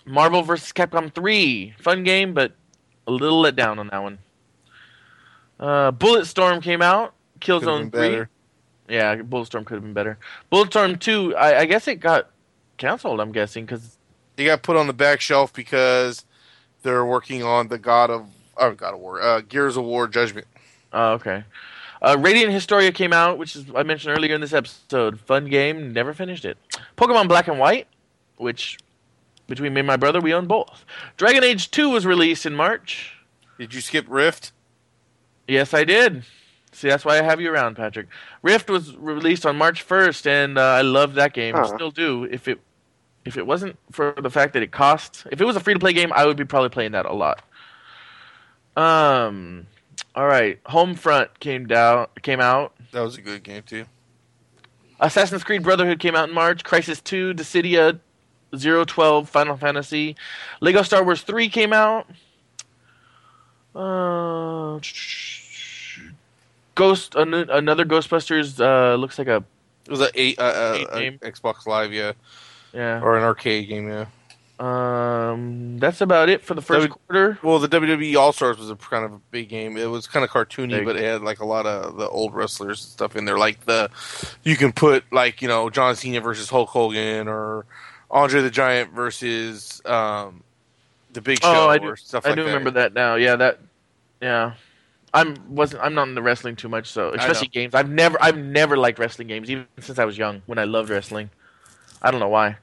Marvel vs. Capcom 3, fun game, but a little let down on that one. Uh, Bulletstorm came out. Killzone 3. better. Yeah, Bulletstorm could have been better. Bulletstorm 2, I, I guess it got canceled, I'm guessing, because. They got put on the back shelf because they're working on the God of oh, God of War, uh, Gears of War Judgment. Oh, okay. Uh, Radiant Historia came out, which is I mentioned earlier in this episode. Fun game, never finished it. Pokemon Black and White, which between me and my brother, we own both. Dragon Age 2 was released in March. Did you skip Rift? Yes, I did. See, that's why I have you around, Patrick. Rift was released on March 1st, and uh, I love that game. I Huh. still do. If it if it wasn't for the fact that it costs, if it was a free to play game, I would be probably playing that a lot. Um, all right, Homefront came down, came out. That was a good game too. Assassin's Creed Brotherhood came out in March. Crysis 2, Dissidia, 012, Final Fantasy. Lego Star Wars 3 came out. Uh, Ghost, an- another Ghostbusters, uh, looks like a, It was a eight, uh, uh, Eight uh, game. Xbox Live, yeah, yeah. or an arcade game, yeah. Um, that's about it for the first W- quarter. Well, the WWE All Stars was a kind of a big game. It was kind of cartoony, but it had like a lot of the old wrestlers and stuff in there. Like the, you can put like you know John Cena versus Hulk Hogan or Andre the Giant versus um, the Big Show Oh, I do, stuff I like do that. remember that now. Yeah, that, yeah. I'm wasn't I'm not into wrestling too much, so especially games. I've never I've never liked wrestling games, even since I was young when I loved wrestling. I don't know why.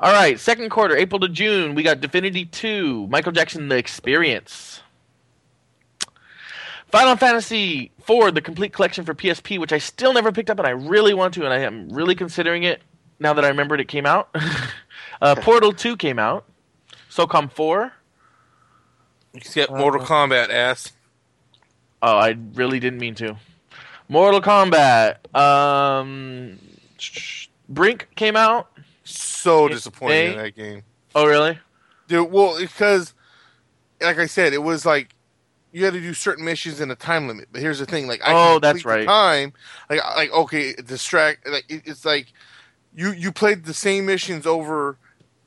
All right, second quarter, April to June, we got Divinity 2, Michael Jackson The Experience. Final Fantasy IV, the complete collection for PSP, which I still never picked up and I really want to, and I am really considering it now that I remembered it came out. uh, Portal 2 came out. SOCOM 4. You skipped Mortal Kombat ass. Oh, I really didn't mean to. Mortal Kombat. Um, Brink came out. So It- disappointed in that game. Oh, really? Dude, well, because, like I said, it was like you had to do certain missions in a time limit. But here's the thing: like, I Oh, that's right. Time, like, like okay, distract. Like, it, it's like you you played the same missions over,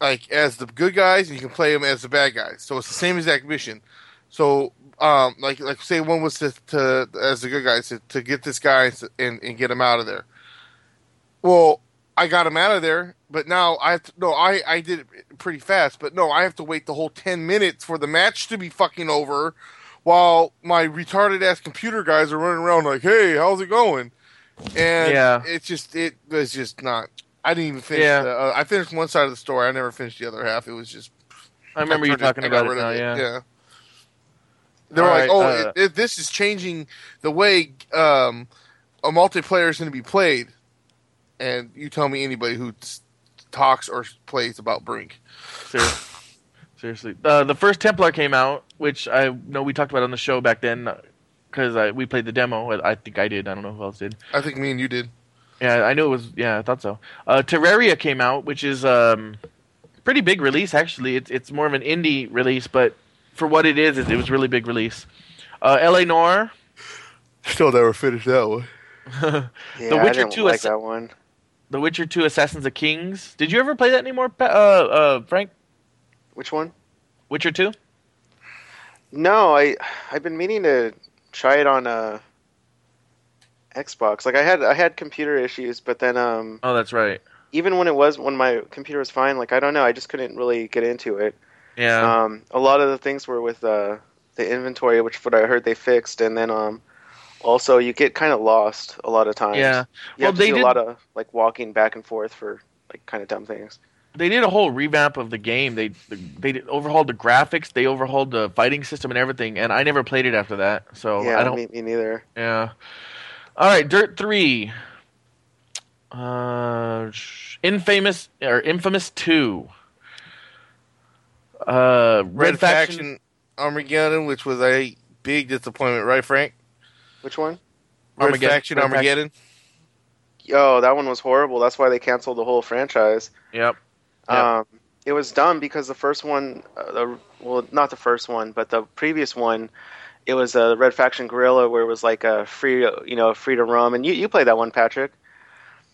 like as the good guys, and you can play them as the bad guys. So it's the same exact mission. So, um, like like say one was to, to as the good guys to, to get this guy and and get him out of there. Well, I got him out of there, but now I have to, no, I I did it pretty fast, but no, I have to wait the whole ten minutes for the match to be fucking over, while my retarded ass computer guys are running around like, "Hey, how's it going?" And Yeah. it's just it was just not. I didn't even finish. Yeah. The, uh, I finished one side of the story. I never finished the other half. It was just. I remember you turned it- talking about it now. of Yeah. yeah. They were like, "Oh, uh, it, it, this is changing the way um, a multiplayer is going to be played." And you tell me anybody who s- talks or plays about Brink. Seriously. Seriously. Uh, the first Templar came out, which I know we talked about on the show back then because we played the demo. I think I did. I don't know who else did. I think me and you did. Yeah, I knew it was. Yeah, I thought so. Uh, Terraria came out, which is um, pretty big release actually. It's it's more of an indie release, but for what it is, it, it was really big release. Uh, L.A. Noire. Still never finished that one. Yeah, The I Witcher didn't 2 like is- that one. The Witcher 2 Assassins of Kings. Did you ever play that anymore, uh, uh, Frank? Which one? Witcher 2? No, I I've been meaning to try it on uh, Xbox. Like I had I had computer issues, but then um, Oh, that's right. even when it was when my computer was fine, like I don't know, I just couldn't really get into it. Yeah. Um, a lot of the things were with uh, the inventory, which what I heard they fixed, and then um, also you get kind of lost a lot of times. yeah. you Well, have to they do did- a lot of like walking back and forth for like kind of dumb things. They did a whole revamp of the game. They they did- overhauled the graphics. They overhauled the fighting system and everything. And I never played it after that. So yeah, I don't. me, me neither. Yeah. All right, Dirt Three. Uh, infamous or infamous two. Uh, Red, Red, Faction. Faction Armageddon, which was a big disappointment, right, Frank? Which one? Red Armageddon- Faction Red Faction. Armageddon. Yo, that one was horrible. That's why they canceled the whole franchise. Yep. Yeah. Um, it was dumb because the first one, uh, the, well, not the first one, but the previous one, it was a Red Faction Guerrilla where it was like a free, you know, free to roam. And you, you played that one, Patrick.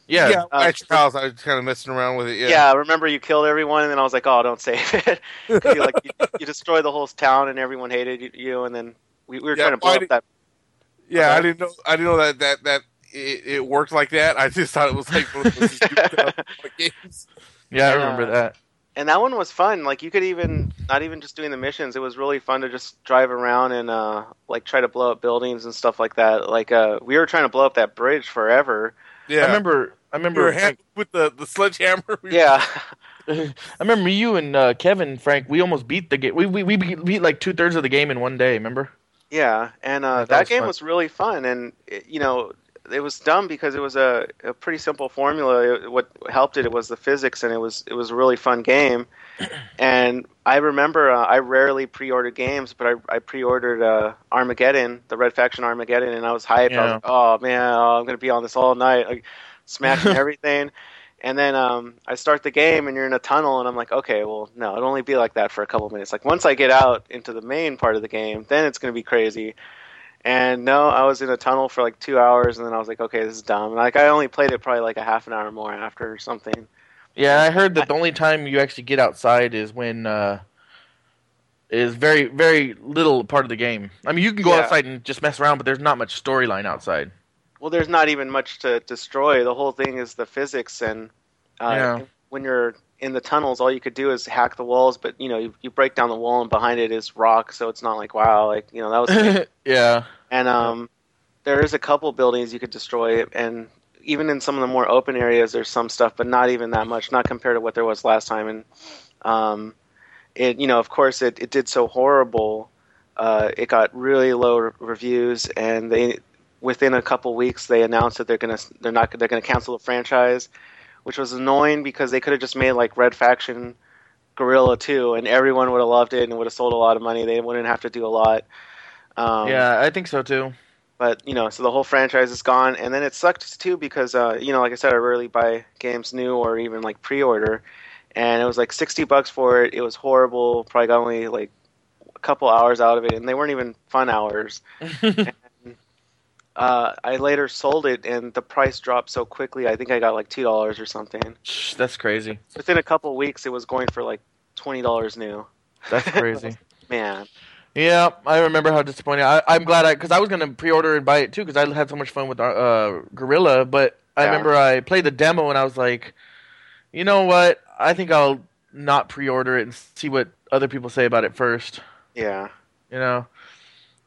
Yeah. Yeah, uh, at your house, I was kind of messing around with it. Yeah, Yeah. remember you killed everyone, and then I was like, oh, don't save it. you, like, you, you destroyed the whole town, and everyone hated you, you and then we, we were Yeah, trying to blow up that. Yeah, Okay. I didn't know. I didn't know that that that it, it worked like that. I just thought it was like one of those stupid games. Yeah, I Yeah. remember that. And that one was fun. Like you could even not even just doing the missions. It was really fun to just drive around and uh, like try to blow up buildings and stuff like that. Like uh, we were trying to blow up that bridge forever. Yeah, I remember. I remember. were Frank, ha- with the the sledgehammer. Yeah, I remember you and uh, Kevin, Frank. We almost beat the game. We we we beat, beat like two thirds of the game in one day. Remember? yeah, and uh, Yeah, that that, was game fun. was really fun. And you know, it was dumb because it was a, a pretty simple formula. It, what helped it, it was the physics, and it was it was a really fun game. And I remember uh, I rarely pre-ordered games, but I, I pre-ordered uh, Armageddon, the Red Faction Armageddon, and I was hyped. I was like, oh man, oh, I'm gonna be on this all night, like smashing everything. And then um, I start the game, and you're in a tunnel, and I'm like, okay, well, no, it'll only be like that for a couple minutes. Like once I get out into the main part of the game, then it's gonna be crazy. And no, I was in a tunnel for like two hours, and then I was like, okay, this is dumb. And like I only played it probably like a half an hour more after or something. Yeah, I heard that the only time you actually get outside is when uh, is very very little part of the game. I mean, you can go Yeah. outside and just mess around, but there's not much storyline outside. Well, there's not even much to destroy. The whole thing is the physics, and uh, Yeah. when you're in the tunnels, all you could do is hack the walls. But you know, you, you break down the wall, and behind it is rock, so it's not like wow, like you know that was. yeah, and um, there is a couple buildings you could destroy, and even in some of the more open areas, there's some stuff, but not even that much, not compared to what there was last time. And um, it, you know, of course, it, it did so horrible. Uh, it got really low re- reviews, and they within a couple weeks they announced that they're gonna they're not they're gonna cancel the franchise, which was annoying because they could have just made like Red Faction, Guerrilla 2, and everyone would have loved it and would have sold a lot of money. They wouldn't have to do a lot. Um, yeah, I think so too. but you know, so the whole franchise is gone, and then it sucked too because uh, you know, like I said, I rarely buy games new or even like pre-order, and it was like sixty bucks for it. It was horrible. Probably got only like a couple hours out of it, and they weren't even fun hours. Uh, I later sold it, and the price dropped so quickly. I think I got like two dollars or something. That's crazy. Within a couple weeks, it was going for like twenty dollars new. That's crazy. Man, yeah, I remember how disappointing. I, I'm glad I because I was gonna pre-order and buy it too because I had so much fun with uh, Guerrilla. But I Yeah. remember I played the demo and I was like, you know what? I think I'll not pre-order it and see what other people say about it first. yeah. You know.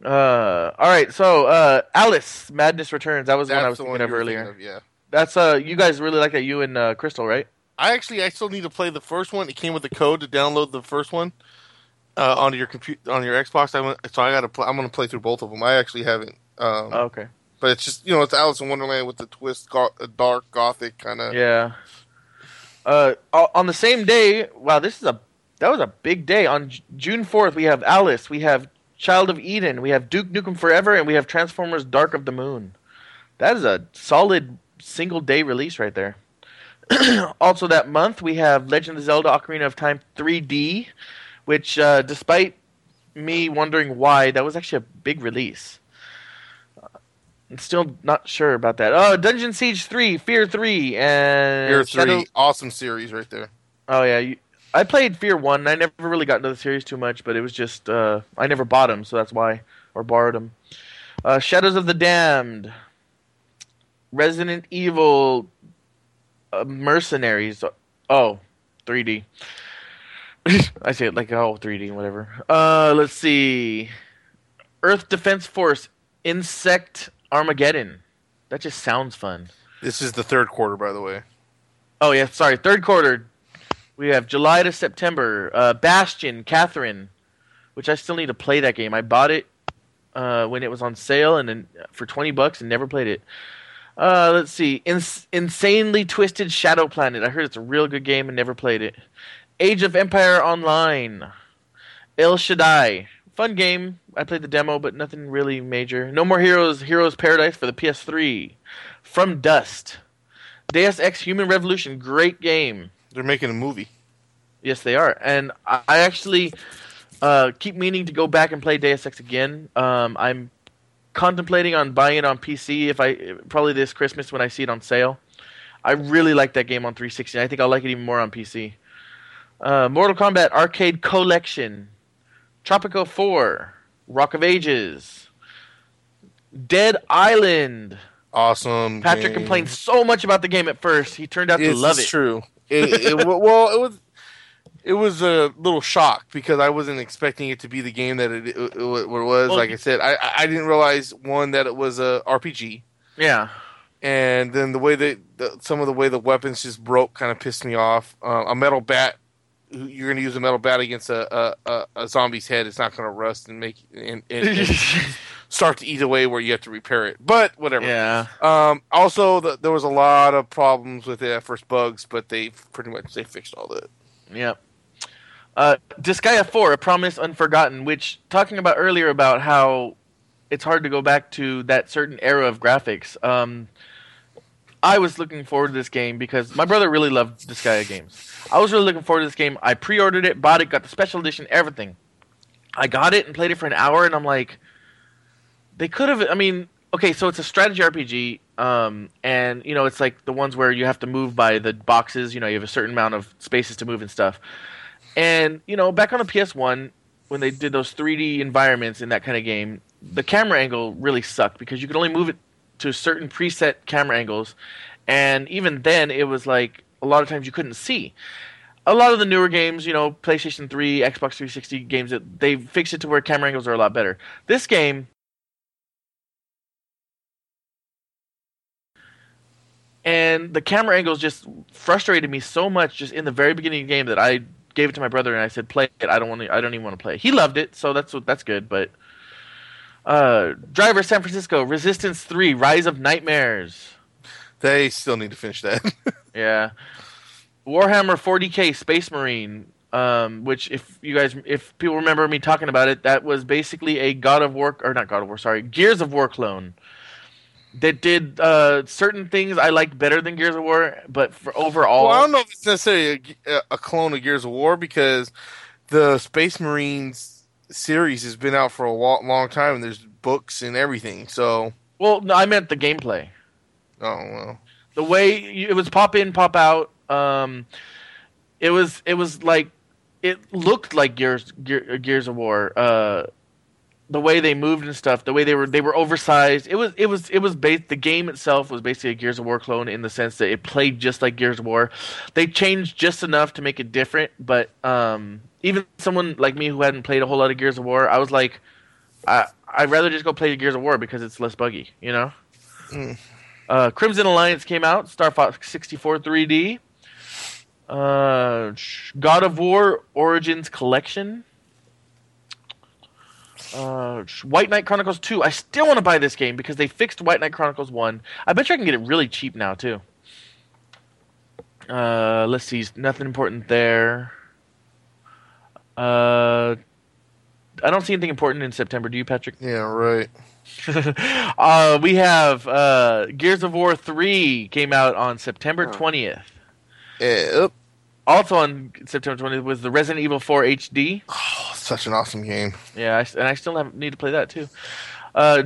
Uh, all right. So, uh, Alice Madness Returns. That was the one I was thinking of earlier. thinking of, yeah. That's uh, you guys really like that. You and uh, Crystal, right? I actually I still need to play the first one. It came with the code to download the first one. uh, onto your computer on your Xbox. I went, so I got to. Pl- I'm going to play through both of them. I actually haven't. Um, Oh, okay. But it's just you know it's Alice in Wonderland with the twist, go- a dark gothic kind of. Yeah. Uh, on the same day, wow, this is a that was a big day. On J- June fourth, we have Alice, we have Child of Eden, we have Duke Nukem Forever, and we have Transformers: Dark of the Moon. That is a solid single day release right there. also, that month we have Legend of Zelda: Ocarina of Time 3D, which, uh, despite me wondering why, that was actually a big release. I'm still not sure about that. Oh, Dungeon Siege 3, Fear 3, and Fear three, Shadow- awesome series right there. Oh yeah, you, I played Fear One. I never really got into the series too much, but it was just uh, I never bought them, so that's why, or borrowed them. Uh, Shadows of the Damned, Resident Evil, uh, Mercenaries. Oh, 3D. I say it like oh 3D, whatever. Uh, let's see, Earth Defense Force, Insect Armageddon. That just sounds fun. This is the third quarter, by the way. Oh yeah, sorry. Third quarter, we have July to September. Uh, Bastion, Catherine, which I still need to play that game. I bought it uh, when it was on sale and then for twenty bucks and never played it. Uh, let's see, Ins- insanely twisted Shadow Planet. I heard it's a real good game and never played it. Age of Empire Online, El Shaddai, fun game. I played the demo, but nothing really major. No More Heroes, Heroes Paradise for the PS3. From Dust. Deus Ex Human Revolution, great game. They're making a movie. Yes, they are. And I actually uh, keep meaning to go back and play Deus Ex again. Um, I'm contemplating on buying it on PC if I probably this Christmas when I see it on sale. I really like that game on 360. I think I'll like it even more on PC. Uh, Mortal Kombat Arcade Collection, Tropico 4, Rock of Ages, Dead Island. Awesome. Patrick game. complained so much about the game at first. He turned out to It's, love it's it. true. It, it, well, it was. It was a little shock because I wasn't expecting it to be the game that it, it, it was. Well- like I said, I I- didn't realize one that it was a RPG, Yeah. and then the way that the, some of the way the weapons just broke kind of pissed me off. Uh, a metal bat, you're going to use a metal bat against a a, a, a zombie's head. It's not going to rust and make and, and, and start to eat away where you have to repair it. But whatever. yeah. Um, also, the, there was a lot of problems with it at first, bugs, but they pretty much they fixed all that. Yep. Uh, Disgaea 4, A Promise Unforgotten, which, talking about earlier about how it's hard to go back to that certain era of graphics, um, I was looking forward to this game because my brother really loved Disgaea games. I was really looking forward to this game. I pre ordered it, bought it, got the special edition, everything. I got it and played it for an hour, and I'm like, they could have. I mean, okay, so it's a strategy RPG, um, and you know, it's like the ones where you have to move by the boxes. You know, you have a certain amount of spaces to move and stuff. And you know, back on the PS1, when they did those 3D environments in that kind of game, the camera angle really sucked because you could only move it to certain preset camera angles, and even then, it was like a lot of times you couldn't see. A lot of the newer games, you know, PlayStation 3, Xbox 360 games, they fixed it to where camera angles are a lot better. This game, and the camera angles just frustrated me so much just in the very beginning of the game that I gave it to my brother and I said, "Play it. I don't want to. I don't even want to play." it. He loved it, so that's that's good. But uh, Driver San Francisco Resistance Three Rise of Nightmares. They still need to finish that. Yeah. Warhammer 40k Space Marine, um, which if you guys, if people remember me talking about it, that was basically a God of War or not God of War, sorry, Gears of War clone. That did uh, certain things I liked better than Gears of War, but for overall, well, I don't know if it's necessarily a, a clone of Gears of War because the Space Marines series has been out for a wa- long time and there's books and everything. So, well, no, I meant the gameplay. oh well. the way you- it was pop in pop out um it was it was like it looked like gears gears of war uh the way they moved and stuff the way they were they were oversized it was it was it was based the game itself was basically a gears of war clone in the sense that it played just like gears of war they changed just enough to make it different but um even someone like me who hadn't played a whole lot of gears of war i was like i i'd rather just go play gears of war because it's less buggy you know Mm. uh, Crimson Alliance came out, Star Fox 64 3D. Uh, God of War Origins Collection. Uh, White Knight Chronicles 2. I still want to buy this game because they fixed White Knight Chronicles 1. I bet you I can get it really cheap now, too. Uh, let's see. Nothing important there. Uh, I don't see anything important in September. Do you, Patrick? Yeah, right. uh, we have uh, Gears of War 3 came out on September 20th. Yep. Also on September 20th was the Resident Evil 4 HD. Oh, such an awesome game. Yeah, I, and I still have, need to play that too. Uh,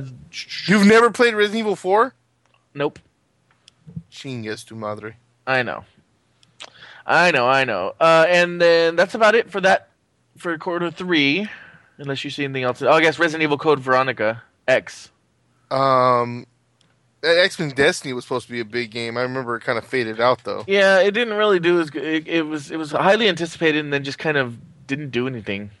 You've never played Resident Evil 4? nope. Chingas tu madre. I know. I know, I know. Uh, and then that's about it for that for quarter three. Unless you see anything else. Oh, I guess Resident Evil Code Veronica X. Um, X Men Destiny was supposed to be a big game. I remember it kind of faded out though. Yeah, it didn't really do as good. It, it was it was highly anticipated and then just kind of didn't do anything.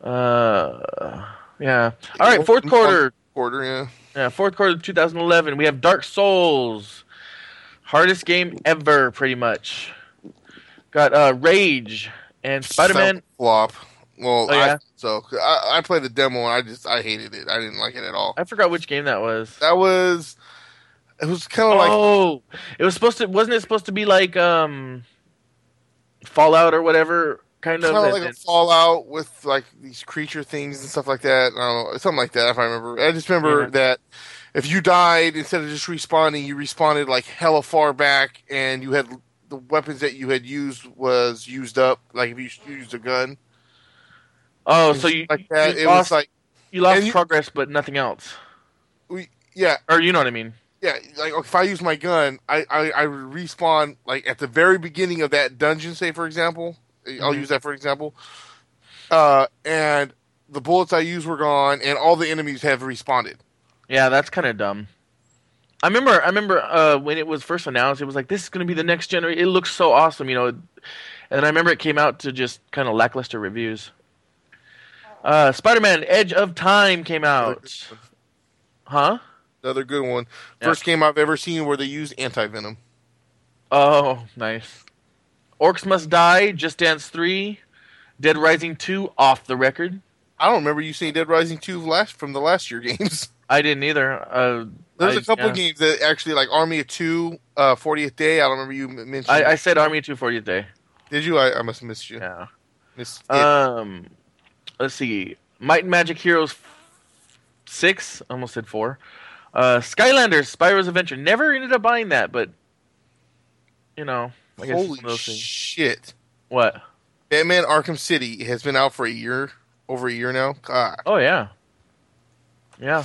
Uh, yeah. All right, fourth quarter. Quarter, yeah. Yeah, fourth quarter of 2011. We have Dark Souls, hardest game ever, pretty much. Got uh, Rage and Spider Man. flop. Well, Oh, yeah? I, so I, I played the demo and I just I hated it. I didn't like it at all. I forgot which game that was. That was it was kind of like oh, it was supposed to. Wasn't it supposed to be like um, Fallout or whatever kind of? kind of like a Fallout with like these creature things and stuff like that. I don't know, something like that. If I remember, I just remember Yeah. that if you died instead of just respawning, you respawned like hella far back, and you had the weapons that you had used was used up. Like if you used a gun, oh, so you like that. you it lost was like you lost you- progress, but nothing else. we yeah Or you know what I mean? yeah like if I use my gun, I I, I respawn like at the very beginning of that dungeon. Say for example, I'll Mhm. use that for example. Uh, and the bullets I used were gone, and all the enemies have responded. Yeah, that's kind of dumb. I remember, I remember uh, when it was first announced, it was like this is going to be the next generation. It looks so awesome, you know. And I remember it came out to just kind of lackluster reviews. Uh, Spider-Man: Edge of Time came out, huh? Another good one. Yeah. First game I've ever seen where they use anti venom. Oh, nice. Orcs Must Die, Just Dance 3, Dead Rising 2 off the record. I don't remember you saying Dead Rising two last from the last year games. I didn't either. Uh, There's I- a couple yeah. games that actually like Army of Two, uh, 40th Day. I don't remember you mentioned. I, I said Army of Two, 40th Day. Did you? I, I must have missed you. Yeah. Missed. Um, let's see. Might and Magic Heroes f- six. Almost said four. Uh, Skylanders: Spyro's Adventure. Never ended up buying that, but you know, I guess Holy shit! What? Batman Arkham City has been out for a year, over a year now. God, Oh yeah, yeah.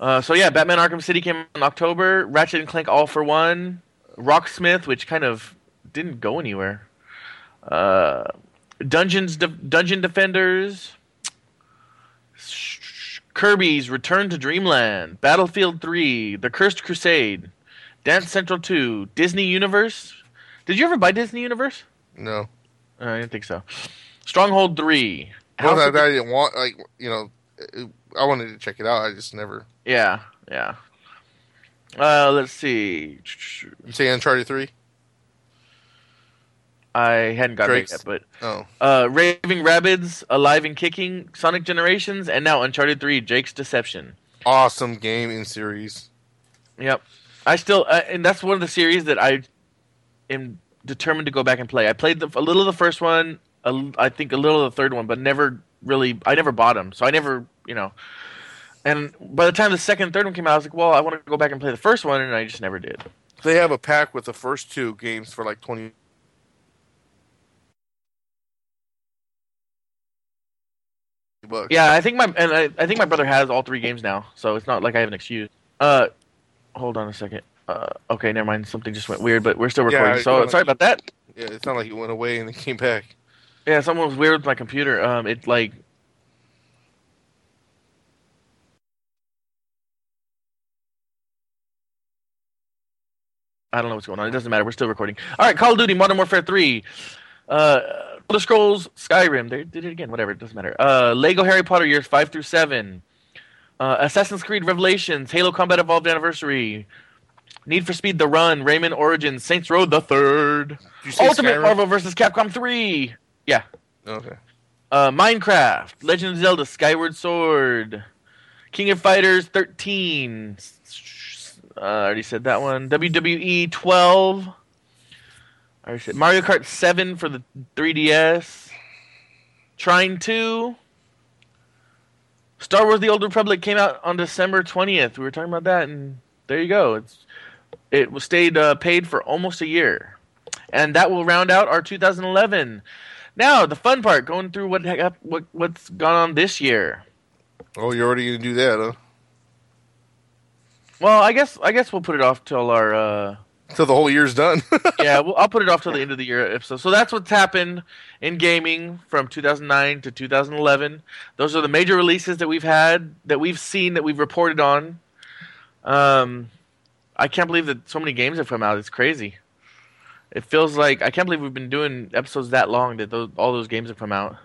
Uh, so yeah, Batman: Arkham City came in October. Ratchet and Clank All for One. Rocksmith, which kind of didn't go anywhere. Uh, Dungeons, De- Dungeon Defenders. Kirby's Return to Dreamland, Battlefield 3, The Cursed Crusade, Dance Central 2, Disney Universe. Did you ever buy Disney Universe? no. Uh, I didn't think so. Stronghold 3. Well, of the- I didn't want like you know, it- I wanted to check it out. I just never. Yeah, yeah. Uh, let's see. You say Uncharted three? I hadn't got it yet, but Oh, uh, Raving Rabbids, Alive and Kicking, Sonic Generations, and now Uncharted 3, Drake's Deception. awesome game in series. Yep. I still, uh, and that's one of the series that I am determined to go back and play. I played the, a little of the first one, a I think a little of the third one, but never really. I never bought them, so I never, you know. And by the time the second, and third one came out, I was like, well, I want to go back and play the first one, and I just never did. They have a pack with the first two games for like twenty. Bucks. Yeah, I think my and I, I think my brother has all three games now, so it's not like I have an excuse. Uh, hold on a second. Uh, okay, never mind. Something just went weird, but we're still recording. I- so sorry about that. yeah. It's not like it went away and then came back. Yeah, something was weird with my computer. Um, it like I don't know what's going on. It doesn't matter. We're still recording. All right, Call of Duty: Modern Warfare Three, uh, Elder Scrolls, Skyrim. They did it again. Whatever. It doesn't matter. Uh, Lego Harry Potter years five through seven, uh, Assassin's Creed Revelations, Halo Combat Evolved Anniversary, Need for Speed: The Run, Rayman Origins, Saints Row: The Third, Did you say Ultimate Skyrim? Marvel vs. Capcom Three. Yeah. Okay. Uh, Minecraft, Legend of Zelda: Skyward Sword, King of Fighters 13. Uh, I already said that one. WWE 12. I already said Mario Kart 7 for the 3DS. Trine 2. Star Wars: The Old Republic came out on December 20th. We were talking about that, and there you go. It's it was stayed uh, paid for almost a year, and that will round out our 2011. Now the fun part, going through what what what's gone on this year. Oh, you're already gonna do that, huh? Well, I guess I guess we'll put it off till our uh, Till the whole year's done. yeah. Well, I'll put it off till the end of the year episode. So that's what's happened in gaming from 2009 to 2011. Those are the major releases that we've had, that we've seen, that we've reported on. Um, I can't believe that so many games have come out. It's crazy. It feels like I can't believe we've been doing episodes that long that those, all those games have come out.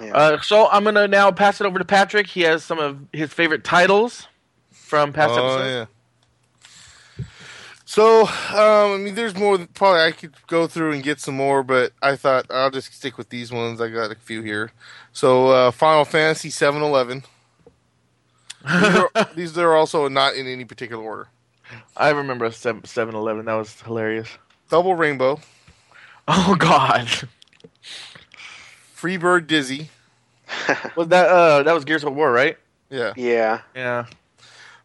Yeah. Uh, so I'm gonna now pass it over to Patrick. He has some of his favorite titles from past oh episodes. yeah. So, um, I mean, there's more. Probably I could go through and get some more, but I thought I'll just stick with these ones. I got a few here. So, uh, Final Fantasy 7-Eleven. These are, these are also not in any particular order. I remember 7 Eleven. That was hilarious. Double Rainbow, Oh God, Freebird Dizzy. was that uh that was Gears of War, right? Yeah. yeah. Yeah.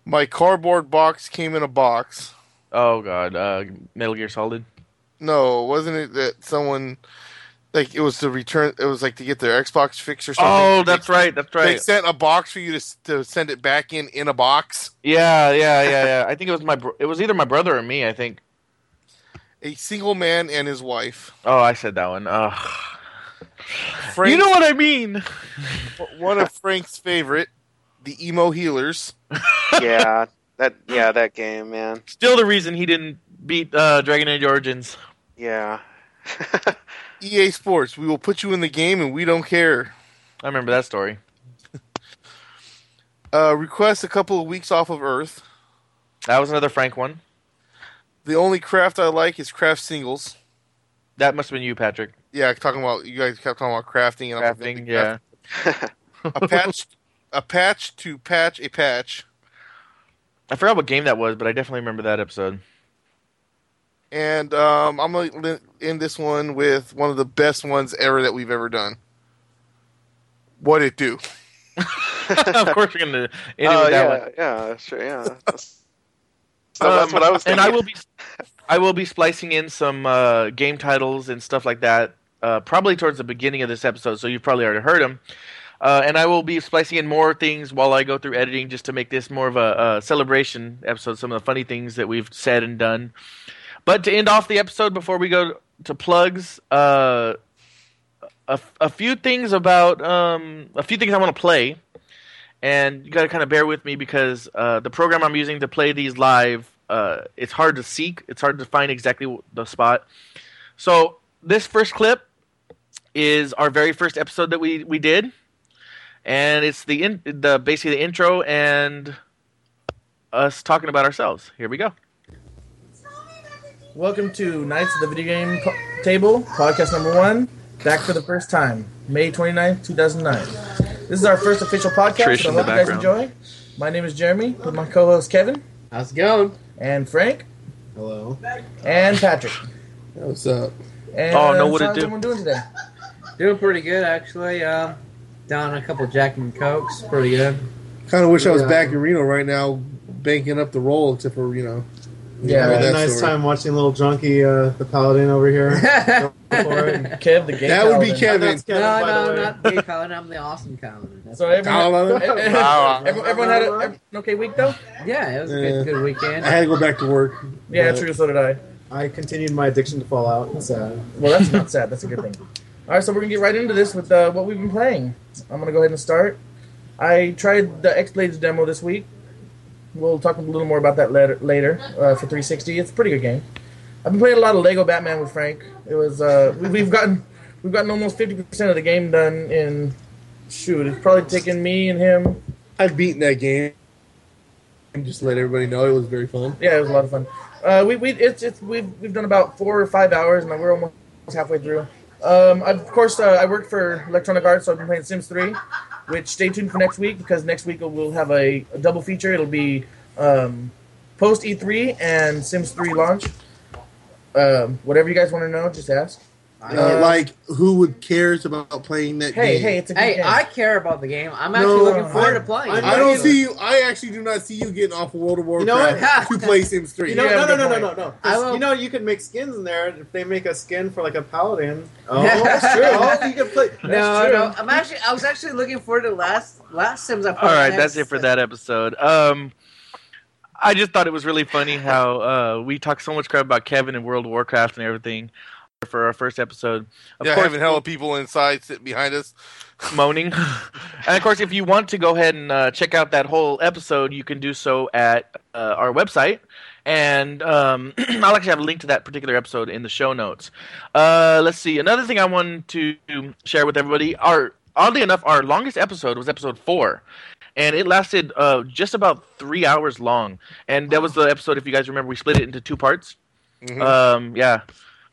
My cardboard box came in a box. Oh God, uh, Metal Gear Solid. No, wasn't it that someone like it was to return? It was like to get their Xbox fix or something. Oh, that's right. That's right They sent a box for you to to send it back in in a box. Yeah, yeah, yeah, yeah. I think it was my. Bro- it was either my brother or me. I think. A single man and his wife. Oh, I said that one. Ugh. Frank, You know what I mean. one of Frank's favorite, the emo healers. Yeah. That yeah, that game, man. Still the reason he didn't beat uh, Dragon Age Origins. Yeah. EA Sports. We will put you in the game and we don't care. I remember that story. Uh, request a couple of weeks off of Earth. That was another Frank one. The only craft I like is Kraft Singles. That must have been you, Patrick. Yeah, talking about you guys kept talking about crafting and I'm Crafting, thinking yeah. a patch, a patch to patch a patch. I forgot what game that was, but I definitely remember that episode. And um, I'm gonna li- end this one with one of the best ones ever that we've ever done. What it do? of course, we're gonna end it Oh with that yeah, one. yeah, sure, yeah. That's, so that's Um, what I was thinking. And I will be, I will be splicing in some uh, game titles and stuff like that. Uh, probably towards the beginning of this episode, so you've probably already heard them. Uh, and I will be splicing in more things while I go through editing, just to make this more of a, a celebration episode. Some of the funny things that we've said and done. But to end off the episode before we go to plugs, uh, a, a few things about um, a few things I want to play, and you got to kind of bear with me because uh, the program I'm using to play these live, uh, it's hard to seek. It's hard to find exactly the spot. So this first clip is our very first episode that we we did, and it's the in, the basically the intro and us talking about ourselves. Here we go. Welcome to Knights of the Video Game po- Table, podcast number one. Back for the first time, May 29th, 2009. This is our first official podcast. Trish so I hope you guys enjoy. My name is Jeremy, with my co host Kevin, How's it going? and Frank, Hello. and Patrick. What's up? And, Oh, no, uh, what it how's do? everyone doing today? Doing pretty good, actually. Uh, down a couple Jack and Cokes. Pretty good. Kind of wish I was back in Reno right now, banking up the roll, except for you know. Yeah, I had a nice story. time watching little junkie, uh, the paladin over here. Go for it. Kev, the gay That would be paladin. Kevin. Kevin, no, by the no, not the Paladin. I'm the awesome Paladin. That's So everyone, Paladin. Wow. everyone, everyone had a, every- an okay week, though? yeah, it was a Yeah. good, good weekend. I had to go back to work. Yeah, true, so did I. I continued my addiction to Fallout. It's sad. Well, that's not sad. That's a good thing. All right, so we're gonna get right into this with uh, what we've been playing. I'm gonna go ahead and start. I tried the X Blades demo this week. We'll talk a little more about that later. Later uh, for 360, it's a pretty good game. I've been playing a lot of Lego Batman with Frank. It was uh, we- we've gotten we've gotten almost 50 percent of the game done in shoot. It's probably taken me and him. I've beaten that game. And just let everybody know it was very fun. Yeah, it was a lot of fun. Uh, we we it's, it's we've we've done about four or five hours, and we're almost halfway through. Um, of course, uh, I work for Electronic Arts, so I've been playing Sims 3. Which stay tuned for next week because next week we'll have a, a double feature. It'll be um, post E3 and Sims 3 launch. Um, whatever you guys want to know, just ask. Uh, like, who would cares about playing that Hey, game? hey, it's a good Hey, game. I care about the game. I'm actually No, looking forward I- to playing. I it. don't see you. I actually do not see you getting off of World of You know? Warcraft to play Sims 3. You know, Yeah, no, no, good no, no, point. no, no. I 'Cause You know, you can make skins in there. If they make a skin for like a paladin, Oh, that's true. oh, you can play. No, true. no. I'm actually. I was actually looking forward to last last Sims. I played All right, next. that's it for that episode. Um, I just thought it was really funny how uh, we talked so much crap about Kevin and World of Warcraft and everything for our first episode. Of yeah, course, having hella people inside sitting behind us. moaning. and of course, if you want to go ahead and uh, check out that whole episode, you can do so at uh, our website. And um, I'll actually have a link to that particular episode in the show notes. Uh, let's see. Another thing I wanted to share with everybody. Our oddly enough, our longest episode was episode four, and it lasted uh, just about three hours long. And that was the episode. If you guys remember, we split it into two parts. Mhm. Um, yeah.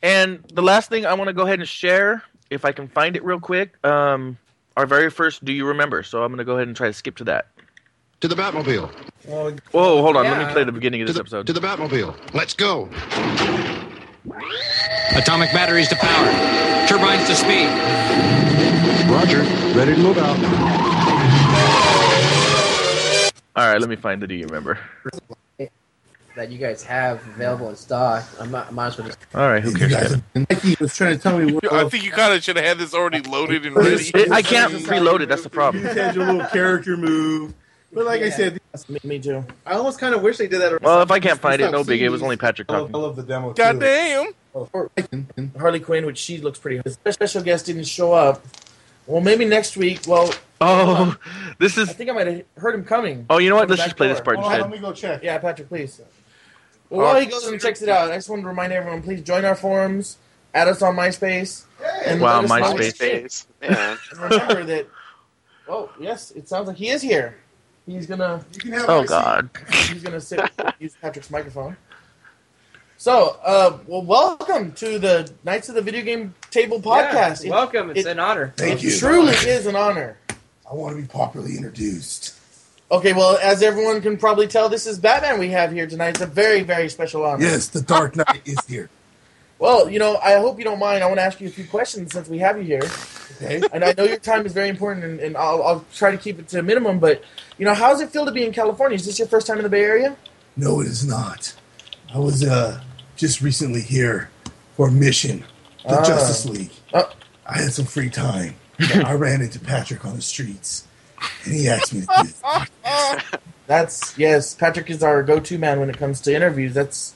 And the last thing I want to go ahead and share, if I can find it real quick, um, our very first "Do You Remember?" So I'm going to go ahead and try to skip to that. To the Batmobile. Oh, Whoa, hold on. Let me play the beginning of To this the, episode. to the Batmobile. Let's go. Atomic batteries to power. Turbines to speed. Roger. Ready to move out. All right, let me find the "Do You Remember?" That you guys have available in stock. I'm not. I might as well just. All right, who You cares? guys Kevin? have- Mikey was trying to tell me. What, I think you kind of should have had this already loaded and ready. It- I can't preload it. That's the problem. You had your little character move. But like I said, me, me too. I almost kind of wish they did that. Well, if I can't find it, no big. It was only Patrick I love, I love the demo. God too. damn. Oh, Harley Quinn, which she looks pretty. The special guest didn't show up. Well, maybe next week. Well, Oh, this is. I think I might have heard him coming. Oh, you know what? Let's just play this part oh, Hold on, let instead. me go check. Yeah, Patrick, please. Well, while he goes and checks it out, I just want to remind everyone: please join our forums, add us on MySpace, and Wow, let us know what you MySpace. think. Space. Yeah. And remember that. Oh yes, it sounds like he is here. He's gonna You can have Oh my. God. he's gonna sit use Patrick's microphone. So, uh, well, welcome to the Knights of the Video Game Table podcast. Yeah, It- welcome. It's it- an honor. Thank it you. truly is an honor. I want to be properly introduced. Okay, well, as everyone can probably tell, this is Batman we have here tonight. It's a very, very special honor. Yes, the Dark Knight is here. Well, you know, I hope you don't mind. I want to ask you a few questions since we have you here. Okay. And I know your time is very important, and, and I'll, I'll try to keep it to a minimum. But, you know, how does it feel to be in California? Is this your first time in the Bay Area? No, it is not. I was uh just recently here for a mission, the Ah. Justice League. Oh. I had some free time. I ran into Patrick on the streets, he asked me to do this. That's yes. Patrick is our go-to man when it comes to interviews. That's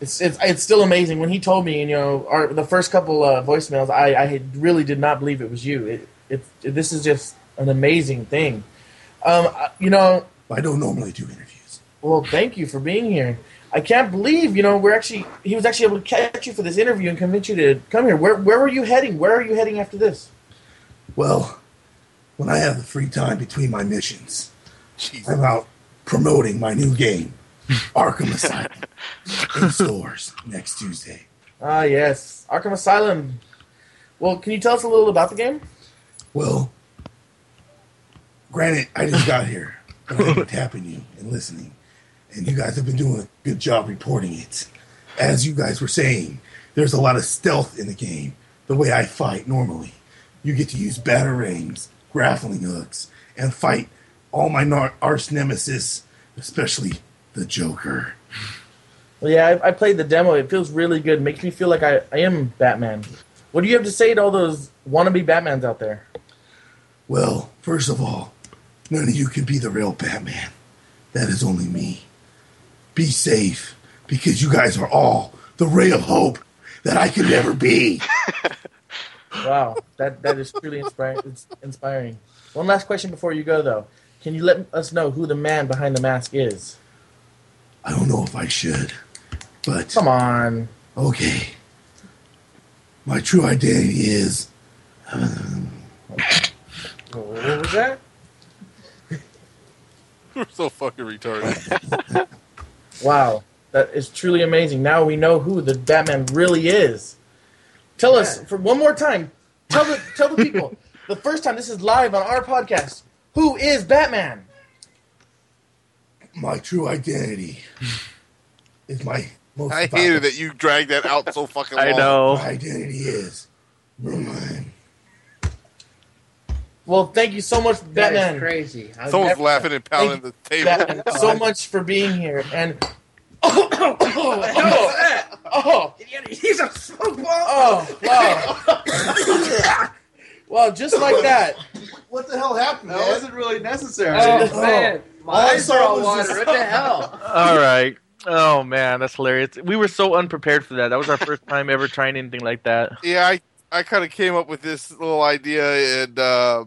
it's it's, it's still amazing when he told me. You know, our the first couple uh, voicemails, I I really did not believe it was you. It, it, this is just an amazing thing. Um, you know, I don't normally do interviews. well, thank you for being here. I can't believe you know we're actually he was actually able to catch you for this interview and convince you to come here. Where where were you heading? Where are you heading after this? Well, when I have the free time between my missions, Jesus. I'm out promoting my new game, Arkham Asylum, in stores next Tuesday. Ah, yes, Arkham Asylum. Well, can you tell us a little about the game? Well, granted, I just got here, but I've been tapping you and listening, and you guys have been doing a good job reporting it. As you guys were saying, there's a lot of stealth in the game, the way I fight normally. You get to use batarangs, grappling hooks, and fight all my nar- arch nemesis, especially the Joker. Well, yeah, I, I played the demo. It feels really good. makes me feel like I, I am Batman. What do you have to say to all those wannabe Batmans out there? Well, first of all, none of you can be the real Batman. That is only me. Be safe, because you guys are all the ray of hope that I could never be. Wow, that that is truly inspiring. It's inspiring. One last question before you go, though. Can you let us know who the man behind the mask is? I don't know if I should, but Come on. okay. My true identity is um, What was that? We're so fucking retarded. Wow, that is truly amazing. Now we know who the Batman really is. Tell us for one more time. Tell the tell the people the first time this is live on our podcast. Who is Batman? My true identity is my most. I hated that you dragged that out so fucking long. I know. My identity is Merman. Well, thank you so much, That is Batman. crazy. I- Someone's laughing and pounding the table. Batman, so much for being here. And oh, oh, oh, oh, He's a smoke ball. oh, wow. well, just like that. What the hell happened, That wasn't really necessary. Oh, man. My I eyes saw are all water. just- What the hell? All right. Oh man, that's hilarious. We were so unprepared for that. That was our first time ever trying anything like that. Yeah, I I kind of came up with this little idea, and uh,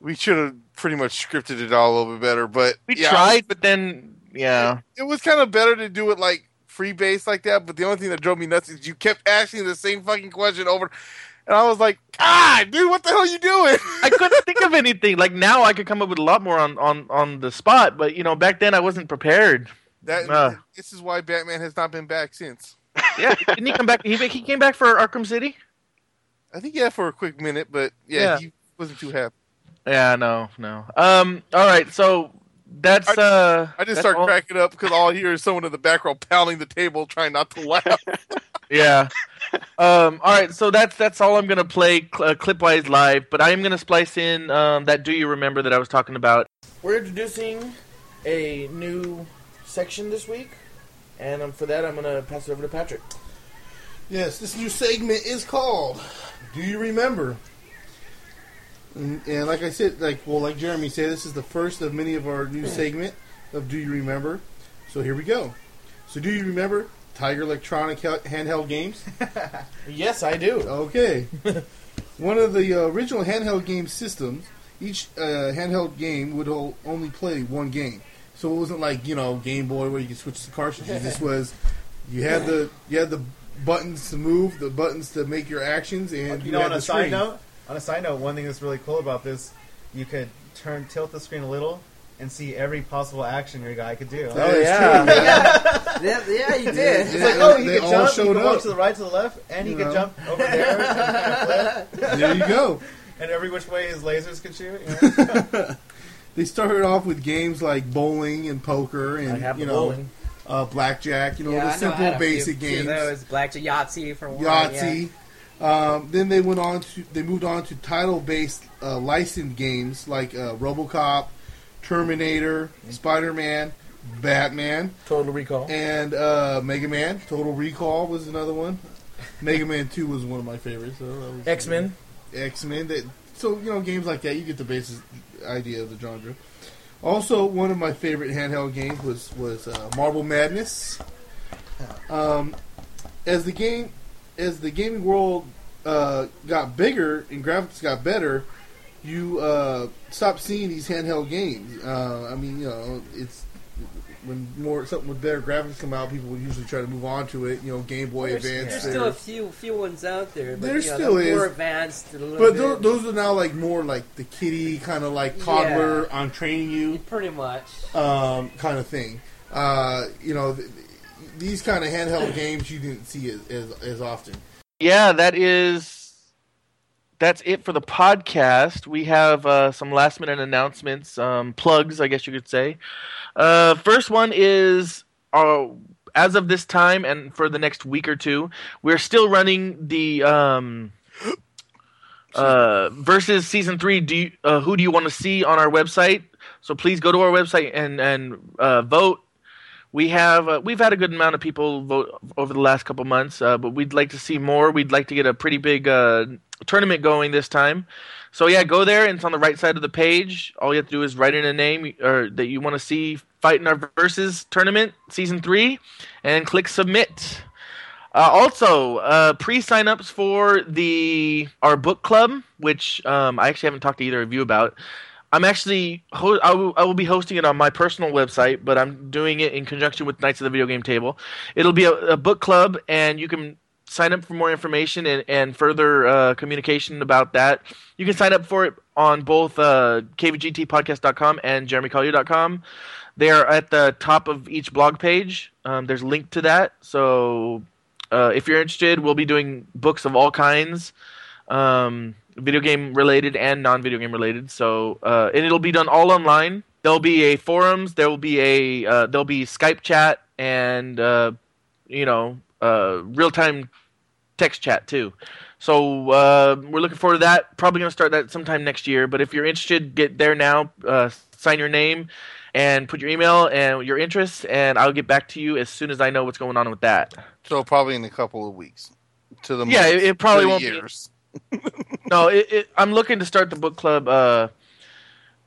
we should have pretty much scripted it all a little bit better. But We yeah, tried, but then yeah. It was kind of better to do it like free base like that. But the only thing that drove me nuts is you kept asking the same fucking question over, and I was like, God, dude, what the hell are you doing? I couldn't think of anything. Like now, I could come up with a lot more on on on the spot. But you know, back then I wasn't prepared. That Uh. this is why Batman has not been back since. Yeah, didn't he come back? He he came back for Arkham City. I think yeah for a quick minute, but yeah, Yeah. he wasn't too happy. Yeah, no, no. Um, all right, so that's uh. I just start all- cracking up because all I hear is someone in the background pounding the table, trying not to laugh. Yeah. Um. All right. So that's that's all I'm gonna play cl- uh, clip wise live, but I am gonna splice in um that Do You Remember that I was talking about. We're introducing a new section this week, and um, for that, I'm going to pass it over to Patrick. Yes, this new segment is called "Do You Remember?" And, and like I said, like well, like Jeremy said, this is the first of many of our new segment of "Do You Remember?" So here we go. So do you remember Tiger Electronic handheld games? Yes, I do. Okay. One of the uh, original handheld game systems, each uh, handheld game would only play one game. So it wasn't like you know Game Boy where you could switch the cartridges. this was you had the you had the buttons to move, the buttons to make your actions, and You know, had on the a side screen. note, on a side note, one thing that's really cool about this, you could turn tilt the screen a little and see every possible action your guy could do. That is yeah. true. yeah, yeah, you did. It's like, oh, he They could jump, he could walk up. to the right, to the left, and he You could know. jump over there, and there you go. and every which way his lasers could shoot. you know? They started off with games like bowling and poker and I have you know bowling. uh, blackjack. You know Yeah, the I know simple had a few- basic few games. of those. Blackjack Yahtzee for one. Yahtzee. Um, then they went on to they moved on to title-based uh, licensed games like uh, RoboCop, Terminator, Spider-Man, Batman, Total Recall. and uh, Mega Man. Total Recall was another one. Mega Man Two was one of my favorites. So X Men. X Men. So you know games like that you get the basic idea of the genre. Also, one of my favorite handheld games was was uh, Marble Madness. Um, as the game as the gaming world uh, got bigger and graphics got better, you uh, stopped seeing these handheld games. Uh, I mean, you know, it's when more something with better graphics come out, people would usually try to move on to it. You know, Game Boy There's, Advance. there's there. still a few few ones out there, but There you know, still they're more advanced. But those, those are now like more like the kiddie kind of like toddler on training you pretty much. um, kind of thing. Uh, you know, these kind of handheld games you didn't see as, as, as often. Yeah, that is that's it for the podcast. We have uh, some last minute announcements, um, plugs, I guess you could say. Uh, first one is uh, as of this time and for the next week or two, we're still running the um, uh, versus season three. Do you, uh, who do you want to see on our website? So please go to our website and and uh, vote. We have uh, we've had a good amount of people vote over the last couple months, uh, but we'd like to see more. We'd like to get a pretty big uh, tournament going this time. So yeah, go there and it's on the right side of the page. All you have to do is write in a name or that you want to see fight in our versus tournament season three, and click submit. Uh, also, uh, pre-signups for the our book club, which um, I actually haven't talked to either of you about. I'm actually ho- I will, will be hosting it on my personal website, but I'm doing it in conjunction with Knights of the Video Game Table. It'll be a, a book club, and you can sign up for more information and, and further uh, communication about that. You can sign up for it on both uh, kvgtpodcast.com and jeremycollier.com. They are at the top of each blog page. Um, there's a link to that, so uh, if you're interested, we'll be doing books of all kinds, um, video game related and non-video game related. So, uh, and it'll be done all online. There'll be a forums. There will be a uh, there'll be Skype chat and uh, you know uh, real time text chat too. So uh, we're looking forward to that. Probably going to start that sometime next year. But if you're interested, get there now. Uh, sign your name and put your email and your interests, and I'll get back to you as soon as I know what's going on with that. So probably in a couple of weeks. To the Yeah, months, it- it probably won't be- years. No, it, it, I'm looking to start the book club uh,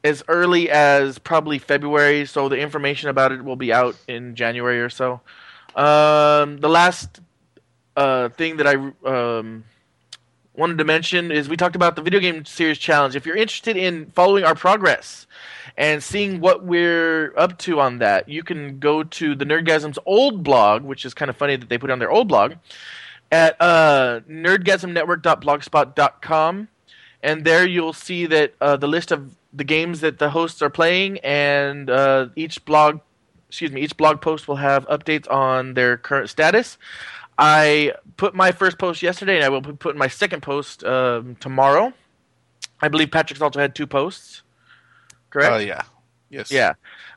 as early as probably February, so the information about it will be out in January or so. Um, the last uh, thing that I um, wanted to mention is we talked about the video game series challenge. If you're interested in following our progress and seeing what we're up to on that, you can go to the Nerdgasm's old blog, which is kind of funny that they put it on their old blog at uh, nerdgasmnetwork.blogspot.com, and there you'll see that uh, the list of the games that the hosts are playing, and uh, each blog, excuse me, each blog post will have updates on their current status. I put my first post yesterday, and I will be putting my second post um, tomorrow. I believe Patrick's also had two posts. Correct? Oh yeah. Yes. Yeah.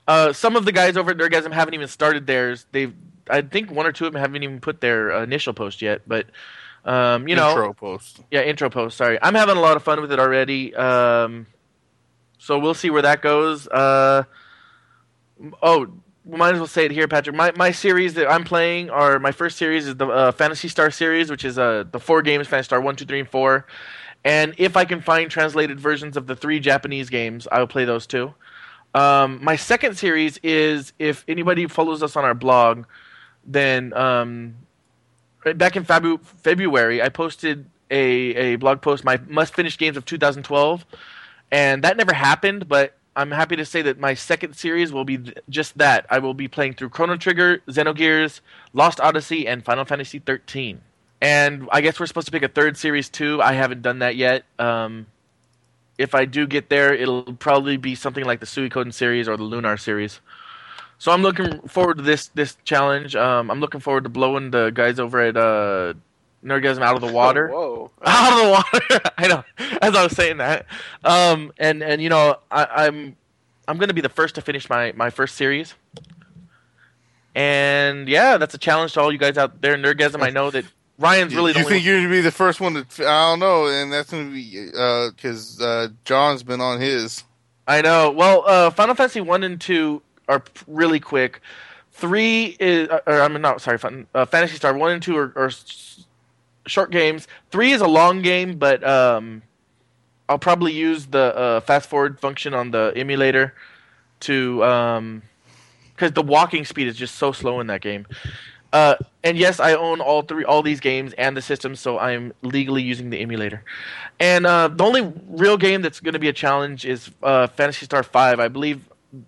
Uh, some of the guys over at Nerdgasm haven't even started theirs. They've, I think one or two of them haven't even put their uh, initial post yet. But, um, you know, Intro post. yeah, intro post. Sorry, I'm having a lot of fun with it already. Um, so we'll see where that goes. Uh, oh, might as well say it here, Patrick. My my series that I'm playing are my first series is the uh, Phantasy Star series, which is uh, the four games: Phantasy Star one, two, three, and four. And if I can find translated versions of the three Japanese games, I will play those too. Um, my second series is if anybody follows us on our blog, then um, back in Fabu- February, I posted a, a blog post, my must finish games of 2012, and that never happened. But I'm happy to say that my second series will be th- just that. I will be playing through Chrono Trigger, Xenogears, Lost Odyssey, and Final Fantasy 13. And I guess we're supposed to pick a third series too. I haven't done that yet. Um, if I do get there, it'll probably be something like the Suikoden series or the Lunar series. So I'm looking forward to this this challenge. Um, I'm looking forward to blowing the guys over at uh, Nerdgasm out of the water. Whoa. out of the water. I know. As I was saying that, um, and and you know, I, I'm I'm going to be the first to finish my my first series. And yeah, that's a challenge to all you guys out there in Nerdgasm. I know that Ryan's really the you only think you're gonna be the first one to? I don't know, and that's gonna be because uh, John's been on his. I know. Well, uh, Final Fantasy one and two are really quick. Three is, uh, or I'm not sorry. Uh, Phantasy Star one and two are, are short games. Three is a long game, but um, I'll probably use the uh, fast forward function on the emulator to um, because the walking speed is just so slow in that game. Uh, and yes, I own all three, all these games and the system, so I'm legally using the emulator. And uh, the only real game that's going to be a challenge is uh, Phantasy Star Five, I believe,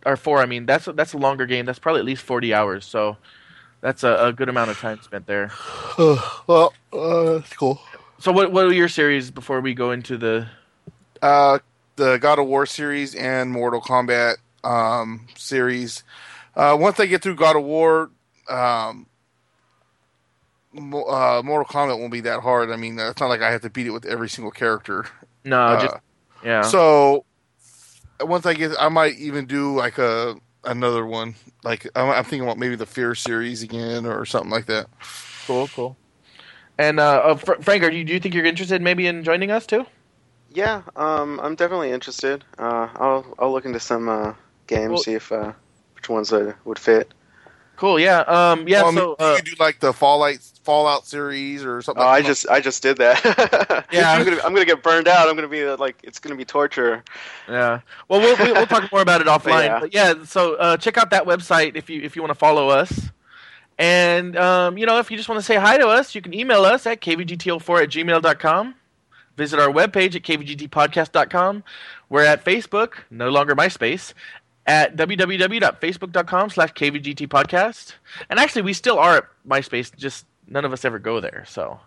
or four. I mean, that's that's a longer game. That's probably at least forty hours. So that's a, a good amount of time spent there. well, uh, that's cool. So what what are your series before we go into the? Uh, the God of War series and Mortal Kombat um, series. Uh, once I get through God of War, um, uh, Mortal Kombat won't be that hard. I mean, it's not like I have to beat it with every single character. No, Uh, just yeah. So once I get, I might even do like a another one. Like I'm, I'm thinking about maybe the Fear series again or something like that. cool, cool. And uh, uh, Fr- Frank, are you, do you think you're interested maybe in joining us too? Yeah, um, I'm definitely interested. Uh, I'll I'll look into some uh, games, Well- see if uh, which ones uh, would fit. Cool. Yeah. Um. Yeah. Well, I mean, so. Uh, you do like the Fallout Fallout series or something. Oh, like I just I just did that. Yeah. I'm gonna I'm gonna get burned out. I'm gonna be uh, like it's gonna be torture. Yeah. Well, we'll we'll we'll talk more about it offline. yeah. But yeah, so uh, check out that website if you if you want to follow us. And um, you know, if you just want to say hi to us, you can email us at kvgtl4 at gmail.com. Visit our webpage at kvgtpodcast.com. We're at Facebook, no longer MySpace, at www.facebook.com slash kvgtpodcast. And actually, we still are at MySpace, just none of us ever go there. So,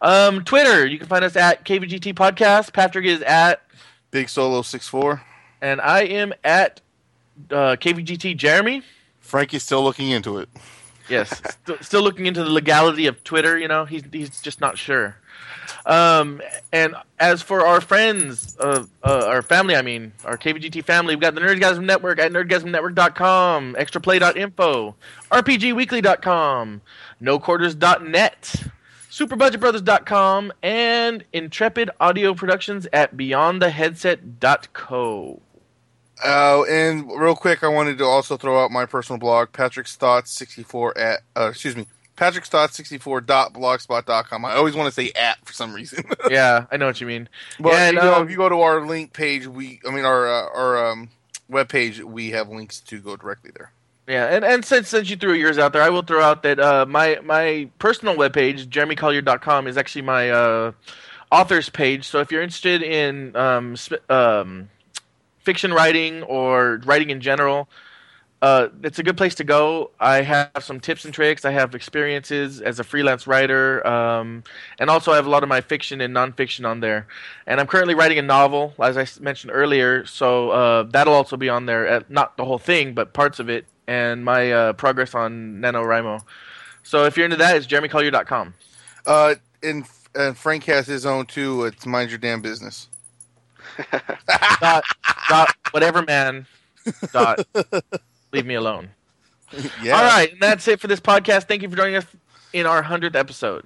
um, Twitter, you can find us at kvgt podcast. Patrick is at Big Solo six four. and I am at uh, KVGT Jeremy. Frankie's still looking into it. Yes, still, still looking into the legality of Twitter. You know, he's he's just not sure. Um, and as for our friends, uh, uh, our family, I mean, our KVGT family, we've got the Nerdgasm Network at nerdgasmnetwork.com, extraplay.info, rpgweekly.com, noquarters.net, superbudgetbrothers.com, and Intrepid Audio Productions at beyondtheheadset.co. Uh, and real quick, I wanted to also throw out my personal blog, Patrick's Thoughts 64 at, uh, excuse me, Patrick's Thoughts 64.blogspot.com. I always want to say at for some reason. yeah, I know what you mean. But and, you know, um, if you go to our link page, we, I mean, our, uh, our, um, webpage, we have links to go directly there. Yeah, and, and since since you threw yours out there, I will throw out that uh, my my personal webpage, jeremycollier.com, is actually my uh, author's page. So if you're interested in um, sp- um, fiction writing or writing in general, uh, it's a good place to go. I have some tips and tricks. I have experiences as a freelance writer, um, and also I have a lot of my fiction and nonfiction on there. And I'm currently writing a novel, as I mentioned earlier, so uh, that'll also be on there. Not the whole thing, but parts of it, and my uh, progress on NaNoWriMo. So if you're into that, it's jeremycollier.com. Uh, and, and Frank has his own too. It's Mind Your Damn Business. Dot, dot, whatever, man. Dot. Leave me alone. Yeah. All right, and that's it for this podcast. Thank you for joining us in our hundredth episode.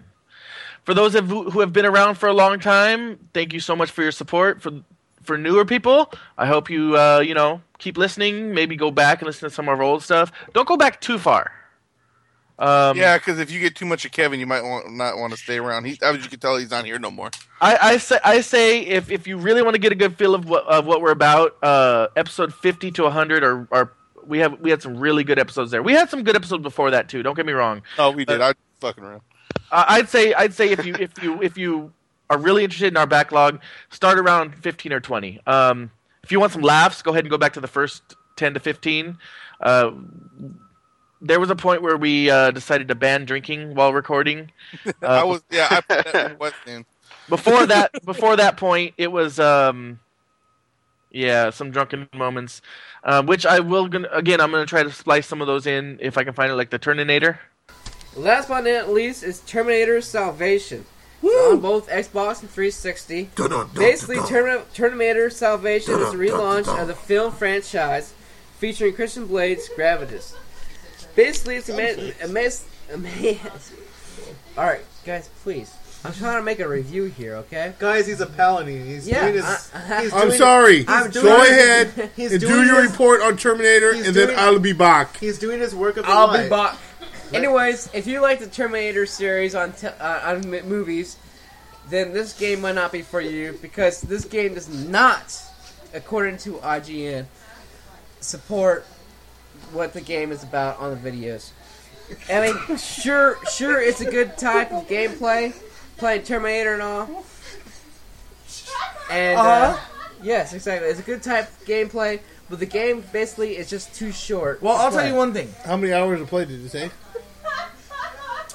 For those of you who have been around for a long time, thank you so much for your support. For for newer people, I hope you uh, you know keep listening. Maybe go back and listen to some of our old stuff. Don't go back too far. Um, yeah, because if you get too much of Kevin, you might want, not want to stay around. He, as you can tell, he's not here no more. I, I say I say if, if you really want to get a good feel of what of what we're about, uh, episode fifty to hundred are, are we have we had some really good episodes there. We had some good episodes before that too. Don't get me wrong. Oh, we did. I fucking around. Uh, I'd say I'd say if you if you if you are really interested in our backlog, start around fifteen or twenty. Um, if you want some laughs, go ahead and go back to the first ten to fifteen. Uh, there was a point where we uh, decided to ban drinking while recording. Uh, I was yeah. I put that in before that before that point it was um yeah some drunken moments um, which i will gonna again i'm gonna try to splice some of those in if i can find it like the Terminator. Last but not least is Terminator Salvation. It's on both Xbox and 360. Basically, Terminator Salvation is a relaunch of the film franchise featuring Christian Bale's Gravitas. Basically, it's a man. A mas- a man- Alright, guys, please. I'm trying to make a review here, okay? Guys, he's a paladin. He's Yeah, doing his. I- he's I'm doing- sorry. I'm Go doing- ahead he's and do doing your his- report on Terminator, and then doing- I'll be back. He's doing his work of the I'll light. be back. Anyways, if you like the Terminator series on te- uh, on m- movies, then this game might not be for you because this game does not, according to IGN, support what the game is about on the videos. I mean, sure, sure, it's a good type of gameplay, playing Terminator and all. And uh, Uh-huh. yes, exactly, it's a good type of gameplay, but the game basically is just too short. Well, to I'll tell you one thing. How many hours of play did you say?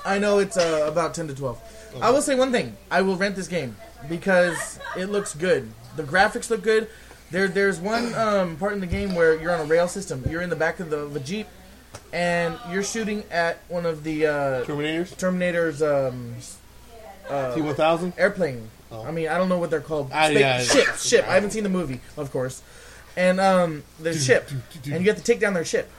I know it's uh, about 10 to 12. I will say one thing. I will rent this game because it looks good. The graphics look good. There, there's one um, part in the game where you're on a rail system. You're in the back of the, of a jeep, and you're shooting at one of the uh, Terminators? Terminator's um, uh, T1000? airplane. I mean, I don't know what they're called. Ah, Spa- yeah. ship, ship. I haven't seen the movie, of course. And um, the ship, and you have to take down their ship.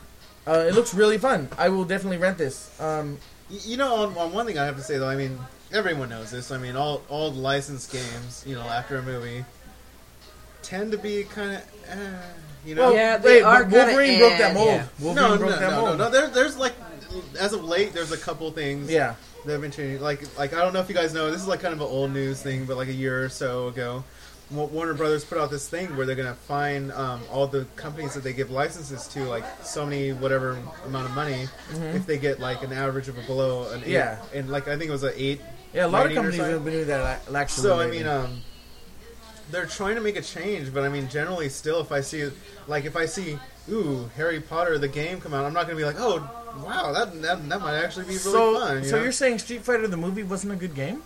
Uh, it looks really fun. I will definitely rent this. Um, You know, on, on one thing I have to say though, I mean, everyone knows this. I mean, all all licensed games, you know, after a movie, tend to be kind of, uh, you know. Well, Yeah, they wait, are kinda Wolverine broke eh, that mold. yeah. Wolverine no, broke no, that no, no, mold. no. There, there's like, as of late, there's a couple things. Yeah. that have been changing. Like, like I don't know if you guys know, this is like kind of an old news thing, but like a year or so ago, Warner Brothers put out this thing where they're gonna fine um, all the companies that they give licenses to, like so many whatever amount of money, Mhm. if they get like an average of a below an eight, Yeah. and like I think it was an eight. Yeah, a lot of companies something. have been doing that la- actually. So I mean, um, they're trying to make a change, but I mean, generally, still, if I see, like, if I see, ooh, Harry Potter the game come out, I'm not gonna be like, oh, wow, that that, that might actually be really so, fun. You so know? you're saying Street Fighter the movie wasn't a good game?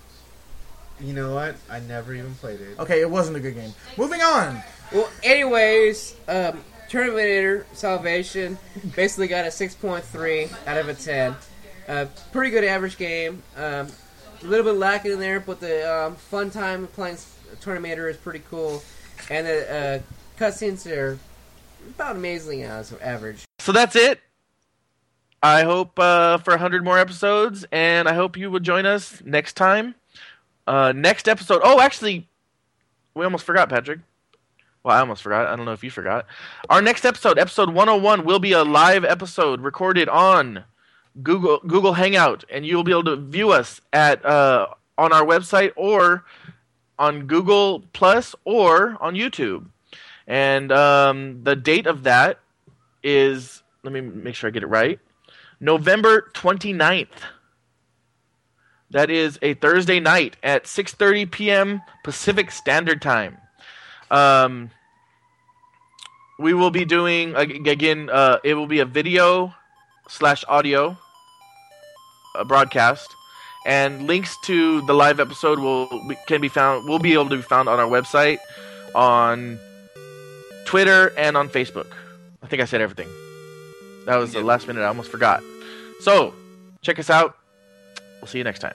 You know what? I never even played it. Okay, it wasn't a good game. Moving on. Well, anyways, um, Terminator Salvation basically got a 6.3 out of a 10. Uh, pretty good average game. Um, a little bit lacking in there, but the um, fun time playing Tornamator is pretty cool, and the uh, cutscenes are about amazingly average. So that's it. I hope uh, for 100 more episodes, and I hope you will join us next time. Uh, next episode. Oh, actually, we almost forgot, Patrick. Well, I almost forgot. I don't know if you forgot. Our next episode, episode 101, will be a live episode recorded on Google Google Hangout, and you'll be able to view us at uh, on our website or on Google Plus or on YouTube. And um, the date of that is let me make sure I get it right. November 29th. That is a Thursday night at 6:30 p.m. Pacific Standard Time. Um, we will be doing again. Uh, it will be a video slash audio uh, broadcast, and links to the live episode will can be found. Will be able to be found on our website, on Twitter, and on Facebook. I think I said everything. That was the last minute. I almost forgot. So check us out. We'll see you next time.